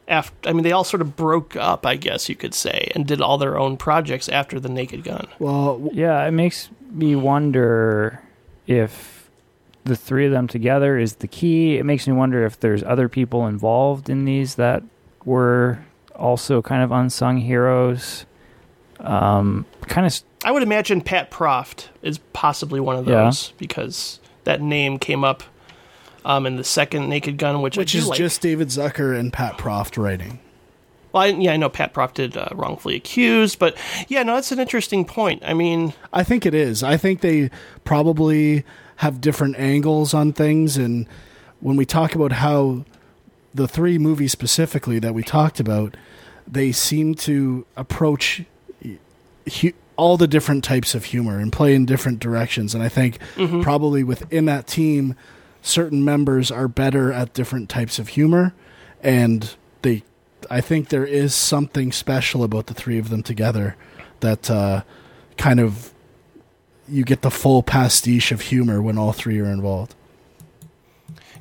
After, I mean, they all sort of broke up, I guess you could say, and did all their own projects after the Naked Gun. Well, yeah, it makes me wonder if the three of them together is the key. It makes me wonder if there's other people involved in these that were also kind of unsung heroes. Um, kind of I would imagine Pat Proft is possibly one of Yeah. those because that name came up um, in the second Naked Gun, which, Which is like. just David Zucker and Pat Proft writing. Well, I, yeah, I know Pat Proft did uh, wrongfully accused, but yeah, no, that's an interesting point. I mean, I think it is. I think they probably have different angles on things. And when we talk about how the three movies specifically that we talked about, they seem to approach hu- all the different types of humor and play in different directions. And I think Mhm. probably within that team, certain members are better at different types of humor. And they, I think there is something special about the three of them together that uh, kind of you get the full pastiche of humor when all three are involved.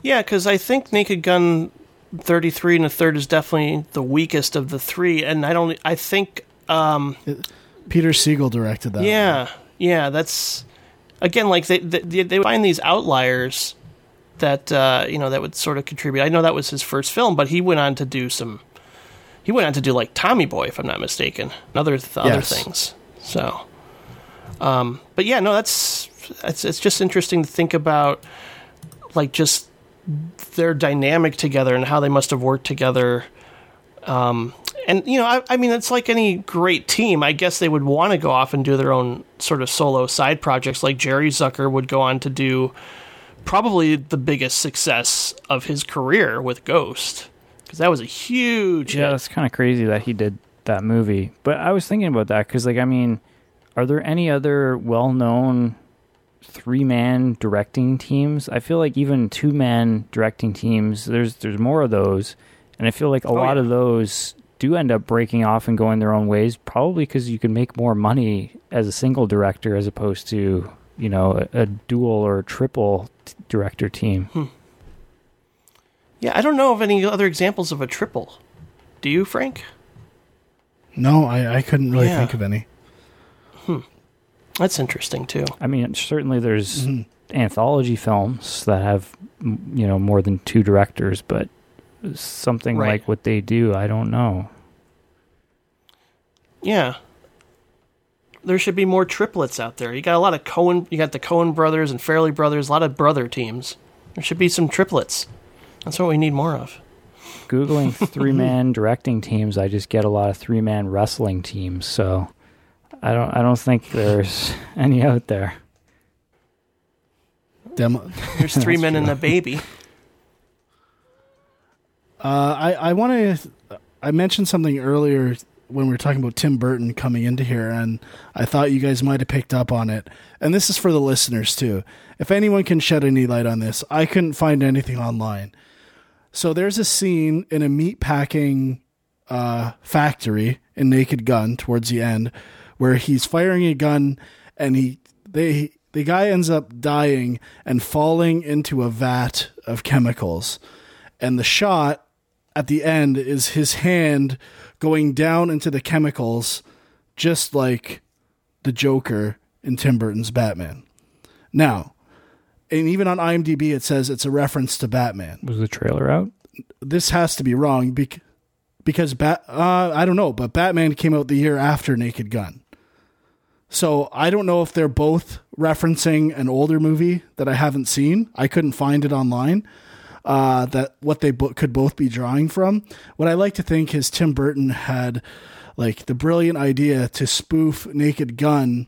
yeah, because I think Naked Gun 33 and a third is definitely the weakest of the three, and I don't, I think, um, Peter Segal directed that. yeah, yeah, that's again like they they, they find these outliers that uh, you know that would sort of contribute. I know that was his first film, but he went on to do some. He went on to do like Tommy Boy, if I'm not mistaken, and other th- other things. So, um, but yeah, no, that's it's it's just interesting to think about, like just their dynamic together and how they must have worked together. Um, and you know, I, I mean, it's like any great team. I guess they would want to go off and do their own sort of solo side projects. Like Jerry Zucker would go on to do probably the biggest success of his career with Ghost, because that was a huge. Yeah, hit. that's kind of crazy that he did that movie. But I was thinking about that because, like, I mean, are there any other well-known three-man directing teams? I feel like even two-man directing teams, there's there's more of those, and I feel like a Oh, lot yeah. of those do end up breaking off and going their own ways. Probably because you can make more money as a single director as opposed to you know a, a dual or triple t- director team. Hmm. Yeah, I don't know of any other examples of a triple. Do you, Frank? No, I, I couldn't really Yeah. think of any. Hmm. That's interesting too. I mean, certainly there's Mm-hmm. anthology films that have you know more than two directors, but something Right. like what they do, I don't know. Yeah. There should be more triplets out there. You got a lot of Coen. You got the Coen brothers and Farrelly brothers. A lot of brother teams. There should be some triplets. That's what we need more of. Googling three man directing teams, I just get a lot of three man wrestling teams. So I don't I don't think there's any out there. Demo. There's three men and a baby. Uh, I I want to. I mentioned something earlier when we were talking about Tim Burton coming into here, and I thought you guys might have picked up on it. And this is for the listeners too. If anyone can shed any light on this, I couldn't find anything online. So there's a scene in a meat packing uh, factory in Naked Gun towards the end, where he's firing a gun, and he they the guy ends up dying and falling into a vat of chemicals, and the shot at the end is his hand going down into the chemicals, just like the Joker in Tim Burton's Batman. Now, and even on IMDb, it says it's a reference to Batman. Was the trailer out? This has to be wrong bec- because Bat. Uh, I don't know, but Batman came out the year after Naked Gun. So I don't know if they're both referencing an older movie that I haven't seen. I couldn't find it online. Uh, that what they bo- could both be drawing from. What I like to think is Tim Burton had like the brilliant idea to spoof Naked Gun,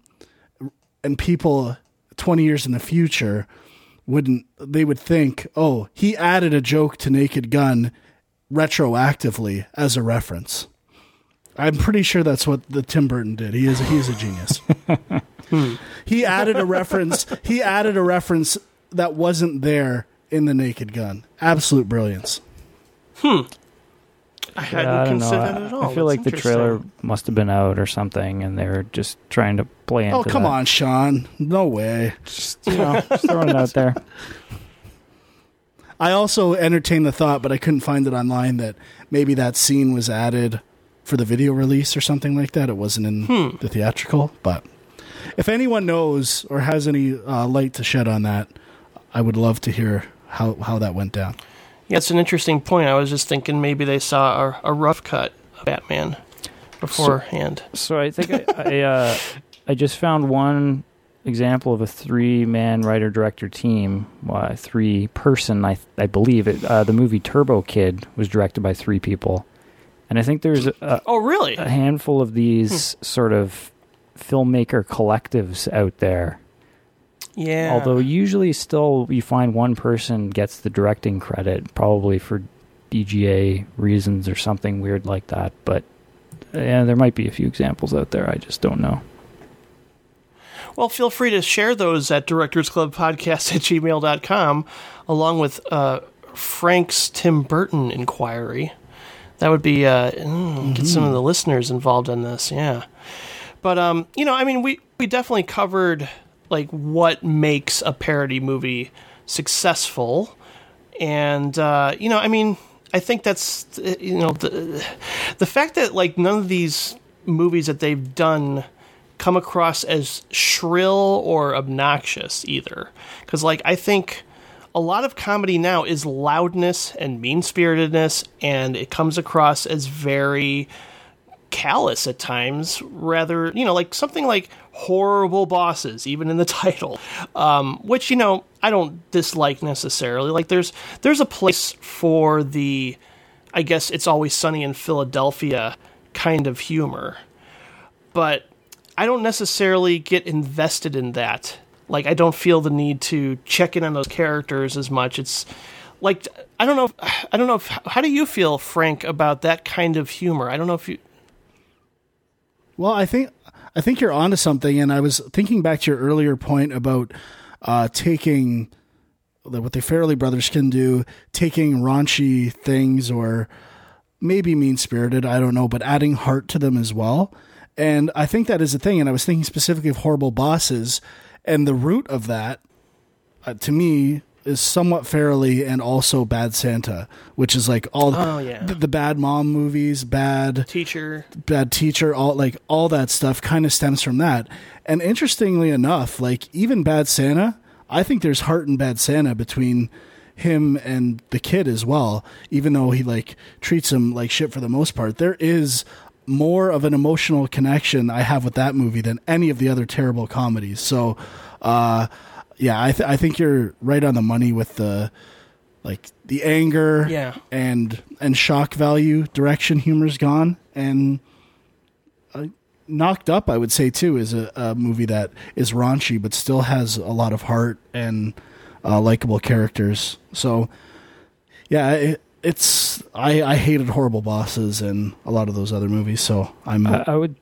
and people twenty years in the future wouldn't they would think, oh, he added a joke to Naked Gun retroactively as a reference. I'm pretty sure that's what the Tim Burton did. He is he is a genius. he added a reference. He added a reference that wasn't there in the Naked Gun. Absolute brilliance. Hmm. I hadn't Yeah, I don't know. considered I, that at all. I feel That's like the trailer must have been out or something, and they're just trying to play into. Oh come that. on, Sean. No way. Just, you know, just throwing it out there. I also entertained the thought, but I couldn't find it online that maybe that scene was added for the video release or something like that. It wasn't in Hmm. the theatrical. But if anyone knows or has any uh, light to shed on that, I would love to hear how, how that went down. Yeah, it's an interesting point. I was just thinking maybe they saw a, a rough cut of Batman beforehand. So I think I I, uh, I just found one example of a three man writer director team, uh, three person. I I believe it. Uh, the movie Turbo Kid was directed by three people, and I think there's a, oh really a handful of these sort of filmmaker collectives out there. Yeah. Although usually still you find one person gets the directing credit, probably for DGA reasons or something weird like that. But yeah, there might be a few examples out there. I just don't know. Well, feel free to share those at directorsclubpodcast at gmail.com along with uh, Frank's Tim Burton inquiry. That would be, uh, mm, get some of the listeners involved in this, yeah. But, um, you know, I mean, we, we definitely covered, like, what makes a parody movie successful. And, uh, you know, I mean, I think that's, you know, the, the fact that, like, none of these movies that they've done come across as shrill or obnoxious either. Because, like, I think a lot of comedy now is loudness and mean spiritedness, and it comes across as very callous at times, rather, you know, like something like horrible bosses, even in the title, um, which, you know, I don't dislike necessarily. Like, there's, there's a place for the, I guess it's always sunny in Philadelphia kind of humor. But I don't necessarily get invested in that. Like I don't feel the need to check in on those characters as much. It's like I don't know. If, I don't know. If, how do you feel, Frank, about that kind of humor? I don't know if you. Well, I think I think you're onto something, and I was thinking back to your earlier point about uh, taking what the Farrelly brothers can do, taking raunchy things or maybe mean spirited, I don't know, but adding heart to them as well. And I think that is a thing. And I was thinking specifically of horrible bosses, and the root of that, uh, to me, is somewhat Farrelly and also Bad Santa, which is like all Oh, yeah. the, the bad mom movies, bad Teacher. bad teacher, all like all that stuff kind of stems from that. And interestingly enough, like even Bad Santa, I think there's heart in Bad Santa between him and the kid as well. Even though he like treats him like shit for the most part, there is more of an emotional connection I have with that movie than any of the other terrible comedies. So, uh, yeah, I th- I think you're right on the money with the like the anger Yeah. and and shock value direction humor's gone and uh, knocked up i would say too is a, a movie that is raunchy but still has a lot of heart and uh, likable characters so yeah it, it's I, I hated horrible bosses and a lot of those other movies so i'm I, I would.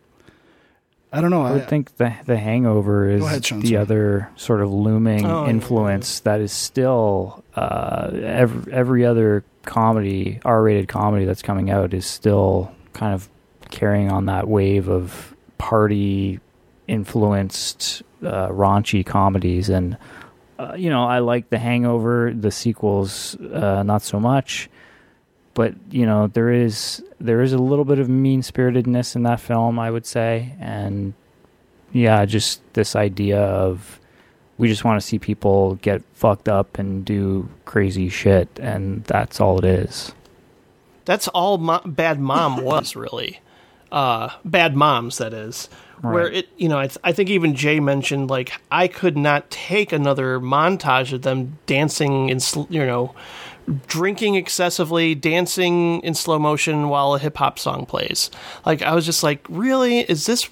I don't know. I would I- think the the Hangover is ahead, Sean, the sorry. other sort of looming Oh, yeah, influence that is still uh, every every other comedy, R rated comedy that's coming out is still kind of carrying on that wave of party influenced uh, raunchy comedies and. Uh, you know, I like The Hangover. The sequels, uh, not so much but you know there is there is a little bit of mean spiritedness in that film i would say and yeah just this idea of we just want to see people get fucked up and do crazy shit and that's all it is That's all mo- Bad Mom was really. Uh, bad Moms, that is. Where it, you know, I, th- I think even Jay mentioned like I could not take another montage of them dancing in, sl- you know, drinking excessively, dancing in slow motion while a hip hop song plays. Like I was just like, really? Is this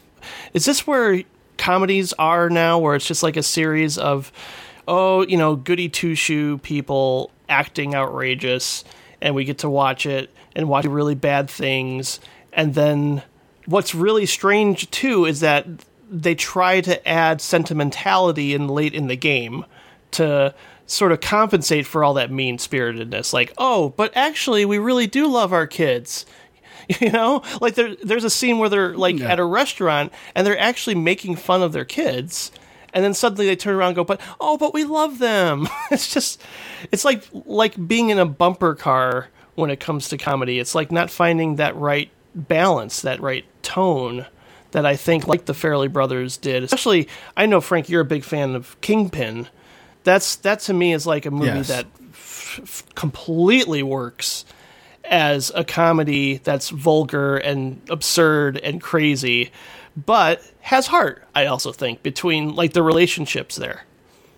is this where comedies are now? Where it's just like a series of, oh, you know, goody two shoe people acting outrageous, and we get to watch it and watch really bad things, and then what's really strange too is that they try to add sentimentality in late in the game to sort of compensate for all that mean spiritedness. Like, oh, but actually, we really do love our kids. You know, like there, there's a scene where they're like at a restaurant and they're actually making fun of their kids, and then suddenly they turn around and go, "But oh, but we love them." it's just, it's like like being in a bumper car when it comes to comedy. It's like not finding that right balance, that right tone that I think like the Farrelly Brothers did. Especially, I know Frank, you're a big fan of Kingpin. That's that to me is like a movie Yes. that f- f- completely works as a comedy that's vulgar and absurd and crazy, but has heart. I also think between like the relationships there.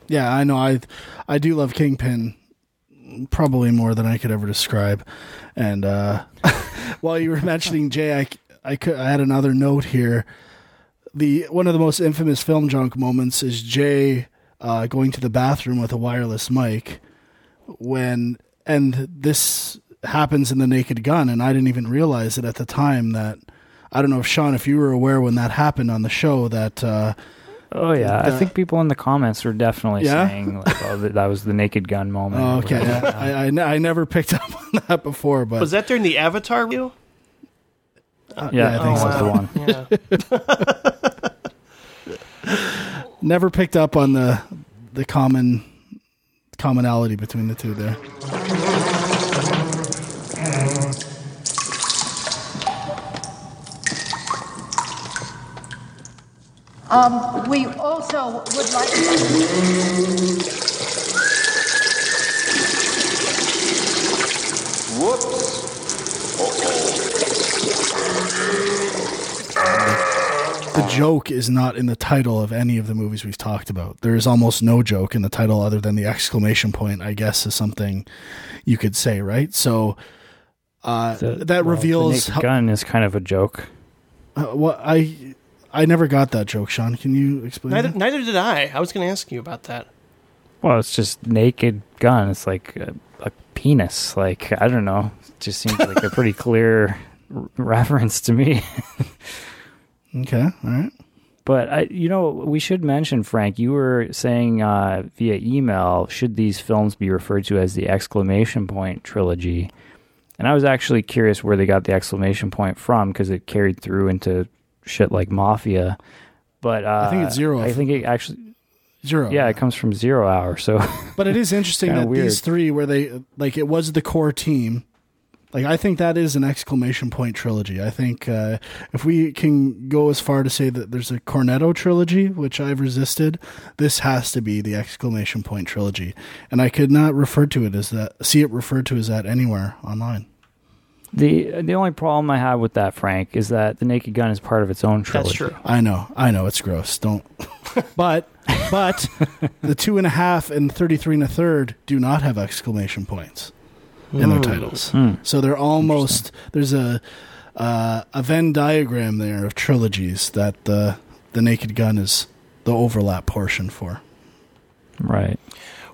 Yeah, I know. I I do love Kingpin probably more than I could ever describe. And uh, while you were mentioning Jay, I, I, could, I had another note here. The one of the most infamous film junk moments is Jay uh, going to the bathroom with a wireless mic when and this happens in the Naked Gun, and I didn't even realize it at the time that. I don't know if Sean, if you were aware when that happened on the show that uh, oh yeah i think people in the comments are definitely Yeah? saying like oh that, that was the naked gun moment Oh, okay, whatever. I, I, I never picked up on that before, but Was that during the Avatar review? Uh, Yeah, I think Oh, that's the wow. one. Yeah. never picked up on the the common commonality between the two there. Um, we also would like. The joke is not in the title of any of the movies we've talked about. There is almost no joke in the title other than the exclamation point. I guess is something you could say, right? So uh, The- that well, reveals the naked gun is kind of a joke Uh, what I I never got that joke, Sean. Can you explain? Neither, that? neither did I. I was going to ask you about that. Well, it's just naked gun. It's like a, a penis. Like I don't know. It just seems like a pretty clear r- reference to me. Okay, all right. But I, you know, we should mention Frank. You were saying uh, via email, should these films be referred to as the exclamation point trilogy? And I was actually curious where they got the exclamation point from because it carried through into shit like Mafia. But uh, I think it's zero. I think it actually. Zero. Yeah, it comes from Zero Hour. So, But it is interesting that weird. these three, where they like, it was the core team. Like, I think that is an exclamation point trilogy. I think uh, if we can go as far to say that there's a Cornetto trilogy, which I've resisted, this has to be the exclamation point trilogy. And I could not refer to it as that, see it referred to as that anywhere online. the the only problem I have with that, Frank, is that the Naked Gun is part of its own trilogy. That's true. I know, I know, it's gross. Don't. but, but the two and a half and thirty-three and a third do not have exclamation points in their Hmm. titles. Hmm. So they're almost there's a uh, a Venn diagram there of trilogies that the the Naked Gun is the overlap portion for. Right.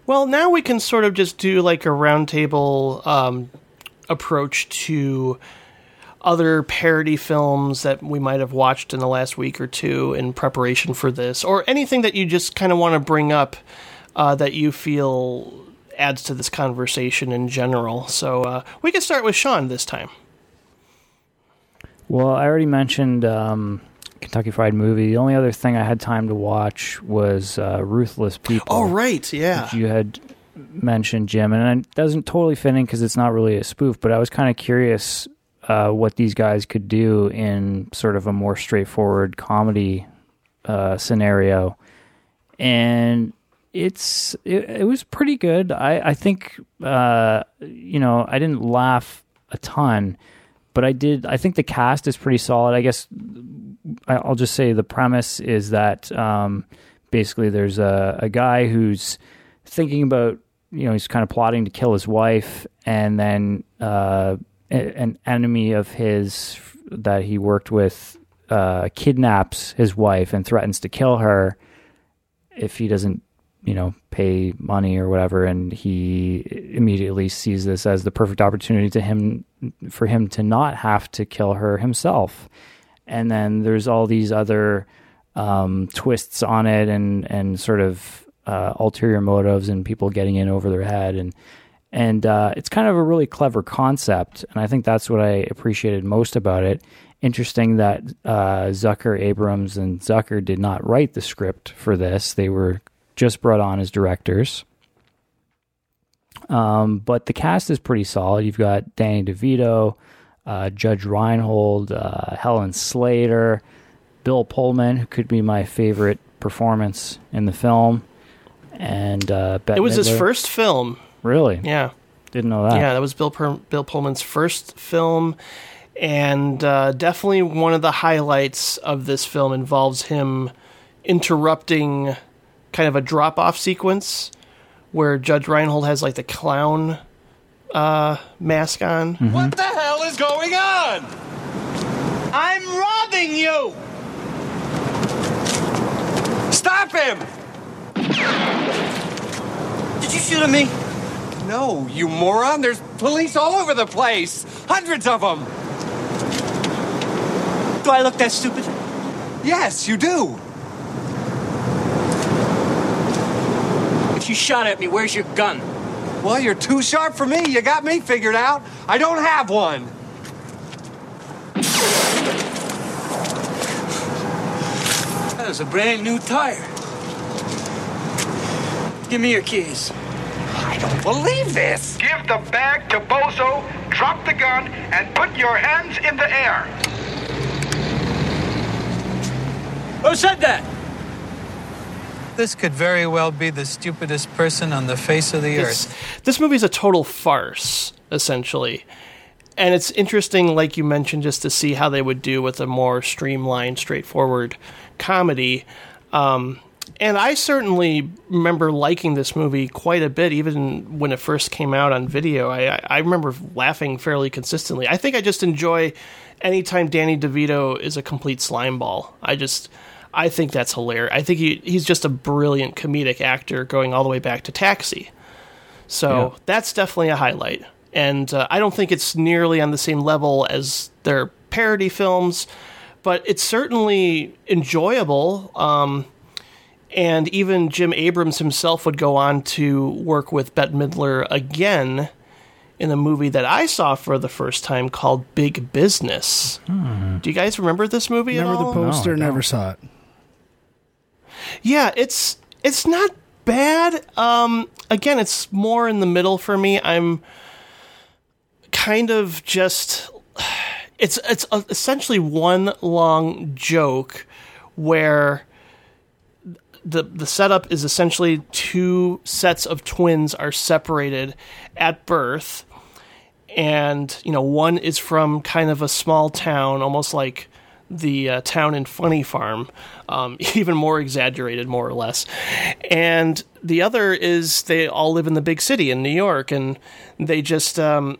Well, now we can sort of just do like a roundtable um, approach to other parody films that we might have watched in the last week or two in preparation for this, or anything that you just kind of want to bring up uh, that you feel adds to this conversation in general. So uh, we can start with Sean this time. Well, I already mentioned um, Kentucky Fried Movie. The only other thing I had time to watch was uh, Ruthless People. Oh, right, yeah. you had mentioned, Jim, and it doesn't totally fit in because it's not really a spoof. But I was kind of curious uh, what these guys could do in sort of a more straightforward comedy uh, scenario, and it's it, it was pretty good. I I think uh, you know I didn't laugh a ton, but I did. I think the cast is pretty solid. I guess I'll just say the premise is that um, basically there's a, a guy who's thinking about you know he's kind of plotting to kill his wife, and then uh, an enemy of his that he worked with uh, kidnaps his wife and threatens to kill her if he doesn't you know pay money or whatever and he immediately sees this as the perfect opportunity to him for him to not have to kill her himself. And then there's all these other um, twists on it and and sort of uh, ulterior motives and people getting in over their head. And and uh, it's kind of a really clever concept and I think that's what I appreciated most about it. Interesting that uh, Zucker, Abrahams, and Zucker did not write the script for this; they were just brought on as directors. Um, but the cast is pretty solid. You've got Danny DeVito, uh, Judge Reinhold, uh, Helen Slater, Bill Pullman, who could be my favorite performance in the film, and uh, it was his first film. Really? Yeah. Didn't know that. Yeah, that was Bill per- Bill Pullman's first film, and uh, definitely one of the highlights of this film involves him interrupting kind of a drop off sequence where Judge Reinhold has like the clown uh, mask on. What the hell is going on? I'm robbing you! Stop him! Did you shoot at me? No, you moron. There's police all over the place. Hundreds of them. Do I look that stupid? Yes, you do. You shot at me, where's your gun? Well, you're too sharp for me. You got me figured out. I don't have one. That was a brand new tire. Give me your keys. I don't believe this. Give the bag to Bozo, drop the gun, and put your hands in the air. Who said that? This could very well be the stupidest person on the face of the earth. this movie is a total farce, essentially. And it's interesting, like you mentioned, just to see how they would do with a more streamlined, straightforward comedy. Um, and I certainly remember liking this movie quite a bit, even when it first came out on video. I, I- remember laughing fairly consistently. I think I just enjoy anytime Danny DeVito is a complete slime ball. I just, I think that's hilarious. I think he, he's just a brilliant comedic actor going all the way back to Taxi. So Yeah. that's definitely a highlight. And uh, I don't think it's nearly on the same level as their parody films, but it's certainly enjoyable. Um, and even Jim Abrahams himself would go on to work with Bette Midler again in a movie that I saw for the first time called Big Business. Do you guys remember this movie Remember at the all? poster, never saw it. Yeah, it's It's not bad. Um, again, it's more in the middle for me. I'm kind of just. It's it's essentially one long joke where the the setup is essentially two sets of twins are separated at birth and you know one is from kind of a small town almost like the uh, town in funny farm um, even more exaggerated more or less. And the other is they all live in the big city in new york and they just um,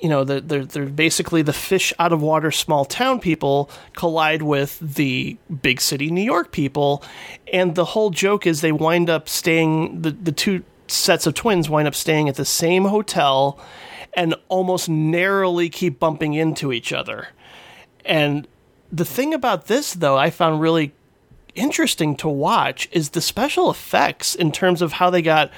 you know they're, they're, they're basically the fish out of water small town people collide with the big city new york people. And the whole joke is they wind up staying the, the two sets of twins wind up staying at the same hotel and almost narrowly keep bumping into each other. And the thing about this though i found really interesting to watch is the special effects in terms of how they got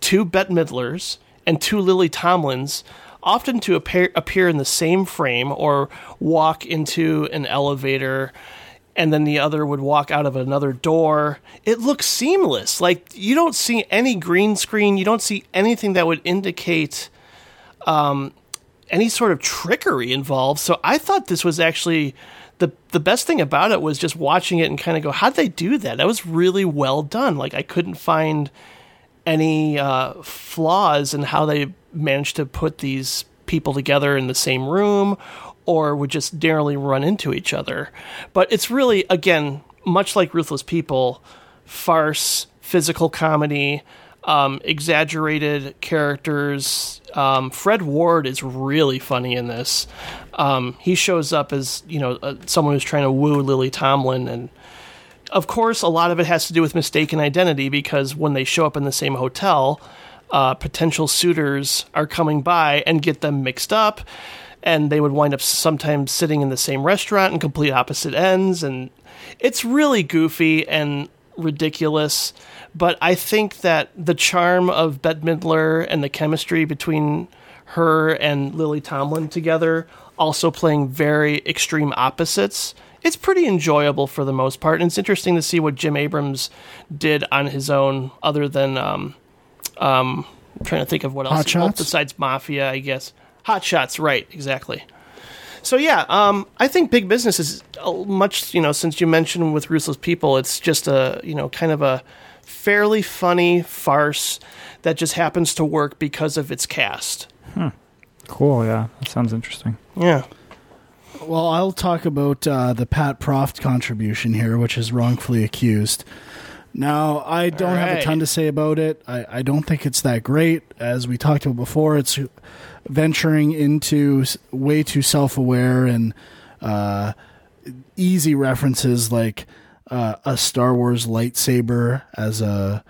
two bette midlers and two lily tomlins often to appear, appear in the same frame or walk into an elevator and then the other would walk out of another door. It looks seamless. Like you don't see any green screen, you don't see anything that would indicate um, any sort of trickery involved. So I thought this was actually the the best thing about it was just watching it and kind of go, how'd they do that? That was really well done. Like I couldn't find any uh, flaws in how they managed to put these people together in the same room or would just narrowly run into each other. But it's really, again, much like Ruthless People, farce, physical comedy, um, exaggerated characters. Um, Fred Ward is really funny in this. Um, he shows up as you know uh, someone who's trying to woo Lily Tomlin, and of course, a lot of it has to do with mistaken identity because when they show up in the same hotel, uh, potential suitors are coming by and get them mixed up. And they would wind up sometimes sitting in the same restaurant in complete opposite ends. And it's really goofy and ridiculous. But I think that the charm of Bette Midler and the chemistry between her and Lily Tomlin together, also playing very extreme opposites, it's pretty enjoyable for the most part. And it's interesting to see what Jim Abrahams did on his own, other than um, um, I'm trying to think of what else Hot Shots? besides Mafia, I guess. Hot Shots, right? Exactly. So yeah, um, I think Big Business is uh, much you know since you mentioned with Ruthless People, it's just a you know kind of a fairly funny farce that just happens to work because of its cast. Hmm. Cool. Yeah, that sounds interesting. Yeah. Well, I'll talk about uh, the Pat Proft contribution here, which is wrongfully accused. Now, I don't have a ton to say about it. I, I don't think it's that great. As we talked about before, it's venturing into way too self aware and uh, easy references like uh, a Star Wars lightsaber as a.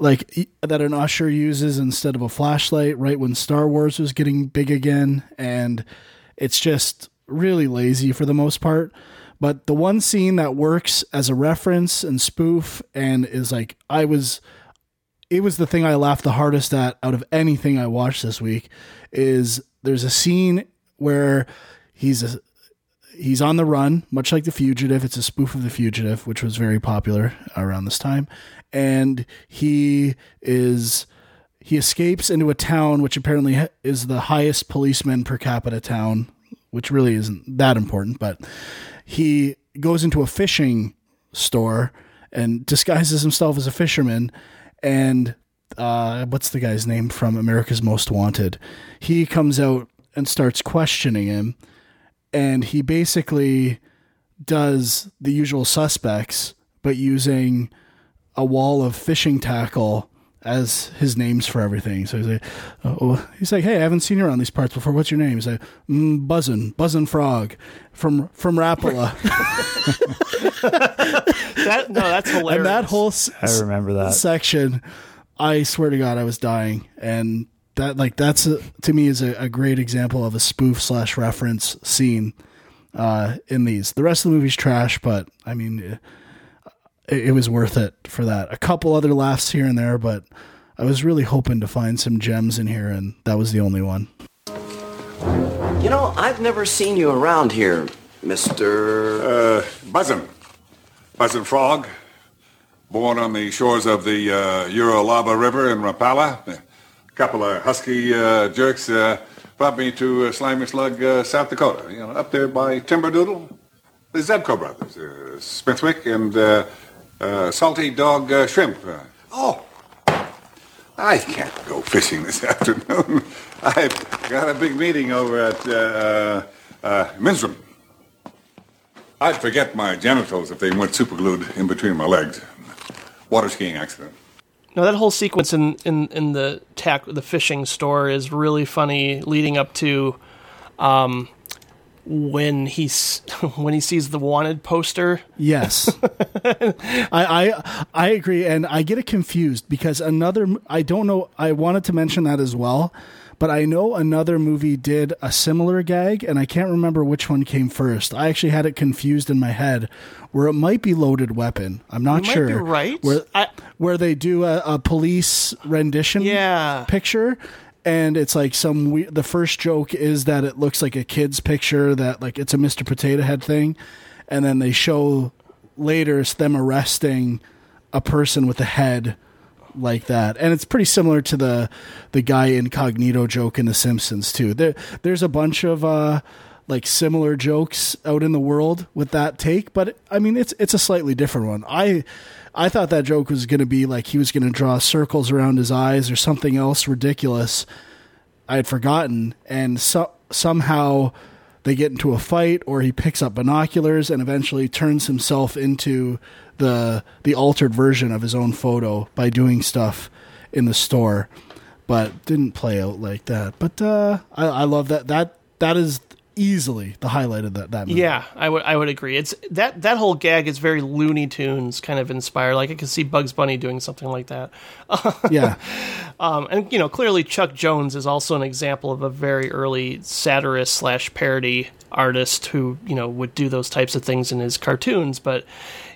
Like that an usher uses instead of a flashlight, right when Star Wars was getting big again, and it's just really lazy for the most part. But the one scene that works as a reference and spoof and is like I was it was the thing I laughed the hardest at out of anything I watched this week is there's a scene where he's a, he's on the run, much like The Fugitive. It's a spoof of The Fugitive, which was very popular around this time, and he is he escapes into a town which apparently is the highest policeman per capita town, which really isn't that important, but he goes into a fishing store and disguises himself as a fisherman and uh, what's the guy's name from America's Most Wanted? He comes out and starts questioning him, and he basically does the usual suspects, but using a wall of fishing tackle as his names for everything. So he's like, oh, he's like, hey, I haven't seen you around these parts before. What's your name? He's like, mm, Buzzin, Buzzin Frog from from Rapala. That no, that's hilarious. and that whole s- I remember that. section, I swear to God, I was dying. And that like that's a, to me is a, a great example of a spoof slash reference scene uh, in these. The rest of the movie's trash, but I mean, it, it was worth it for that. A couple other laughs here and there, but I was really hoping to find some gems in here, and that was the only one. You know, I've never seen you around here, Mr. Uh, Buzzin. Buzzin Frog. Born on the shores of the uh, Uralaba River in Rapala. A couple of husky uh, jerks uh, brought me to uh, Slimy Slug, uh, South Dakota. You know, up there by Timberdoodle. The Zebco brothers, uh, Smithwick and uh, uh, Salty Dog uh, Shrimp. Uh, oh, I can't go fishing this afternoon. I've got a big meeting over at uh, uh, Minstrom. I'd forget my genitals if they weren't superglued in between my legs. Water skiing accident. Now that whole sequence in, in, in the tack the fishing store is really funny, leading up to um, when he's when he sees the wanted poster. Yes, I, I I agree, and I get it confused because another I don't know. I wanted to mention that as well, but I know another movie did a similar gag, and I can't remember which one came first. I actually had it confused in my head, where it might be Loaded Weapon. I'm not You sure. right. Where where they do a, a police rendition Yeah. picture. And it's like some we- the first joke is that it looks like a kid's picture that like it's a Mr. Potato Head thing, and then they show later it's them arresting a person with a head like that, and it's pretty similar to the the guy incognito joke in The Simpsons too. There there's a bunch of uh like similar jokes out in the world with that take, but I mean it's it's a slightly different one. I I thought that joke was going to be like he was going to draw circles around his eyes or something else ridiculous. I had forgotten, and so, somehow they get into a fight, or he picks up binoculars and eventually turns himself into the the altered version of his own photo by doing stuff in the store. But didn't play out like that. But uh, I, I love that. That that is easily the highlight of that that movie. Yeah, I would I would agree. It's that that whole gag is very Looney Tunes kind of inspired. Like I could see Bugs Bunny doing something like that. Yeah. um, and you know, clearly Chuck Jones is also an example of a very early satirist slash parody artist who you know would do those types of things in his cartoons. But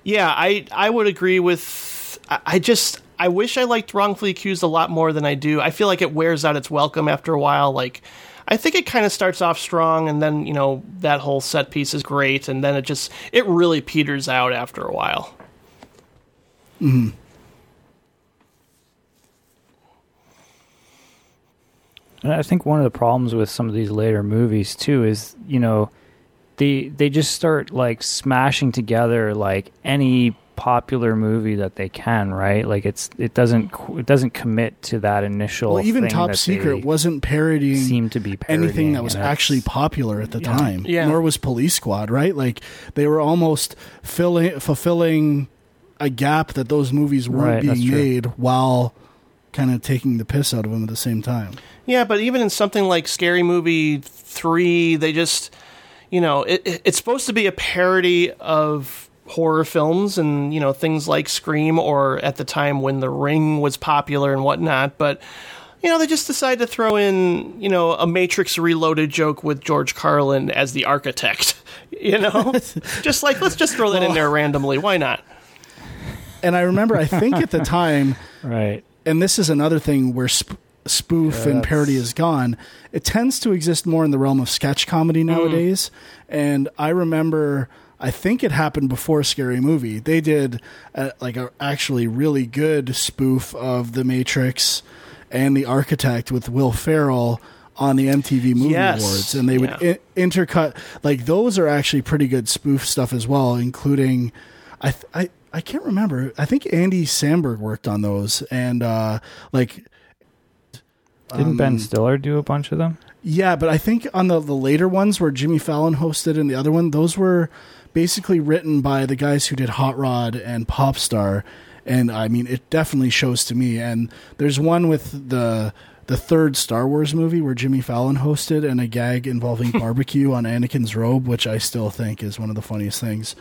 yeah, I I would agree with. I, I just I wish I liked Wrongfully Accused a lot more than I do. I feel like it wears out its welcome after a while. Like. I think it kind of starts off strong, and then you know that whole set piece is great, and then it just it really peters out after a while. hmm And I think one of the problems with some of these later movies too is, you know, they they just start like smashing together like any popular movie that they can, right? Like it's it doesn't it doesn't commit to that initial. Well, even thing Top that Secret they wasn't parodying seem to be anything that was actually popular at the Yeah. time. Yeah. Nor was Police Squad, right? Like they were almost filling fulfilling a gap that those movies weren't Right, being made while kind of taking the piss out of them at the same time. Yeah, but even in something like Scary Movie three, they just you know it, it- it's supposed to be a parody of horror films and you know things like Scream or at the time when The Ring was popular and whatnot, but. You know, they just decided to throw in, you know, a Matrix Reloaded joke with George Carlin as the architect. You know, just like let's just throw that in there randomly. Why not? And I remember, I think at the time, right. And this is another thing where sp- spoof Yeah, and parody is gone. It tends to exist more in the realm of sketch comedy mm. nowadays. And I remember, I think it happened before Scary Movie. They did a, like a actually really good spoof of The Matrix and The Architect with Will Ferrell on the MTV Movie Yes. Awards, and they would Yeah. in- intercut like those are actually pretty good spoof stuff as well, including I th- I I can't remember. I think Andy Samberg worked on those, and uh, like Didn't Ben um, Stiller do a bunch of them? yeah, but I think on the the later ones where Jimmy Fallon hosted and the other one, those were basically written by the guys who did Hot Rod and Popstar, and I mean it definitely shows to me. And there's one with the the third Star Wars movie where Jimmy Fallon hosted and a gag involving barbecue on Anakin's robe, which I still think is one of the funniest things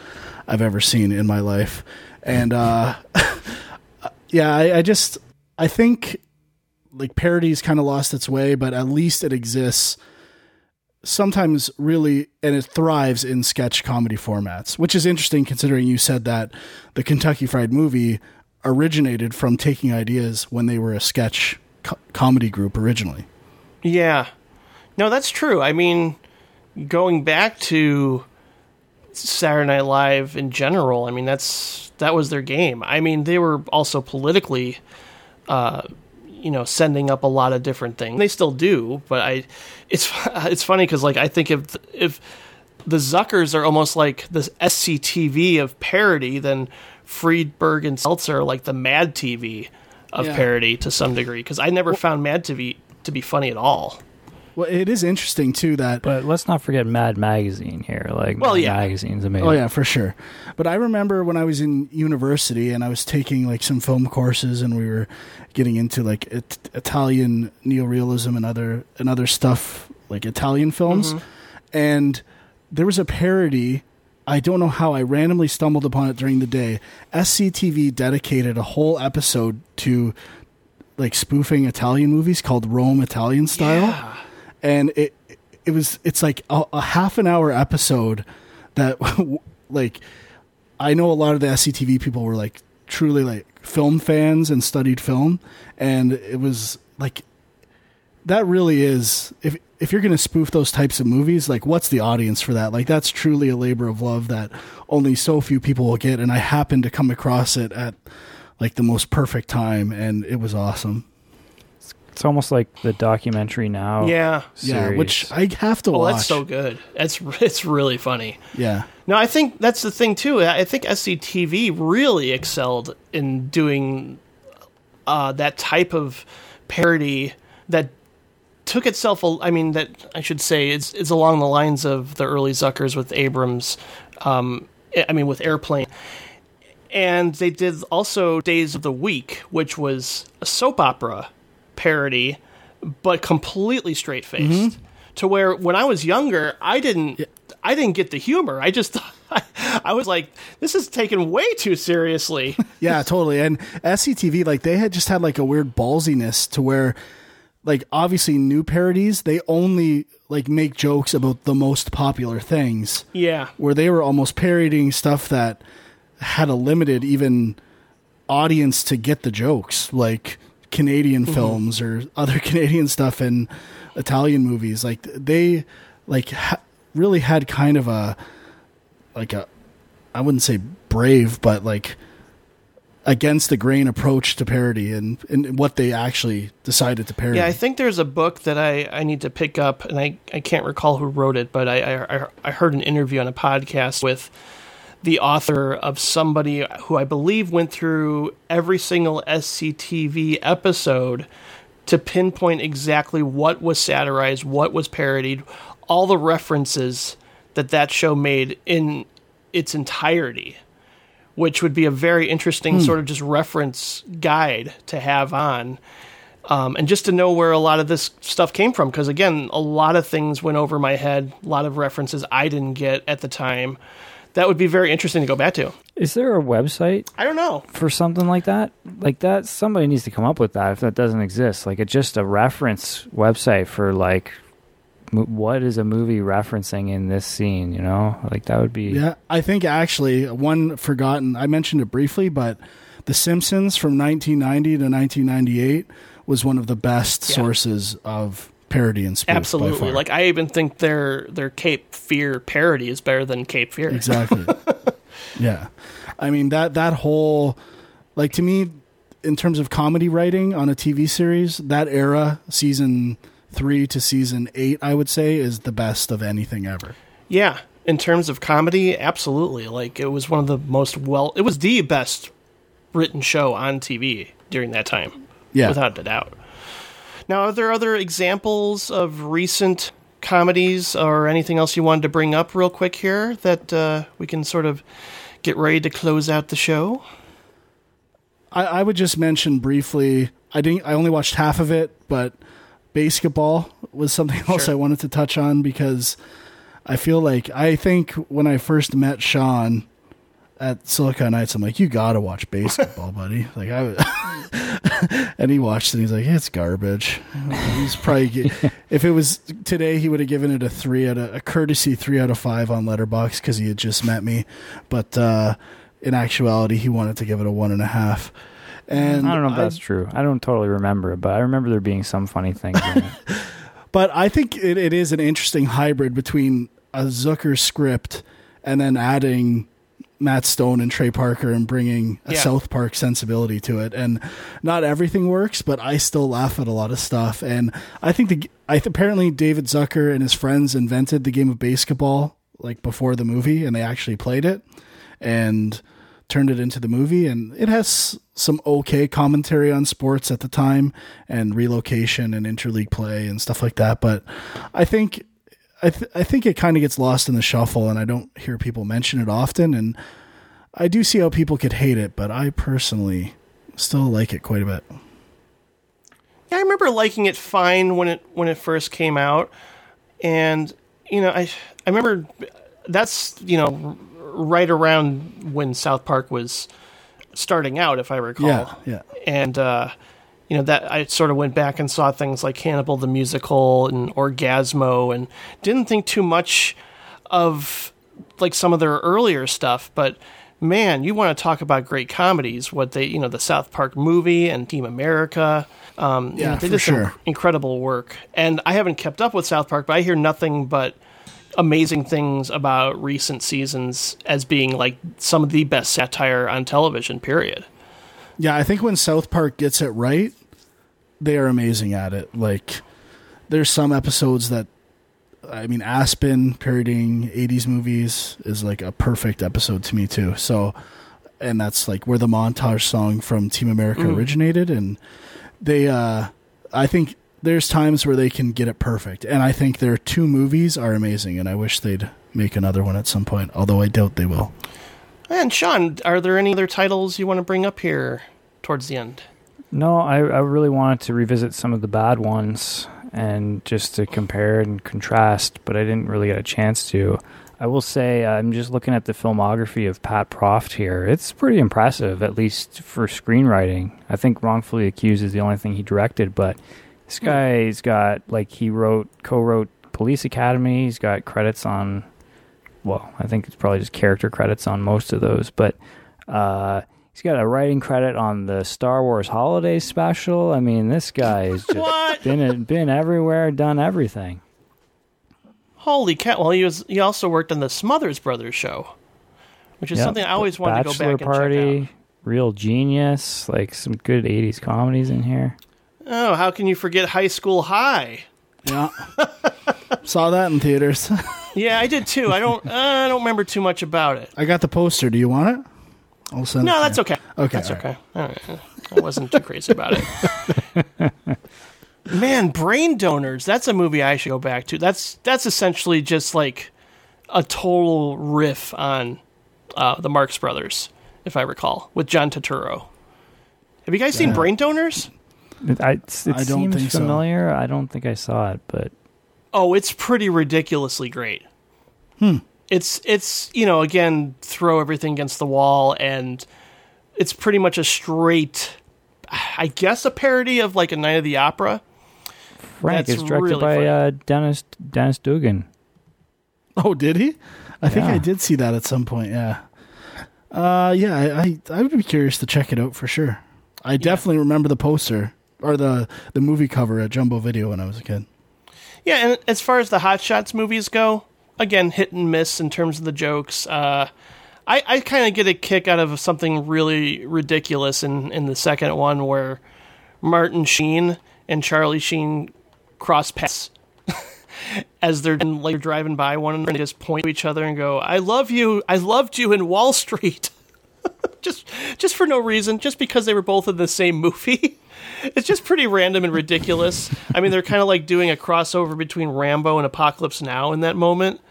I've ever seen in my life. And uh, yeah, I, I just I think like parody's kind of lost its way, but at least it exists sometimes really and it thrives in sketch comedy formats, which is interesting considering you said that the Kentucky Fried Movie originated from taking ideas when they were a sketch co- comedy group originally. Yeah. No, that's true. I mean, going back to Saturday Night Live in general, I mean, that's that was their game. I mean, they were also politically, uh, you know, sending up a lot of different things. They still do, but I, it's it's funny because like I think if if the Zuckers are almost like the SCTV of parody, then Friedberg and Seltzer are like the Mad TV of Yeah. parody to some degree. Because I never found Mad TV to be funny at all. Well, it is interesting too that. But let's not forget Mad Magazine here. Like, Well, Mad yeah. Magazine's amazing. Oh yeah, for sure. But I remember when I was in university and I was taking like some film courses and we were getting into like it- Italian neorealism and other and other stuff like Italian films. Mhm. And there was a parody I don't know how I randomly stumbled upon it during the day. SCTV dedicated a whole episode to like spoofing Italian movies called Rome Italian Style. And it it was it's like a, a half an hour episode that like I know a lot of the SCTV people were like truly like film fans and studied film. And it was like that really is if if you're going to spoof those types of movies like what's the audience for that? Like that's truly a labor of love that only so few people will get. And I happened to come across it at like the most perfect time. And it was awesome It's almost like the documentary now. Yeah. yeah which I have to oh, watch that's so good. That's it's really funny. yeah No, I think that's the thing too. I think SCTV really excelled in doing uh, that type of parody that took itself. I mean, that I should say it's it's along the lines of the early Zuckers with Abrahams. Um, I mean, with Airplane. And they did also Days of the Week, which was a soap opera parody, but completely straight faced. Mm-hmm. To where when I was younger, I didn't I didn't get the humor. I just I was like, this is taken way too seriously. yeah, totally. And SCTV, like they had just had like a weird ballsiness to where, like obviously new parodies, they only like make jokes about the most popular things. Yeah. Where they were almost parodying stuff that had a limited even audience to get the jokes, like Canadian Mhm. films or other Canadian stuff and Italian movies. Like they like ha- really had kind of a like a I wouldn't say brave, but like against the grain approach to parody and, and what they actually decided to parody. Yeah, I think there's a book that I, I need to pick up, and I, I can't recall who wrote it, but I, I I heard an interview on a podcast with the author of somebody who I believe went through every single SCTV episode to pinpoint exactly what was satirized, what was parodied, all the references that that show made in its entirety which would be a very interesting Hmm. sort of just reference guide to have on. Um, and just to know where a lot of this stuff came from, because again, a lot of things went over my head, a lot of references I didn't get at the time. That would be very interesting to go back to. Is there a website I don't know. for something like that? Like that, somebody needs to come up with that if that doesn't exist. Like it's just a reference website for like mo- what is a movie referencing in this scene? You know, like that would be. Yeah, I think actually one forgotten. I mentioned it briefly, but The Simpsons from 1990 to 1998 was one of the best Yeah. sources of parody and spoof. Absolutely. Like I even think their their Cape Fear parody is better than Cape Fear. exactly. yeah, I mean that that whole like to me in terms of comedy writing on a TV series, that era, season three to season eight, I would say is the best of anything ever. Yeah, in terms of comedy, absolutely. Like it was one of the most well. It was the best written show on TV during that time. Yeah. without a doubt. Now, are there other examples of recent comedies or anything else you wanted to bring up real quick here that uh, we can sort of get ready to close out the show? I, I would just mention briefly. I didn't. I only watched half of it, but BASEketball was something else I wanted to touch on because I feel like I think when I first met Sean at Silicon Knights, I'm like, you gotta watch BASEketball, buddy. Like I, and he watched it. and He's like, it's garbage. He's probably if it was today, he would have given it a three out of a courtesy three out of five on Letterboxd because he had just met me, but. uh in actuality, he wanted to give it a one and a half. And I don't know if that's true. I don't totally remember it, but I remember there being some funny things. in it. But I think it, it is an interesting hybrid between a Zucker script and then adding Matt Stone and Trey Parker and bringing a Yeah. South Park sensibility to it. And not everything works, but I still laugh at a lot of stuff. And I think the I th- apparently David Zucker and his friends invented the game of BASEketball like before the movie, and they actually played it and turned it into the movie. And it has some okay commentary on sports at the time and relocation and interleague play and stuff like that. But I think I, th- I think it kind of gets lost in the shuffle, and I don't hear people mention it often. And I do see how people could hate it, but I personally still like it quite a bit. Yeah, I remember liking it fine when it when it first came out, and you know, I I remember that's you know right around when South Park was starting out, if I recall. Yeah, yeah. And uh, you know that I sort of went back and saw things like Cannibal the musical and Orgazmo, and didn't think too much of like some of their earlier stuff, but man, you want to talk about great comedies? What they, you know, the South Park movie and Team America. Um, you Yeah, know, they did some sure. incredible work. And I haven't kept up with South Park, but I hear nothing but amazing things about recent seasons as being like some of the best satire on television. Period. Yeah, I think when South Park gets it right, they are amazing at it. Like, there's some episodes that, I mean, Aspen parodying 80s movies is like a perfect episode to me, too. So, and that's like where the montage song from Team America Mm. originated. And they, uh, I think there's times where they can get it perfect. And I think their two movies are amazing. And I wish they'd make another one at some point, although I doubt they will. And Sean, are there any other titles you want to bring up here towards the end? No, I, I really wanted to revisit some of the bad ones and just to compare and contrast, but I didn't really get a chance to. I will say I'm just looking at the filmography of Pat Proft here. It's pretty impressive, at least for screenwriting. I think Wrongfully Accused is the only thing he directed, but this guy's got like he wrote, co-wrote Police Academy. He's got credits on. Well, I think it's probably just character credits on most of those, but uh, he's got a writing credit on the Star Wars Holiday Special. I mean, this guy has just been been everywhere, done everything. Holy cow! Well, he was. He also worked on the Smothers Brothers show, which is Yep. something I always wanted to go Bachelor back and Party, check out. Real Genius, like some good '80s comedies in here. Oh, how can you forget High School High? Yeah, saw that in theaters. Yeah, I did too. I don't. Uh, I don't remember too much about it. I got the poster. Do you want it? I'll send it No, that's okay. Okay, that's all right. okay. All right. I wasn't too crazy about it. Man, Brain Donors. That's a movie I should go back to. That's that's essentially just like a total riff on uh, the Marx Brothers, if I recall, with John Turturro. Have you guys seen Yeah. Brain Donors? It, I, it I don't seems think so. familiar. I don't think I saw it, but Oh, it's pretty ridiculously great. Hmm. It's it's you know again throw everything against the wall and it's pretty much a straight, I guess a parody of like a Night of the Opera. Frank That's is directed really by uh, Dennis Dennis Dugan. Oh, did he? I think I did see that at some point. Yeah. Uh, yeah. I, I I would be curious to check it out for sure. I definitely remember the poster or the the movie cover at Jumbo Video when I was a kid. Yeah, and as far as the Hot Shots movies go, again hit and miss in terms of the jokes. Uh, I I kind of get a kick out of something really ridiculous in in the second one where Martin Sheen and Charlie Sheen cross paths as they're like driving by one another and just point to each other and go, "I love you. I loved you in Wall Street." just just for no reason, just because they were both in the same movie. it's just pretty random and ridiculous. I mean, they're kind of like doing a crossover between Rambo and Apocalypse Now in that moment.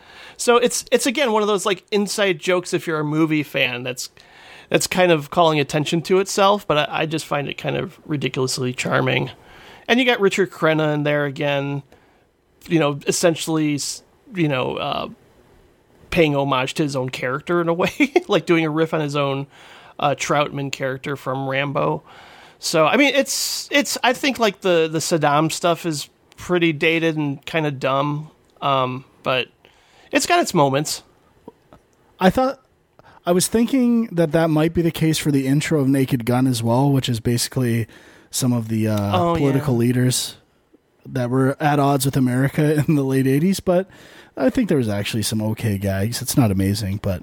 So it's it's again one of those like inside jokes if you're a movie fan that's that's kind of calling attention to itself, but I, I just find it kind of ridiculously charming. And you got Richard Crenna in there again, you know, essentially, you know, uh, paying homage to his own character in a way, like doing a riff on his own uh, Troutman character from Rambo. So I mean, it's it's I think like the the Saddam stuff is pretty dated and kind of dumb, um, but it's got its moments. I thought I was thinking that that might be the case for the intro of Naked Gun as well, which is basically some of the uh, Oh, political yeah. leaders that were at odds with America in the late '80s. But I think there was actually some okay gags. It's not amazing, but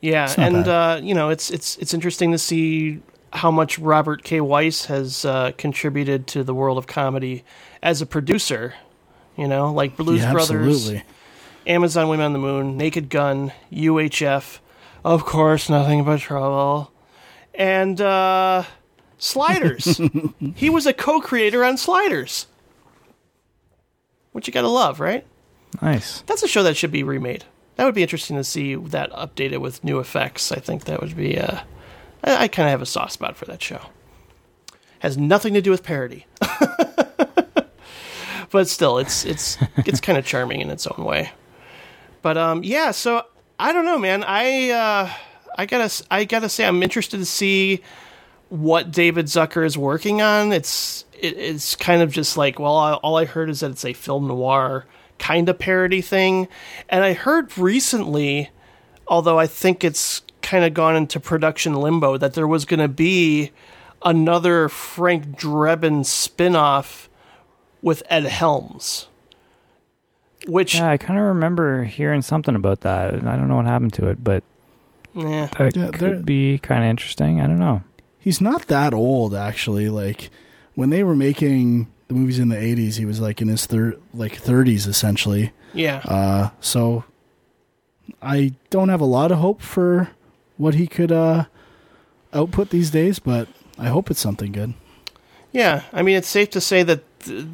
Yeah, and uh, you know, it's it's it's interesting to see how much Robert K. Weiss has uh, contributed to the world of comedy as a producer. You know, like Blues Yeah, Brothers, absolutely. Amazon Women on the Moon, Naked Gun, UHF, of course, Nothing But Trouble, and uh, Sliders. he was a co-creator on Sliders, which you gotta love, right? Nice. That's a show that should be remade. That would be interesting to see that updated with new effects. I think that would be. Uh, I, I kind of have a soft spot for that show. Has nothing to do with parody, but still, it's it's it's kind of charming in its own way. But um, yeah. So I don't know, man. I uh, I gotta I gotta say I'm interested to see what David Zucker is working on. It's it, it's kind of just like well, I, all I heard is that it's a film noir kind of parody thing, and I heard recently, although I think it's kind of gone into production limbo, that there was going to be another Frank Drebin spin-off with Ed Helms. Which Yeah, I kind of remember hearing something about that. I don't know what happened to it, but Yeah. that Yeah, could there- be kind of interesting. I don't know. He's not that old, actually. Like when they were making the movies in the '80s, he was like in his thir- like 30s, essentially. Yeah. Uh, so I don't have a lot of hope for what he could uh, output these days, but I hope it's something good. Yeah, I mean, it's safe to say that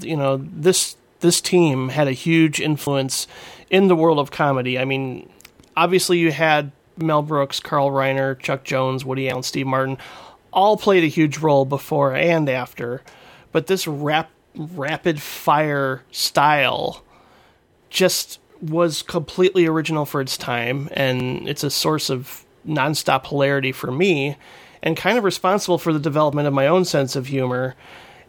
you know this this team had a huge influence in the world of comedy. I mean, obviously you had Mel Brooks, Carl Reiner, Chuck Jones, Woody Allen, Steve Martin, all played a huge role before and after. But this rap rapid fire style just was completely original for its time, and it's a source of nonstop hilarity for me, and kind of responsible for the development of my own sense of humor.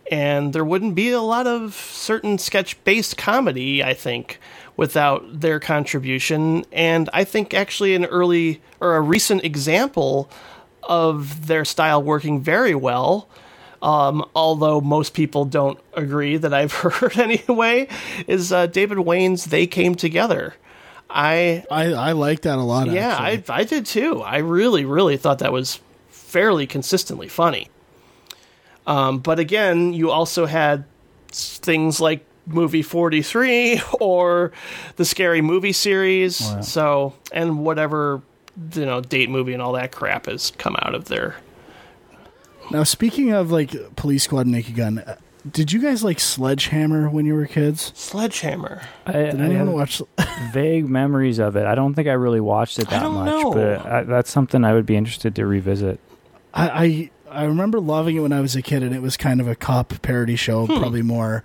And there wouldn't be a lot of certain sketch based comedy, I think, without their contribution. And I think actually an early or a recent example of their style working very well um, although most people don't agree that I've heard anyway, is uh, David Wain's "They Came Together." I I, I like that a lot. yeah, I I did too. I really really thought that was fairly consistently funny. Um, but again, you also had things like movie 43 or the scary movie series Oh, so and whatever you know date movie and all that crap has come out of there Now, speaking of like Police Squad and Naked Gun, uh, did you guys like Sledgehammer when you were kids? Sledgehammer. I, Did I anyone have watch? vague memories of it. I don't think I really watched it I that don't much, know. but I, that's something I would be interested to revisit. I, I I remember loving it when I was a kid, and it was kind of a cop parody show, Hmm. probably more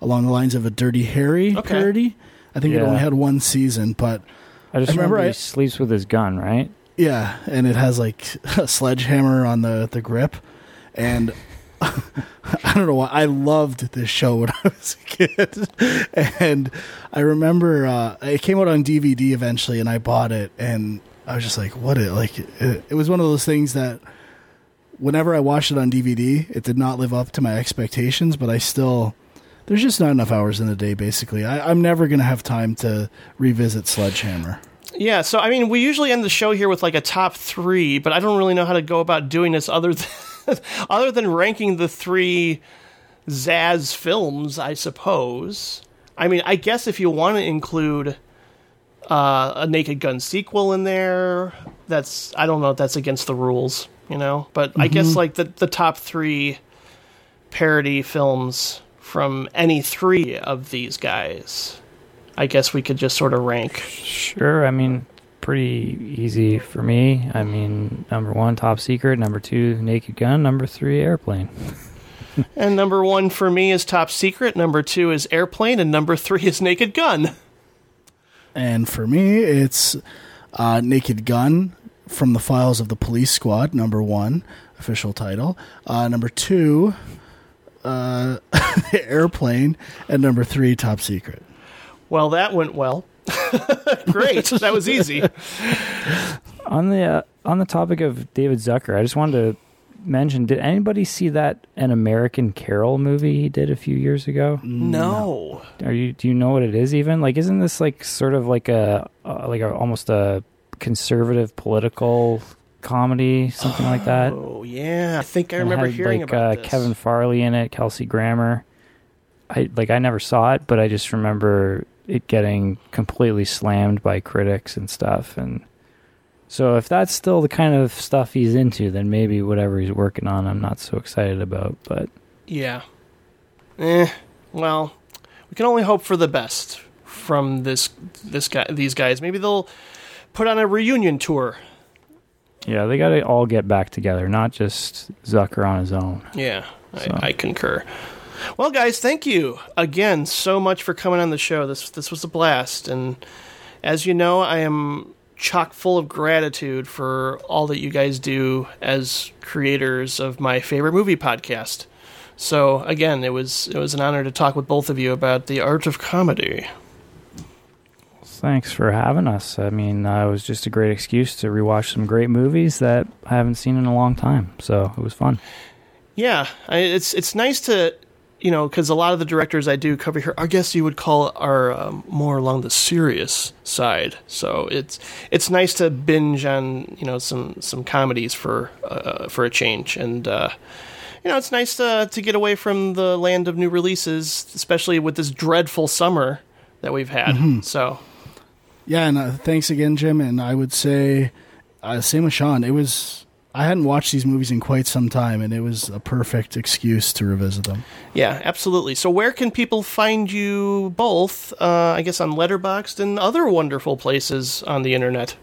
along the lines of a Dirty Harry Okay. parody. I think it only had one season, but I just I remember remember, I- he sleeps with his gun, right? yeah, and it has like a sledgehammer on the the grip, and I don't know why I loved this show when I was a kid, and I remember uh, it came out on DVD eventually, and I bought it, and I was just like, what it like? It, it was one of those things that whenever I watched it on DVD, it did not live up to my expectations, but I still. There's just not enough hours in the day, basically. I, I'm never going to have time to revisit Sledgehammer. Yeah, so I mean, we usually end the show here with like a top three, but I don't really know how to go about doing this other than other than ranking the three Zaz films, I suppose. I mean, I guess if you want to include uh, a Naked Gun sequel in there, that's I don't know if that's against the rules, you know. But I guess Mhm. like the the top three parody films from any three of these guys. I guess we could just sort of rank. Sure. I mean, pretty easy for me. I mean, number one, Top Secret. Number two, Naked Gun. Number three, Airplane. And number one for me is Top Secret. Number two is Airplane, and number three is Naked Gun. And for me, it's uh, Naked Gun from the Files of the Police Squad, number one, official title. Uh, number two, uh, Airplane. And number three, Top Secret. Well, that went well. Great, that was easy. On the uh, on the topic of David Zucker, I just wanted to mention: Did anybody see that an American Carol movie he did a few years ago? No. Are you? Do you know what it is? Even like, isn't this like sort of like a uh, like a almost a conservative political comedy, something like that. Oh yeah, I think I remember had, hearing like, about uh, this. Kevin Farley in it, Kelsey Grammer. I like I never saw it, but I just remember it getting completely slammed by critics and stuff. And so, if that's still the kind of stuff he's into, then maybe whatever he's working on, I'm not so excited about. But Yeah. Eh. Well, we can only hope for the best from this this guy these guys. Maybe they'll put on a reunion tour. yeah, they got to all get back together, not just Zucker on his own. Yeah, So- I, I concur. Well, guys, thank you again so much for coming on the show. This this was a blast, and as you know, I am chock full of gratitude for all that you guys do as creators of my favorite movie podcast. So again, it was it was an honor to talk with both of you about the art of comedy. Thanks for having us. I mean, uh, it was just a great excuse to rewatch some great movies that I haven't seen in a long time. So it was fun. Yeah, I, it's it's nice to you know because a lot of the directors I do cover here, I guess you would call are um, more along the serious side. So it's it's nice to binge on you know some some comedies for uh, for a change, and uh, you know it's nice to to get away from the land of new releases, especially with this dreadful summer that we've had. Mhm. So Yeah, and uh, thanks again, Jim. And I would say, uh, same with Sean. It was I hadn't watched these movies in quite some time, and it was a perfect excuse to revisit them. yeah, absolutely. So where can people find you both? Uh, I guess on Letterboxd and other wonderful places on the internet.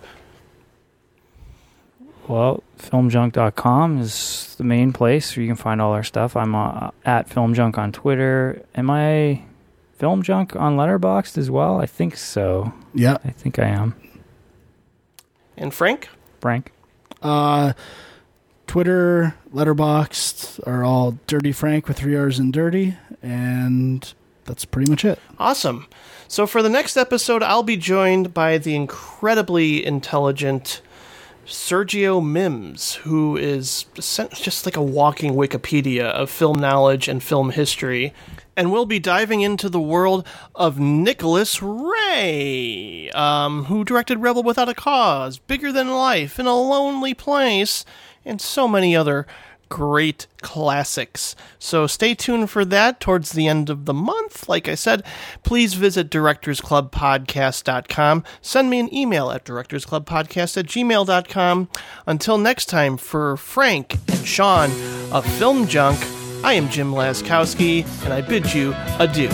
Well, filmjunk.com is the main place where you can find all our stuff. I'm uh, at filmjunk on Twitter. Am I filmjunk on Letterboxd as well? I think so. Yeah. I think I am. And Frank? Frank? Uh, Twitter, Letterboxd are all Dirty Frank with three R's and Dirty, and that's pretty much it. Awesome. So for the next episode, I'll be joined by the incredibly intelligent Sergio Mims, who is just like a walking Wikipedia of film knowledge and film history. And we'll be diving into the world of Nicholas Ray, um, who directed Rebel Without a Cause, Bigger Than Life, In a Lonely Place, and so many other great classics. So stay tuned for that towards the end of the month. Like I said, please visit directorsclubpodcast.com. Send me an email at directorsclubpodcast at gmail.com. Until next time, for Frank and Sean of Film Junk, I am Jim Laczkowski, and I bid you adieu.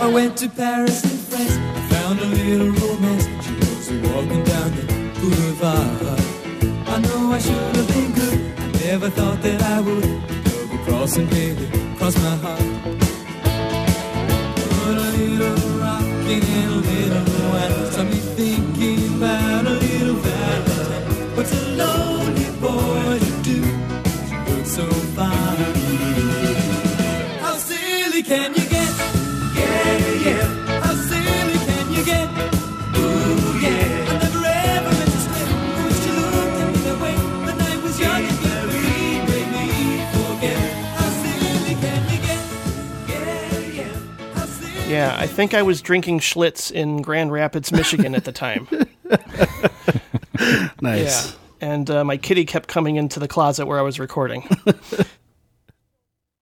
I went to Paris in France. I found a little romance. She was walking down the boulevard. I know I should have been good. I never thought that I would. Double cross and baby, cross my heart. Put a little rocking and a little. Got me thinking about a little Valentine. What's a lonely Yeah, I think I was drinking Schlitz in Grand Rapids, Michigan at the time. Nice. Yeah. And uh, my kitty kept coming into the closet where I was recording.